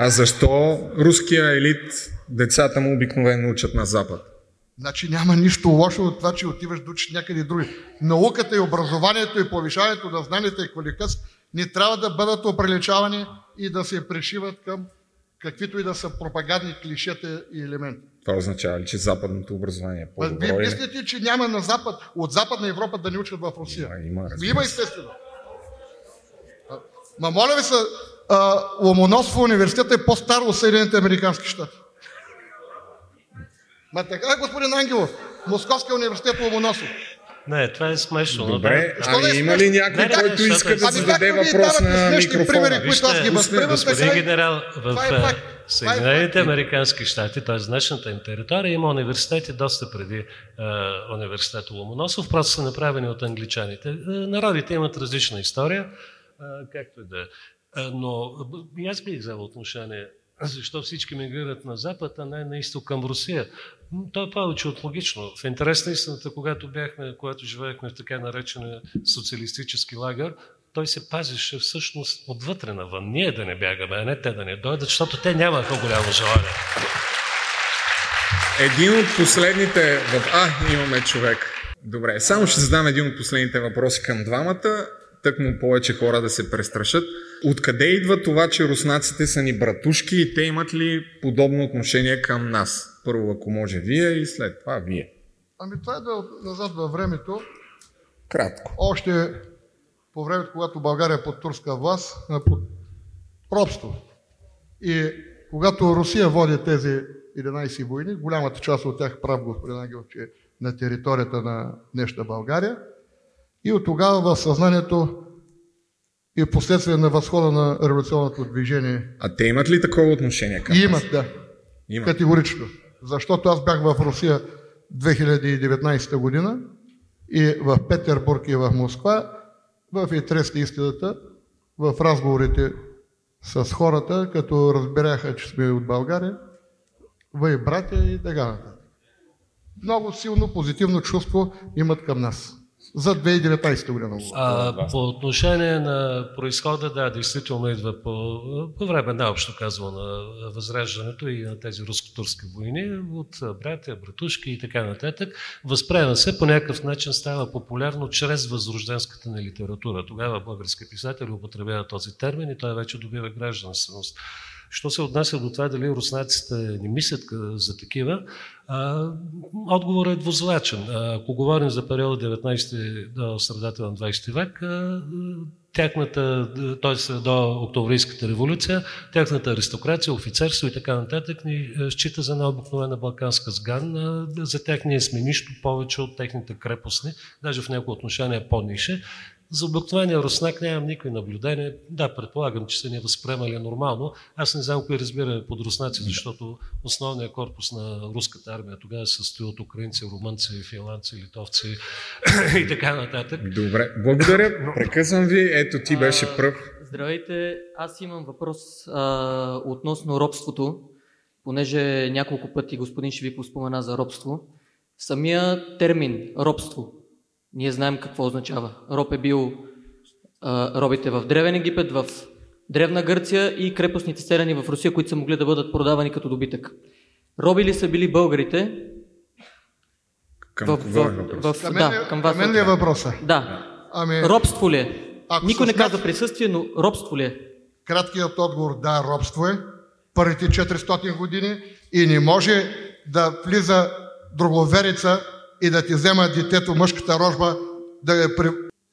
А защо руския елит, децата му обикновено учат на Запад?
Значи няма нищо лошо от това, че отиваш да учиш някъде други. Науката и образованието и повишаването на знанията и квалификация не трябва да бъдат оприличавани и да се пришиват към каквито и да са пропагандни клишета и елементи.
Това означава ли, че западното образование е по-добро?
Вие мислите, че няма на Запад, от Западна Европа да ни учат в Русия?
Има, има,
Има естествено. Ма моля ви се, Ломоносов университет е по-стар от Съединените Американски щати. Ма така, е, господин Ангелов, Московския университет Ломоносов.
Не, това е смешно. но
Добре,
да.
Защо да е
ами има ли някой,
Не, не,
който
защото
иска
е-
да
Ами
зададе въпрос на микрофона?
примери, които аз ги
Вижте,
възприемам,
Господин
така
генерал, в
Това е
е,
е
Съединените американски щати, т.е. днешната им територия, има университети доста преди е, университета Ломоносов, просто са направени от англичаните. Е, Народите имат различна история, е, както и да е. Е, Но и аз бих взел отношение защо всички мигрират на Запад, а не на изток към Русия. То е повече от логично. В интерес на истината, когато бяхме, когато живеехме в така наречения социалистически лагер, той се пазеше всъщност отвътре навън. Ние да не бягаме, а не те да не дойдат, защото те нямаха голямо желание.
Един от последните... А, имаме човек. Добре, само ще задам един от последните въпроси към двамата, тък му повече хора да се престрашат. Откъде идва това, че руснаците са ни братушки и те имат ли подобно отношение към нас? Първо, ако може вие и след това вие.
Ами това е да назад във времето,
Кратко.
още по времето, когато България е под турска власт, под робство. И когато Русия води тези 11 войни, голямата част от тях, прав господин Ангелов, че е на територията на днешна България, и от тогава в съзнанието и в последствие на възхода на революционното движение
А те имат ли такова отношение към
имат, да,
Имат.
категорично. Защото аз бях в Русия 2019 година и в Петербург и в Москва, в Итрести истината, в разговорите с хората, като разбираха, че сме от България, вай братя и така нататък. Много силно позитивно чувство имат към нас. За 2019 година.
А, по отношение на происхода, да, действително идва по, по време наобщо казвам на възраждането и на тези руско-турски войни от братя, братушки и така нататък. Възприема се, по някакъв начин става популярно чрез възрожденската на литература. Тогава български писатели употребяват този термин и той вече добива гражданственост. Що се отнася до това дали руснаците не мислят за такива, отговорът е двузлачен. А, Ако говорим за периода 19 до средата на 20 век, тяхната, т.е. до Октомврийската революция, тяхната аристокрация, офицерство и така нататък ни счита за една обикновена балканска сган. За тях ние сме нищо повече от техните крепостни, даже в някои отношения по-нише. За обикновения руснак нямам никакви наблюдения. Да, предполагам, че са ни възприемали нормално. Аз не знам кои разбираме под руснаци, защото основният корпус на руската армия тогава се състои от украинци, румънци, финландци, литовци и така нататък.
Добре, благодаря. Прекъсвам ви. Ето ти беше пръв.
Здравейте, аз имам въпрос а, относно робството, понеже няколко пъти господин Шевиков спомена за робство. Самия термин робство, ние знаем какво означава. Роб е бил а, робите в Древен Египет, в Древна Гърция и крепостните селени в Русия, които са могли да бъдат продавани като добитък. Роби ли са били българите?
Към
в,
кого е
в,
въпрос?
в,
Към
да,
ли-
към вас.
към мен ли е въпроса?
Да.
Ами,
Робство ли е?
Ако
Никой не
смята-
присъствие, но робство ли е?
краткият отговор да, робство е. Първите 400 години и не може да влиза друговерица и да ти взема детето, мъжката рожба, да я при,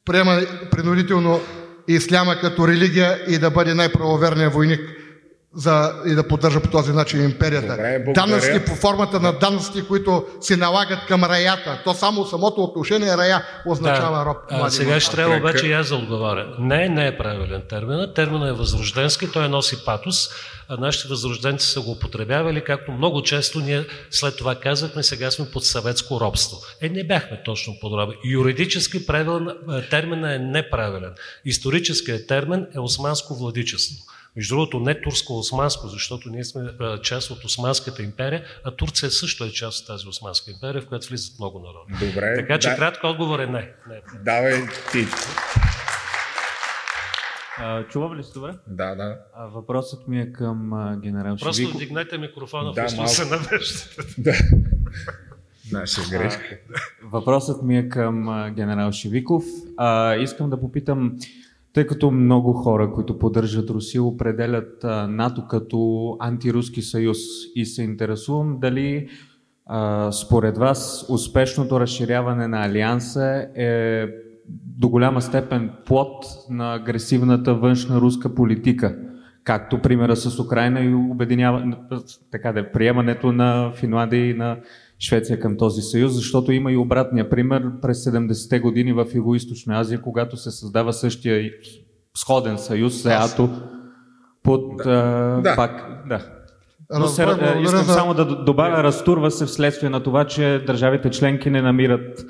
приема принудително исляма като религия и да бъде най-правоверният войник за, и да поддържа по този начин империята.
Добре,
данъци по формата на данъци, които се налагат към раята. То само самото отношение рая означава роб.
А, сега ще трябва обаче и аз да отговаря. Не, не е правилен терминът. Терминът е възрожденски, той носи патос, а нашите възрожденци са го употребявали, както много често ние след това казахме, сега сме под съветско робство. Е, не бяхме точно подробни. Юридически правилен, е, терминът е неправилен. Историческият термин е османско владичество. Между другото, не турско-османско, защото ние сме а, част от Османската империя, а Турция също е част от тази Османска империя, в която влизат много народи.
Добре.
Така че
да,
кратък отговор е не. не.
Давай ти.
А, чувам ли се добре?
Да, да.
А, въпросът ми е към а, генерал
Просто
Шевиков.
вдигнете микрофона,
Да,
да
малко.
се навеждате.
да. Наша грешка.
Въпросът ми е към а, генерал Шевиков. А, искам да попитам, тъй като много хора, които поддържат Русия, определят НАТО като антируски съюз и се интересувам дали а, според вас успешното разширяване на Алианса е до голяма степен плод на агресивната външна руска политика, както примера с Украина и обединява, така да, е, приемането на Финландия и на Швеция към този съюз, защото има и обратния пример през 70-те години в Юго-Источна Азия, когато се създава същия сходен съюз, СЕАТО, под а,
Да.
пак, да. Но се, искам
за-
само да добавя, разтурва се вследствие на това, че държавите членки не намират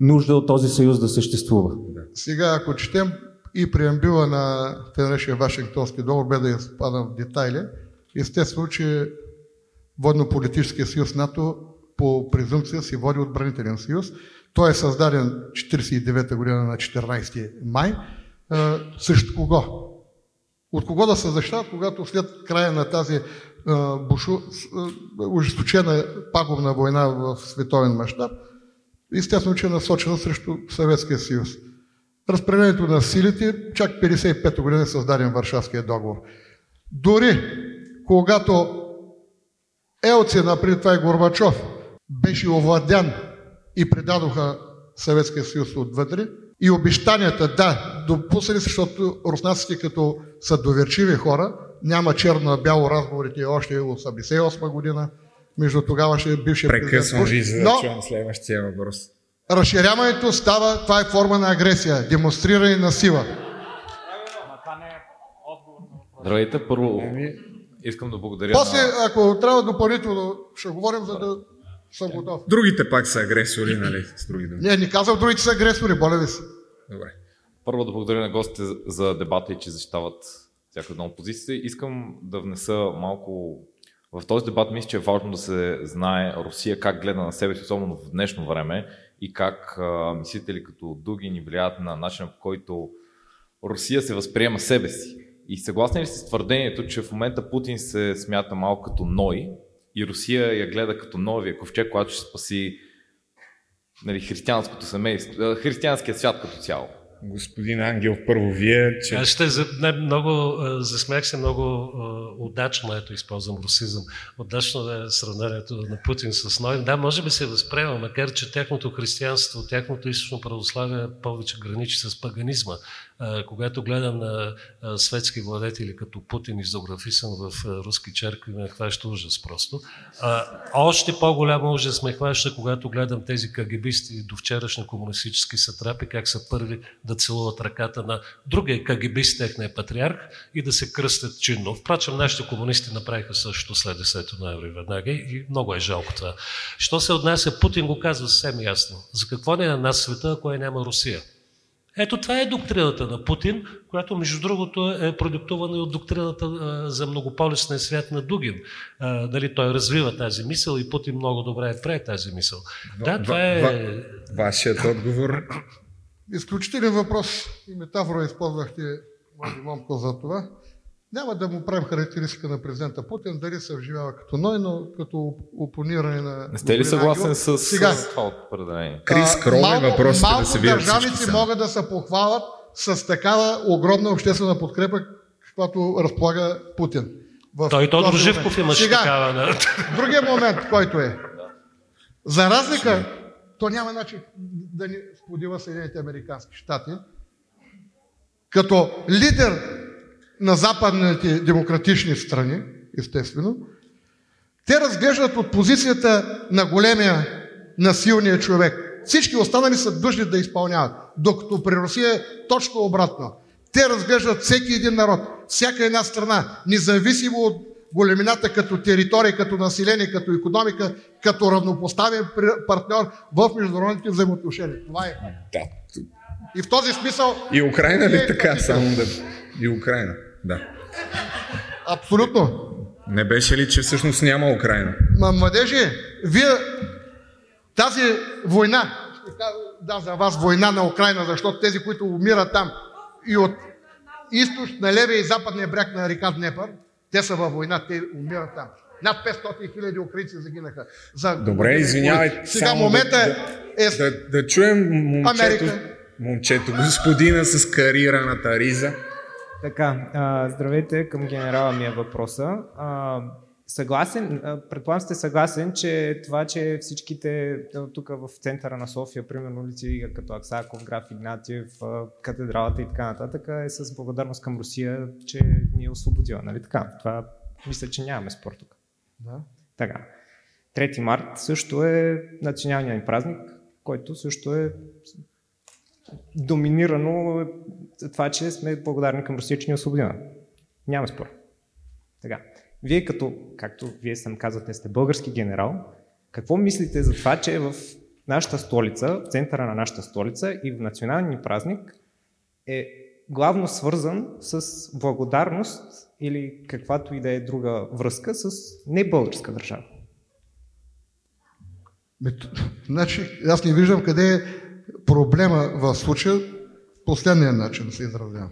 нужда от този съюз да съществува.
Сега, ако четем и преамбила на те наречения Вашингтонски договор, бе да я спадам в детайли, естествено, че Водно-политическия съюз НАТО по презумпция си води отбранителен съюз. Той е създаден 1949 година на 14 май. А, срещу кого? От кого да се защитават, когато след края на тази а, бушу, с- а, ожесточена пагубна война в световен мащаб, естествено, че е насочена срещу Съветския съюз. Разпределението на силите, чак 55 година е създаден Варшавския договор. Дори когато Елцин, а преди това и Горбачов, беше овладян и предадоха Съветския съюз отвътре, и обещанията, да, допуснали се, защото руснаците като са доверчиви хора, няма черно на бяло разговорите още от 88 година, между тогавашния бившия
Прекъсвам ви, за да
Но
чуем следващия въпрос.
разширяването става, това е форма на агресия, демонстриране на сила.
Здравейте, първо
Ами,
искам да благодаря
После,
на...
ако трябва допълнително, ще говорим, за да съм готов.
Другите пак са агресори, нали? С други думи.
Не, не казвам другите са агресори, боля ви се.
Добре.
Първо да благодаря на гостите за- дебата и че защитават всяка една от позициите. Искам да внеса малко... В този дебат мисля, че е важно да се знае Русия как гледа на себе си, особено в днешно време и как а, мислители като Дуги ни влияят на начина по който Русия се възприема себе си. И съгласни ли сте с твърдението, че в момента Путин се смята малко като Ной и Русия я гледа като новия ковчег, който ще спаси нали, християнското семейство, християнския свят като цяло?
Господин Ангел, първо вие, че...
Аз ще за, не, много, засмях се много а, удачно, ето използвам русизъм, удачно е сравнението на Путин с Ной. Да, може би се възприема, макар че тяхното християнство, тяхното източно православие повече граничи с паганизма. Когато гледам на светски владетели като Путин изографисан в руски черкви, ме хваща ужас просто. Още по-голям ужас ме хваща, когато гледам тези кагебисти до вчерашни комунистически сатрапи, как са първи да целуват ръката на другия кагибист, техния патриарх и да се кръстят чинно. Впрочем, нашите комунисти направиха също след 10 ноември веднага и много е жалко това. Що се отнася, Путин го казва съвсем ясно. За какво не е на нас света, ако е няма Русия? Ето това е доктрината на Путин, която между другото е продиктувана и от доктрината за многополюсния свят на Дугин. А, дали той развива тази мисъл и Путин много добре е прие тази мисъл. Да, това е...
Вашият отговор?
Изключителен въпрос и метафора използвахте, Момко, за това. Няма да му правим характеристика на президента Путин, дали се вживява като ной, но като опониране на...
Не сте ли съгласен с,
Сега,
с това определение?
Крис Крол е въпросите
малко
да се видят
държавници
всички
могат да се похвалят с такава огромна обществена подкрепа, каквато разполага Путин. В
Той Тодор
този
Живков
момент.
имаше
Сега,
такава. Да.
Другия момент, който е. За разлика, то няма начин да ни сподива Съединените Американски щати, като лидер на западните демократични страни, естествено, те разглеждат от позицията на големия, на силния човек. Всички останали са длъжни да изпълняват. Докато при Русия е точно обратно. Те разглеждат всеки един народ, всяка една страна, независимо от големината като територия, като население, като економика, като равнопоставен партньор в международните взаимоотношения. Това е.
Да.
И в този смисъл...
И Украина ли
е
така? Само да... И Украина, да.
Абсолютно.
Не беше ли, че всъщност няма Украина?
Ма, младежи, вие тази война, да, за вас война на Украина, защото тези, които умират там и от източ на левия и западния бряг на река Днепър, те са във война, те умират там. Над 500 хиляди украинци загинаха. За
Добре, извинявайте.
Сега момента
да,
е...
да, да, да чуем момчето,
Америка.
момчето, господина с карираната риза.
Така, а, здравейте, към генерала ми е въпроса. А, съгласен, предполагам сте съгласен, че това, че всичките тук в центъра на София, примерно улици като Аксаков, Граф Игнатиев, катедралата и така нататък, е с благодарност към Русия, че ни е освободила, нали така? Това мисля, че нямаме спор тук.
Да.
Така. 3 март също е националният ни празник, който също е доминирано за това, че сме благодарни към Русия, че ни е освободила. Няма спор. Така. Вие като, както вие сам казвате, сте български генерал, какво мислите за това, че в нашата столица, в центъра на нашата столица и в националния ни празник е главно свързан с благодарност или каквато и да е друга връзка с небългарска държава?
Значи, аз не виждам къде е проблема в случая. Последния начин се изразявам.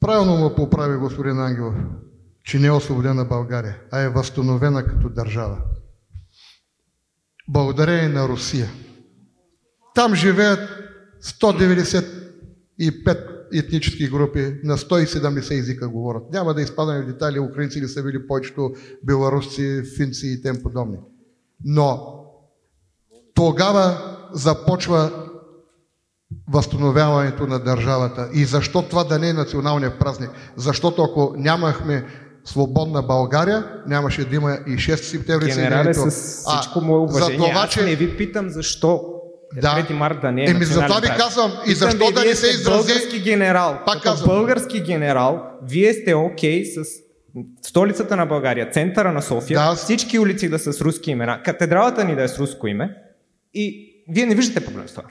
Правилно му поправи господин Ангелов, че не е освободена България, а е възстановена като държава. Благодарение на Русия. Там живеят 195 етнически групи, на 170 езика говорят. Няма да изпадаме в детайли, украинци ли са били повечето беларусци, финци и тем подобни. Но тогава започва възстановяването на държавата. И защо това да не е националният празник? Защото ако нямахме свободна България, нямаше да има и 6 септември.
Генерале, с всичко мое уважение,
за това,
аз
че...
не ви питам защо
Да.
3 март да не е
Еми, затова ви казвам, и
Питам
защо
ви,
да не се изрази-
български генерал.
Пак
Като
казвам.
български генерал, вие сте окей с столицата на България, центъра на София,
Да.
всички улици да са с руски имена, катедралата ни да е с руско име и вие не виждате проблем с това.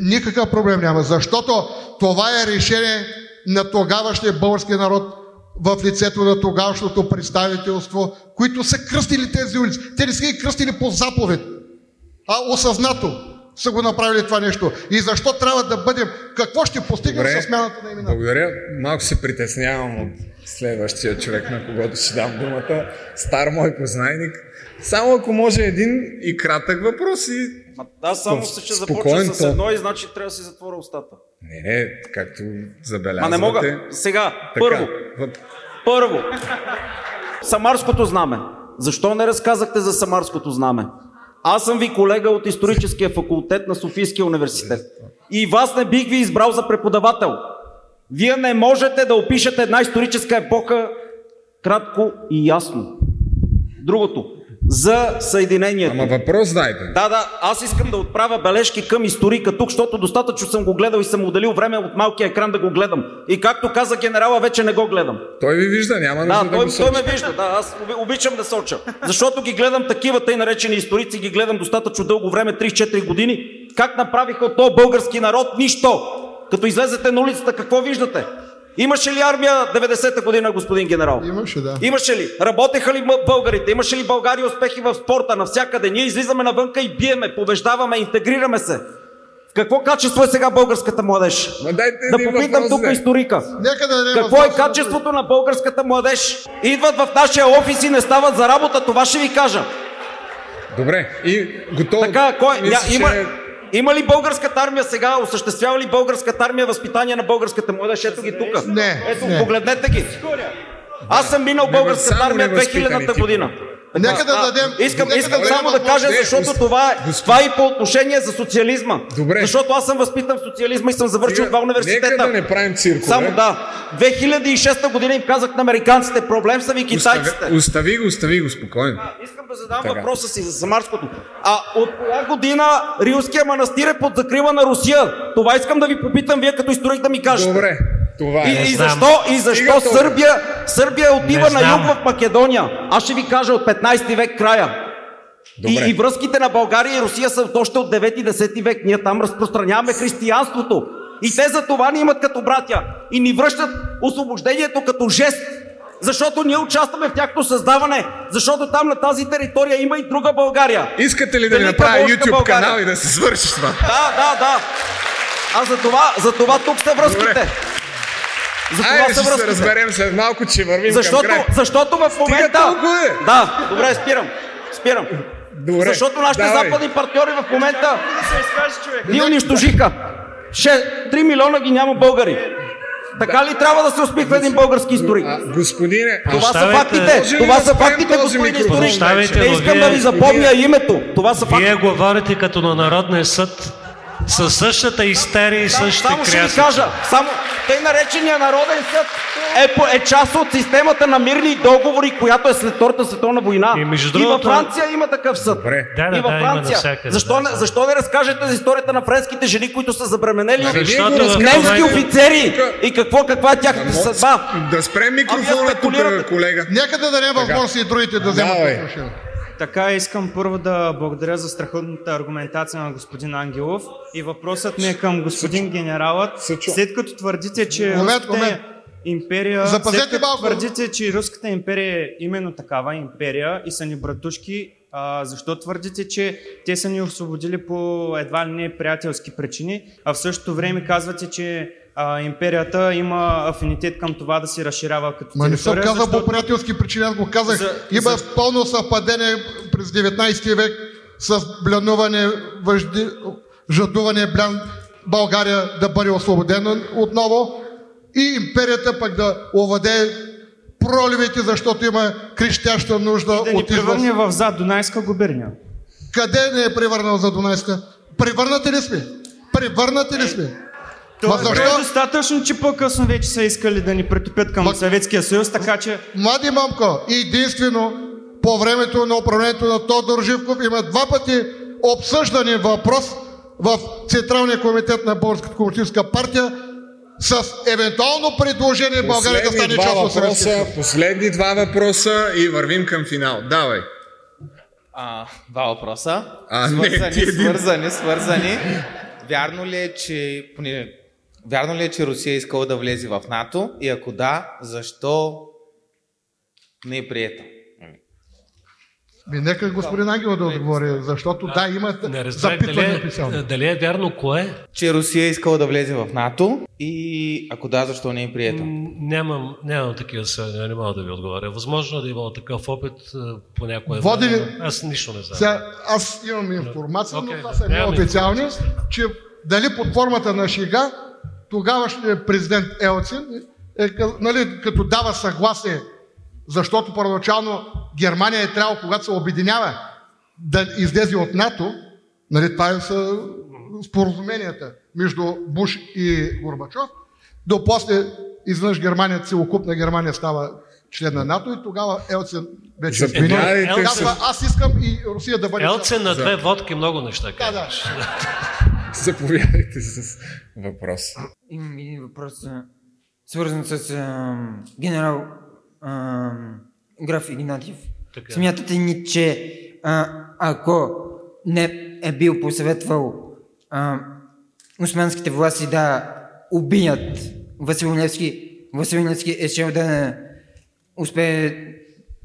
Никакъв проблем няма, защото това е решение на тогавашния български народ в лицето на тогавашното представителство, които са кръстили тези улици. Те не са ги кръстили по заповед, а осъзнато са го направили това нещо. И защо трябва да бъдем, какво ще постигнем
Добре.
с смяната на имена?
Благодаря. Малко се притеснявам от следващия човек, на когото ще дам думата. Стар мой познайник. Само ако може един и кратък въпрос и...
Аз само ще
спокоен
започна с едно и значи трябва да си затворя устата.
Не, не, както забелязвате.
Ма не мога. Сега,
Така,
първо,
въп-
първо, Самарското знаме. Защо не разказахте за Самарското знаме? Аз съм ви колега от историческия факултет на Софийския университет. И вас не бих ви избрал за преподавател. Вие не можете да опишете една историческа епоха кратко и ясно. Другото. За съединението.
Ама въпрос дайте.
Да, да, аз искам да отправя бележки към историка тук, защото достатъчно съм го гледал и съм отделил време от малкия екран да го гледам. И както каза генерала, вече не го гледам.
Той ви вижда, няма нужда
Да,
да,
той,
го
той
сочи.
ме вижда, да, аз оби- обичам да соча. Защото ги гледам такива тъй наречени историци, ги гледам достатъчно дълго време, 3-4 години. Как направиха от този български народ нищо? Като излезете на улицата, какво виждате? Имаше ли армия 90-та година, господин генерал?
Имаше, да.
Имаше ли? Работеха ли българите? Имаше ли България успехи в спорта навсякъде? Ние излизаме навънка и биеме, побеждаваме, интегрираме се. В какво качество е сега българската младеж? Да попитам тук историка.
Нека да дадем
Какво е качеството на българската младеж? Идват в нашия офис и не стават за работа, това ще ви кажа.
Добре, и готово.
Така, кой?
Мисля,
Ня, има,
че-
има ли българската армия сега? Осъществява ли българската армия възпитание на българската младеж? Ето ги тук.
Не,
Ето,
не.
погледнете ги. Аз съм минал българската армия
невъзпитани
2000-та
типове.
година.
Нека да дадем-
Искам,
нека
искам
да
само да кажа, защото това е,
госп-
това е и по отношение за социализма.
Добре.
Защото аз съм възпитан в социализма и съм завършил
Сега,
два университета.
Нека да не правим циркове.
Само да. 2006 година им казах на американците, проблем са ви китайците.
Остави, остави го, остави го спокойно.
Искам да задам
Така.
въпроса си за Самарското. А от коя година Рилския манастир е под закрила на Русия? Това искам да ви попитам, вие като историк да ми кажете.
Добре, това е.
И, и защо, и защо. Сърбия, Сърбия отива на юг в Македония? Аз ще ви кажа от 15 век края.
Добре.
И, и връзките на България и Русия са още от 9-10 век. Ние там разпространяваме християнството. И те за това ни имат като братя. И ни връщат освобождението като жест. Защото ние участваме в тяхното създаване. Защото там на тази територия има и друга България.
Искате ли да
Велика
направя YouTube
България.
канал и да се свърши това?
Да, да, да. А за това, за това тук са връзките.
Добре.
За това
Айде,
са
ще се
връзките.
разберем след малко, че вървим
Защото,
към край.
защото в момента...
толкова е.
Да, добре, спирам. Спирам.
Добре,
Защото нашите
давай.
западни партньори в момента ни унищожиха. Ше, 3 милиона ги няма българи. Така ли трябва да се усмихва един български историк?
А, господине,
Това са фактите. Това са фактите, господин историк. Не искам
вие-
да ви запомня името. Това са
Вие
фактите.
говорите като на Народния съд със същата истерия и същите
Само ще ви кажа, само тъй наречения народен съд е, по- е част от системата на мирни договори, която е след Втората световна война.
И между
и във
другото-
Франция има такъв съд.
Добре.
Да, да,
и във
да,
Франция.
навсякъде,
защо,
да,
не,
да.
защо не разкажете за историята на френските жени, които са забременели от немски офицери? И какво, каква е тяхната съдба?
Да спрем микрофона тук, колега.
Нека да дадем възможност и другите да вземат отношение.
Така искам първо да благодаря за страхотната аргументация на господин Ангелов и въпросът ми е към господин генералът. След като твърдите, че
Момент, момент.
империя...
Запазете
след като
малко.
твърдите, че руската империя е именно такава империя и са ни братушки, а, защо твърдите, че те са ни освободили по едва ли не приятелски причини, а в същото време казвате, че а, империята има афинитет към това да се разширява като
Ма не съм казал
защото-
по приятелски причини, аз го казах.
За-
Има
за-
пълно съвпадение през 19 век с бленуване, въжди, жадуване блян България да бъде освободена отново и империята пък да овладее проливите, защото има крещяща нужда
да ни
от извъз.
превърне в зад Дунайска губерния.
Къде не е превърнал за Дунайска? Превърнати ли сме? Превърнати ли сме? Ма
Това
защо?
е достатъчно, че по-късно вече са искали да ни претопят към
Ма-
Съветския съюз, така че
Млади мамко, единствено по времето на управлението на Тодор Живков има два пъти обсъждане въпрос в Централния комитет на Българската комунистическа партия с евентуално предложение България да стане
Последни
част
два
от
въпроса, последни два въпроса и вървим към финал. Давай.
А, два въпроса.
А, не,
свързани,
ти един.
свързани, свързани. Вярно ли е, че поне, вярно ли е, че Русия е искала да влезе в НАТО? И ако да, защо не е приета?
Ми, нека господин Ангел да отговори, защото да, има
Не разбрах дали
запитване
е, дали е вярно кое.
Че Русия е искала да влезе в НАТО и ако да, защо не е приета?
Нямам, нямам такива сведения, не мога да ви отговоря. Възможно е да е имало такъв опит по някое
Води
време. Аз нищо не знам.
Сега, аз имам информация, но
Окей,
това са
нямам
неофициални, че дали под формата на шега, тогавашният президент Елцин, е, нали, като дава съгласие, защото първоначално Германия е трябвало, когато се обединява, да излезе от НАТО, нали, това е са споразуменията между Буш и Горбачов, до после изведнъж Германия, целокупна Германия става член на НАТО и тогава Елцин вече измени. Казва, аз искам и Русия да бъде...
Елцин на две водки много неща
Да, да.
Заповядайте с въпрос.
Имам един въпрос, свързан с а, генерал а, граф Игнатьев.
Така.
Смятате ли, че а, ако не е бил посъветвал а, османските власти да убият Васил Левски, Васил Левски е шел да успее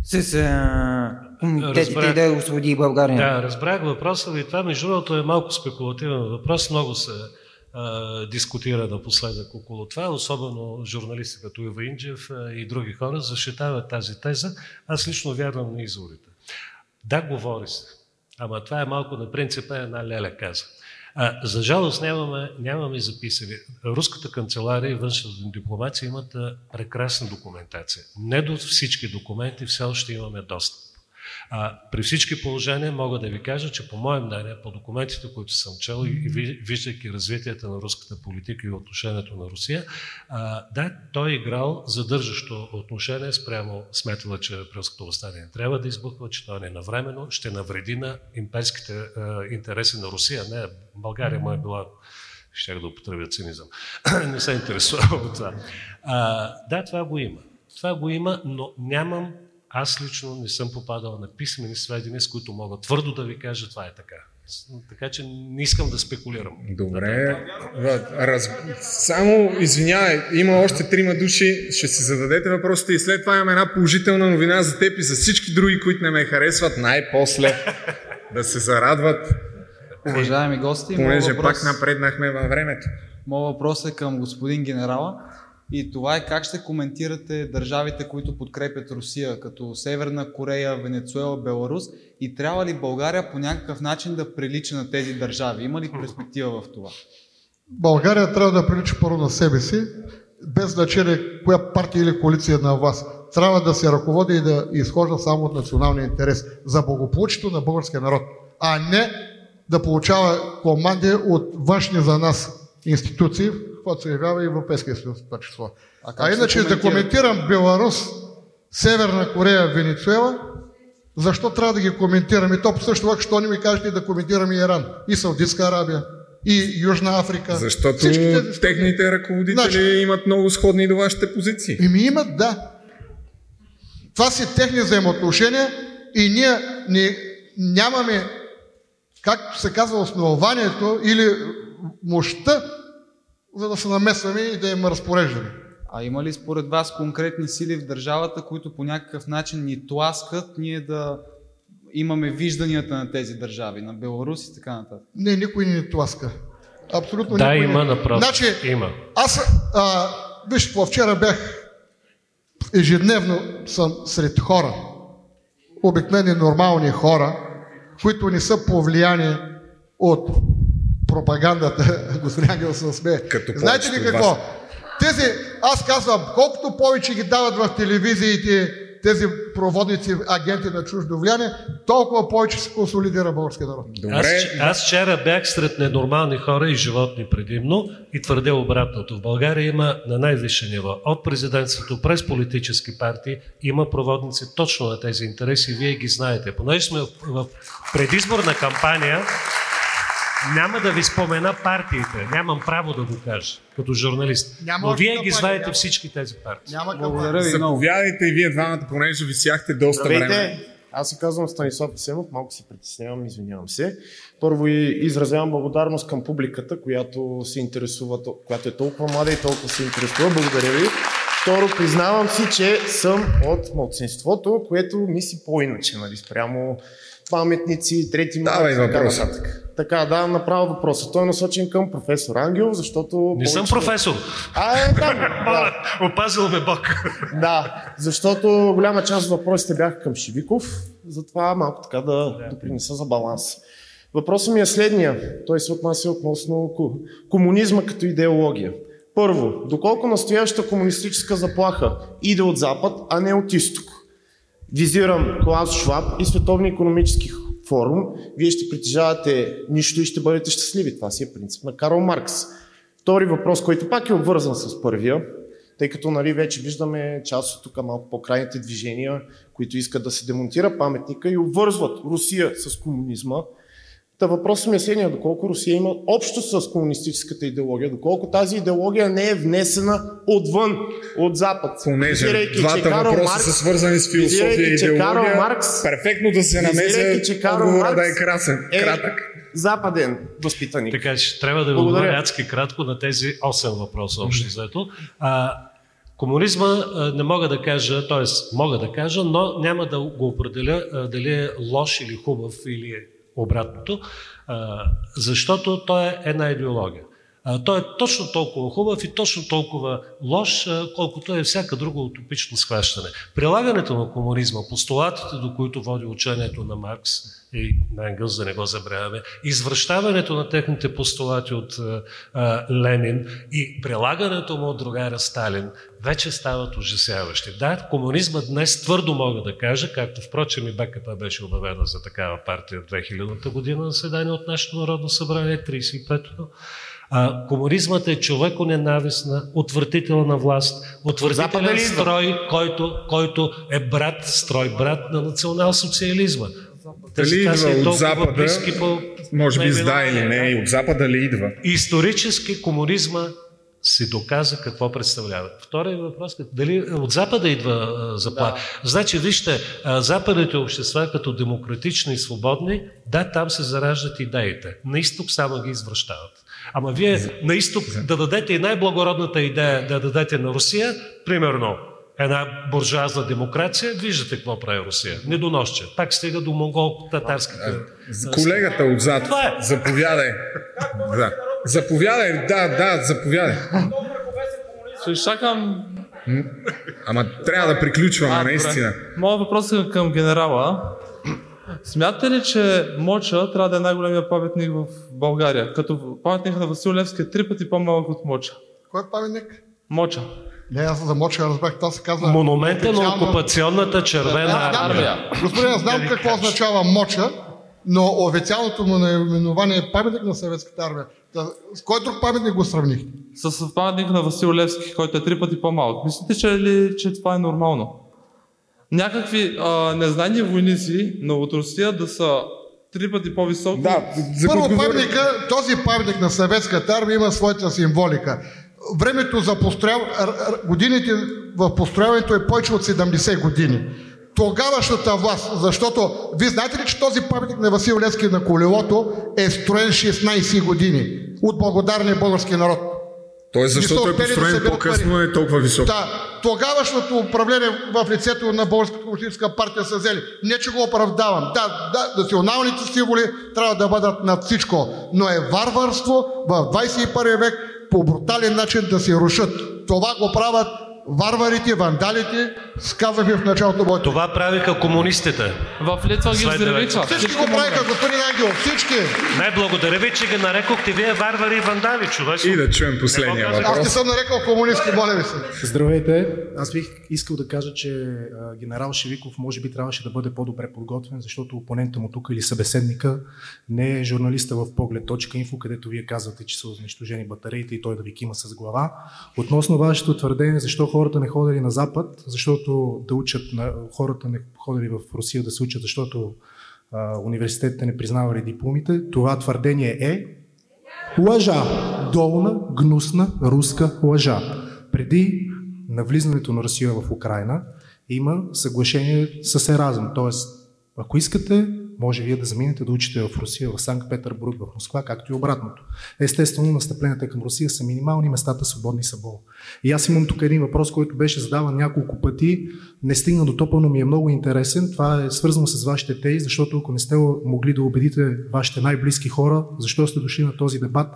с а, комитетите
Разбрах.
да освободи България.
Да, разбрах въпроса ви. Това, между другото, е малко спекулативен въпрос. Много се а, дискутира напоследък около това, особено журналисти като Ива Инджев а, и други хора защитават тази теза. Аз лично вярвам на изворите. Да, говори се. Ама това е малко на принципа една леля каза. А, за жалост нямаме, нямаме записани. Руската канцелария и външната дипломация имат прекрасна документация. Не до всички документи все още имаме достъп. А, при всички положения мога да ви кажа, че по мое мнение, по документите, които съм чел и ви- виждайки развитието на руската политика и отношението на Русия, а, да, той е играл задържащо отношение спрямо смятала, че Априлското възстание не трябва да избухва, че не е навременно, ще навреди на имперските а, интереси на Русия. Не, България му е била щях да употребя цинизъм. не се интересува от това. А, да, това го има. Това го има, но нямам аз лично не съм попадал на писмени сведения, с които мога твърдо да ви кажа, това е така. Така че не искам да спекулирам.
Добре. Раз... Само, извинявай, има още трима души, ще си зададете въпросите и след това имам една положителна новина за теб и за всички други, които не ме харесват, най-после да се зарадват.
Уважаеми гости,
Понеже
въпрос,
пак напреднахме във времето.
моят въпрос е към господин генерала и това е как ще коментирате държавите, които подкрепят Русия, като Северна Корея, Венецуела, Беларус и трябва ли България по някакъв начин да прилича на тези държави? Има ли перспектива в това?
България трябва да прилича първо на себе си, без значение коя партия или коалиция е на власт. Трябва да се ръководи и да изхожда само от националния интерес за благополучието на българския народ, а не да получава команди от външни за нас институции, каквото се явява и Европейския съюз в това число.
А
А, иначе да коментирам Беларус, Северна Корея, Венецуела, защо трябва да ги коментирам? И то по същото време, що не ми кажете да коментирам и Иран, и Саудитска Арабия, и Южна Африка.
Защото
тези
техните ръководители
Значи-
имат много сходни до вашите позиции.
Ими имат, да. Това си техни взаимоотношения и ние не, нямаме, както се казва, основанието или мощта, за да се намесваме и да им разпореждаме.
А има ли според вас конкретни сили в държавата, които по някакъв начин ни тласкат ние да имаме вижданията на тези държави, на Беларус и така нататък?
Не, никой не ни тласка. Абсолютно
Да,
никой
има
не...
напротив.
Значи,
Има.
аз, а, виж, по вчера бях ежедневно съм сред хора, обикновени нормални хора, които не са повлияни от пропагандата, господин Ангел се смее.
Като
Знаете ли какво?
вас.
Тези, аз казвам, колкото повече ги дават в телевизиите тези проводници, агенти на чуждо влияние, толкова повече се консолидира българския народ.
Аз, аз вчера бях сред ненормални хора и животни предимно и твърдя обратното. В България има на най-висше ниво, от президентството през политически партии, има проводници точно на тези интереси и вие ги знаете. Понеже сме в, в предизборна кампания, няма да ви спомена партиите, нямам право да го кажа като журналист.
Няма
Но вие ги знаете
няма.
всички тези партии.
Няма
Благодаря ви много.
Заповядайте и вие двамата, понеже висяхте доста време.
Здравейте! Аз се казвам Станислав Асенов, малко се притеснявам, извинявам се. Първо и изразявам благодарност към публиката, която се интересува, то- която е толкова млада и толкова се интересува. Благодаря ви. Второ, признавам си, че съм от младсинството, което мисли по-иначе, нали, спрямо паметници, трети
Давай
така
въпроса.
нататък. Така, да, направо въпроса. Той е насочен към професор Ангел, защото...
Не съм
повечето-
професор.
А, е, да, да.
Опазил ме Бог.
Да, защото голяма част от въпросите бяха към Шивиков, затова малко така да допринеса за баланс. Въпросът ми е следния. Той се отнася относно комунизма като идеология. Първо, доколко настоящата комунистическа заплаха иде от Запад, а не от Изток? Визирам Клаус Шваб и Световния економически форум. Вие ще притежавате нищо и ще бъдете щастливи. Това си е принцип на Карл Маркс. Втори въпрос, който пак е обвързан с първия. тъй като нали, вече виждаме част от тук малко по-крайните движения, които искат да се демонтира паметника и обвързват Русия с комунизма. Та въпросът ми е следния, доколко Русия има общо с комунистическата идеология, доколко тази идеология не е внесена отвън, от Запад.
Понеже
Визирайки,
двата
че
въпроса
Маркс-
са свързани с философия и идеология,
Карл Маркс,
перфектно да се
визирайки, че Карл
отговора да е
Маркс
красен,
е
кратък.
западен възпитаник.
Така че трябва да отговоря адски кратко на тези 8 въпроса общо взето. А, комунизма не мога да кажа, т.е. мога да кажа, но няма да го определя дали е лош или хубав или е обратното, защото той е една идеология. Той е точно толкова хубав и точно толкова лош, колкото е всяка друга утопично схващане. Прилагането на комунизма, постулатите, до които води учението на Маркс и на Енгълс, да не го забравяме, извръщаването на техните постулати от а, Ленин и прилагането му от другаря Сталин вече стават ужасяващи. Да, комунизма днес твърдо мога да кажа, както впрочем и БКП беше обявена за такава партия в 2000 година на седание от нашето Народно събрание, 35-то, а, комунизмът е човеко-ненавистна, отвратителна власт, отвратителен строй, който, който е брат, строй брат на национал-социализма.
Дали идва от Запада,
близки по
може би с да или не, и от Запада ли идва?
Исторически комунизма си доказа какво представлява. Втория въпрос е дали от Запада идва а, заплаха. Да. Значи, вижте, западните общества като демократични и свободни, да, там се зараждат идеите. На изток само ги извръщават. Ама вие на изток да дадете и най-благородната идея да дадете на Русия, примерно една буржуазна демокрация, виждате какво прави Русия. Недоносче. Пак стига до монгол-татарските.
Колегата отзад,
Това е.
заповядай. Да. Заповядай, да, да, заповядай.
Ще изчакам...
Ама трябва да приключваме,
А,
наистина.
Моят въпрос е към генерала. Смятате ли, че Моча трябва да е най-големия паметник в България? Като паметник на Васил Левски е три пъти по-малък от Моча.
Кой е паметник?
Моча.
Не, аз за Моча разбрах, това се казва...
Монумента на окупационната червена
Аз знам-
армия.
Господин, аз знам какво означава Моча, но официалното му наименование е паметник на съветската армия. С кой друг паметник го сравнихте?
С паметник на Васил Левски, който е три пъти по-малък. Мислите, че, ли, че това е нормално? Някакви а, незнайни войници, но от Русия да са три пъти по-високи.
Да,
Първо паметника, този паметник на съветската армия има своята символика. Времето за построяв... годините в построяването е повече от 70 години. Тогавашната власт, защото вие знаете ли, че този паметник на Васил Левски на колелото е строен 16 години от благодарния български народ.
Тоест, защото е
да
построен
съберат
по-късно, е толкова висок.
Да, тогавашното управление в лицето на Българската комунистическа партия са взели. Не, че го оправдавам. Да, да, националните символи трябва да бъдат над всичко, но е варварство в 21 век по брутален начин да се рушат. Това го правят варварите, вандалите, сказах ви в началото моето.
Това правиха комунистите.
В Литва ги взривиха.
Всички го правиха, господин Ангелов, всички.
Не, благодаря ви, че ги нарекохте вие варвари и вандали, човек.
И да чуем последния
Аз не
въпрос.
съм нарекал комунисти, моля ви се.
Здравейте! Аз бих искал да кажа, че а, генерал Шевиков може би трябваше да бъде по-добре подготвен, защото опонента му тук или събеседника не е журналиста в поглед.инфо, където вие казвате, че са унищожени батареите и той да ви кима с глава. Относно вашето твърдение, защо хората не ходили на Запад, защото да учат, на, хората не ходили в Русия да се учат, защото а, университетите не признавали дипломите, това твърдение е Лъжа. Долна, гнусна, руска лъжа. Преди навлизането на Русия в Украина има съглашение с Еразъм. Тоест, ако искате, може вие да заминете да учите в Русия, в Санкт-Петербург, в Москва, както и обратното. Естествено, настъпленията към Русия са минимални, местата свободни са бол. И аз имам тук един въпрос, който беше задаван няколко пъти, не стигна до топа, но ми е много интересен. Това е свързано с вашите тези, защото ако не сте могли да убедите вашите най-близки хора, защо сте дошли на този дебат,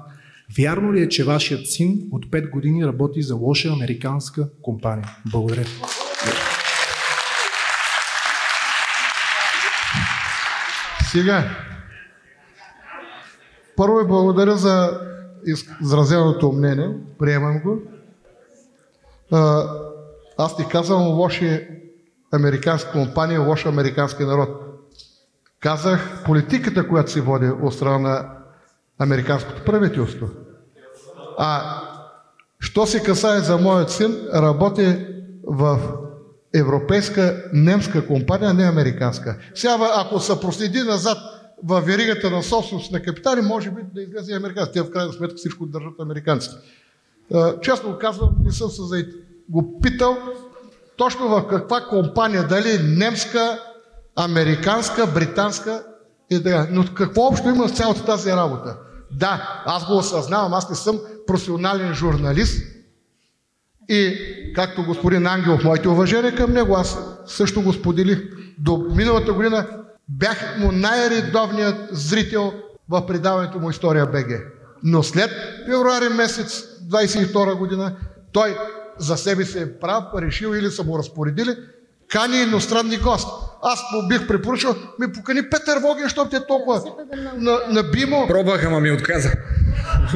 Вярно ли е, че вашият син от 5 години работи за лоша американска компания? Благодаря.
Сега, първо ви благодаря за изразеното мнение, приемам го. Аз ти казвам лоши американска компания, лош американски народ. Казах политиката, която се води от страна на американското правителство. А Що се касае за моят син, работи в европейска немска компания, не американска. Сега, ако се проследи назад в веригата на собственост на капитали, може би да излезе и американците. Те в крайна сметка всичко държат американците. Честно казвам, не съм се за го питал точно в каква компания, дали немска, американска, британска и така. Но какво общо има с цялата тази работа? Да, аз го осъзнавам, аз не съм професионален журналист и както господин Ангелов, моите уважения към него, аз също го споделих. До миналата година бях му най-редовният зрител в предаването му История БГ. Но след февруари месец 22 година той за себе си е прав, решил или са му разпоредили, кани иностранни гости. Аз му бих препоръчал, ми покани Петър Воген, защото те толкова на, набимо.
Пробваха, ма ми отказа.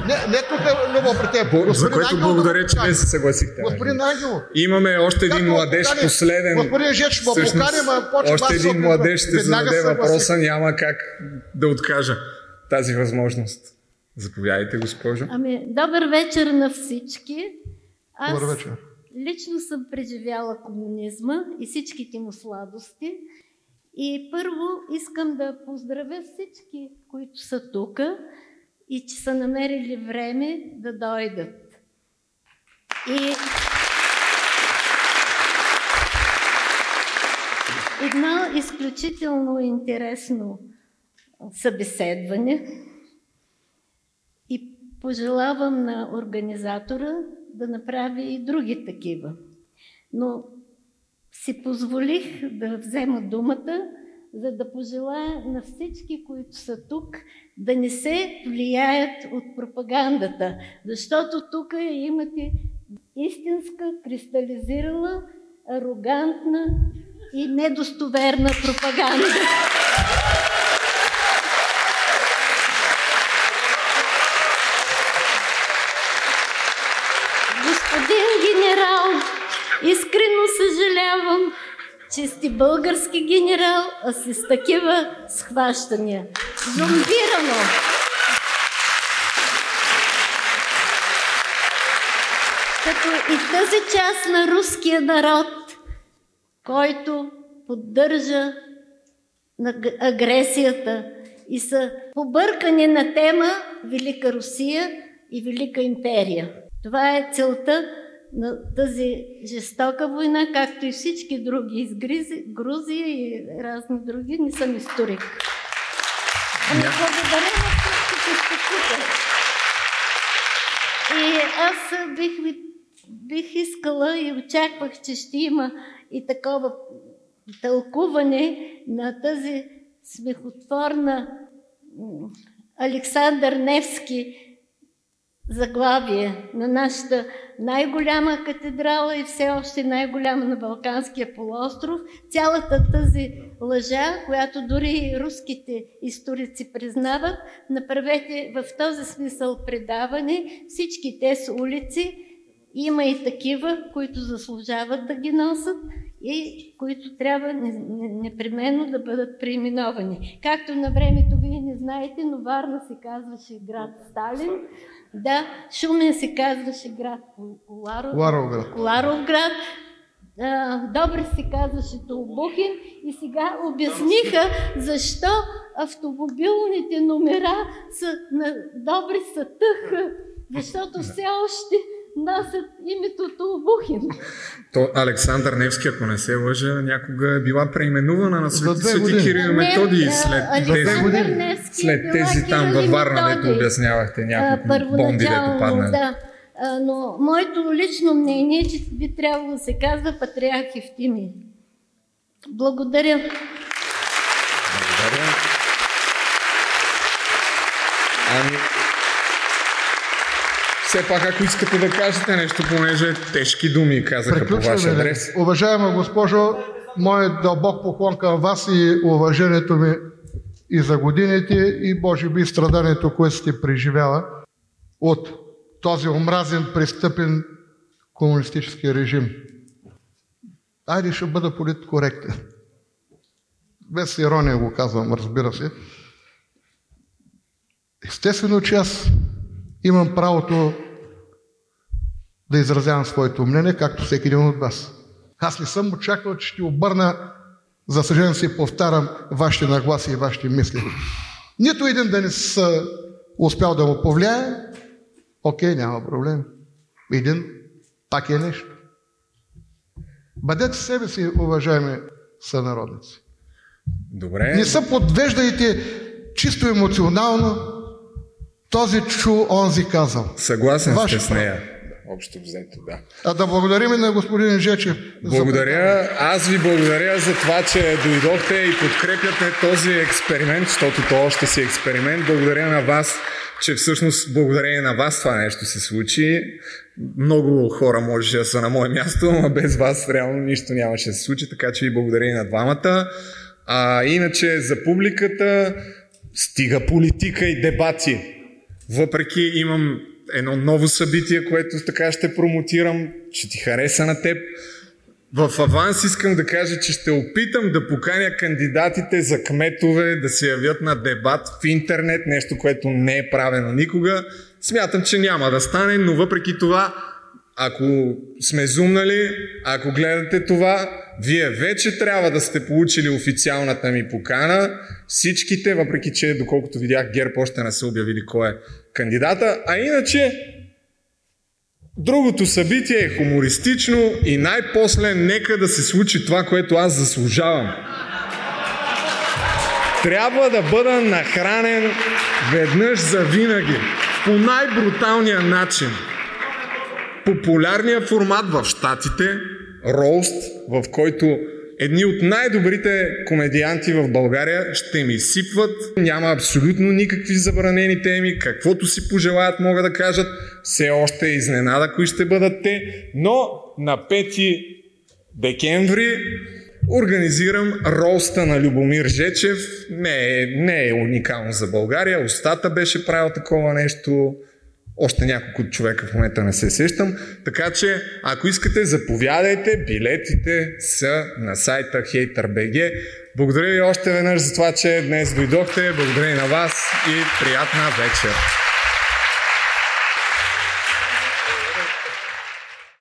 Не, не тук е любов при теб.
Господин за което Ангел, благодаря, че не се съгласихте.
Господин Ангелов.
Имаме още един младеж, покани, последен.
Господин Жеч, ма покани, ма почва
Още един младеж ще зададе въпроса, няма как да откажа тази възможност. Заповядайте, госпожо.
Ами, добър вечер на всички. Аз
добър вечер.
лично съм преживяла комунизма и всичките му сладости. И първо искам да поздравя всички, които са тук и че са намерили време да дойдат. И едно изключително интересно събеседване и пожелавам на организатора да направи и други такива. Но си позволих да взема думата, за да пожелая на всички, които са тук, да не се влияят от пропагандата, защото тук имате истинска, кристализирала, арогантна и недостоверна пропаганда. Господин генерал, искрено съжалявам, че сте български генерал, а си с такива схващания. Зомбирано! Като и тази част на руския народ, който поддържа агресията и са побъркани на тема Велика Русия и Велика империя. Това е целта на тази жестока война, както и всички други из Грузия и разни други. Не съм историк. Ами благодаря на всички, които И аз бих, ви, бих искала и очаквах, че ще има и такова тълкуване на тази смехотворна Александър Невски заглавие на нашата най-голяма катедрала и все още най-голяма на Балканския полуостров. Цялата тази лъжа, която дори руските историци признават, направете в този смисъл предаване. Всички те са улици. Има и такива, които заслужават да ги носят и които трябва непременно да бъдат преименовани. Както на времето вие не знаете, но Варна се казваше град Сталин, да, Шумен се казваше град Коларов,
Ларовград.
Ларовград. Добре се казваше Толбухин и сега обясниха защо автомобилните номера са на Добри са тъх, защото все още носят името Толбухин.
То Александър Невски, ако не се лъжа, някога е била преименувана на Свети, Свети Кирил и Методий след, тези, след тези там във Варна, дето обяснявахте няколко бомби, дето паднали.
Да. Но моето лично мнение е, че би трябвало да се казва Патриарх Евтимий. Благодаря.
Благодаря. Ами, все пак, ако искате да кажете нещо, понеже тежки думи казаха по ваш адрес.
Уважаема госпожо, моят дълбок поклон към вас и уважението ми и за годините, и може би страданието, което сте преживяла от този омразен, престъпен комунистически режим. Айде ще бъда политкоректен. Без ирония го казвам, разбира се. Естествено, че аз имам правото да изразявам своето мнение, както всеки един от вас. Аз не съм очаквал, че ще обърна, за съжаление си повтарям, вашите нагласи и вашите мисли. Нито един да не са успял да му повлияе, окей, няма проблем. Един пак е нещо. Бъдете себе си, уважаеми сънародници.
Добре.
Не се подвеждайте чисто емоционално. Този чу, онзи казал.
Съгласен
Ваше
сте с нея. Общо взето, да.
А да благодарим и на господин Жечев. за
Благодаря. Аз ви благодаря за това, че дойдохте и подкрепяте този експеримент, защото то още си експеримент. Благодаря на вас, че всъщност благодарение на вас това нещо се случи. Много хора можеше да са на мое място, но без вас реално нищо нямаше да се случи, така че ви благодаря и на двамата. А иначе за публиката стига политика и дебати. Въпреки имам едно ново събитие, което така ще промотирам, че ти хареса на теб. В аванс искам да кажа, че ще опитам да поканя кандидатите за кметове да се явят на дебат в интернет, нещо, което не е правено никога. Смятам, че няма да стане, но въпреки това, ако сме зумнали, ако гледате това, вие вече трябва да сте получили официалната ми покана. Всичките, въпреки че, доколкото видях, ГЕРБ още не са обявили кой е кандидата. А иначе, другото събитие е хумористично и най-после нека да се случи това, което аз заслужавам. Трябва да бъда нахранен веднъж за винаги. По най-бруталния начин. Популярният формат в Штатите, роуст, в който едни от най-добрите комедианти в България ще ми сипват. Няма абсолютно никакви забранени теми. Каквото си пожелаят могат да кажат. Все още е изненада кои ще бъдат те. Но на 5 декември организирам роста на Любомир Жечев. Не е, не е уникално за България. Остата беше правил такова нещо. Още няколко човека в момента не се сещам. Така че, ако искате, заповядайте. Билетите са на сайта Hater.bg. Благодаря ви още веднъж за това, че днес дойдохте. Благодаря и на вас и приятна вечер.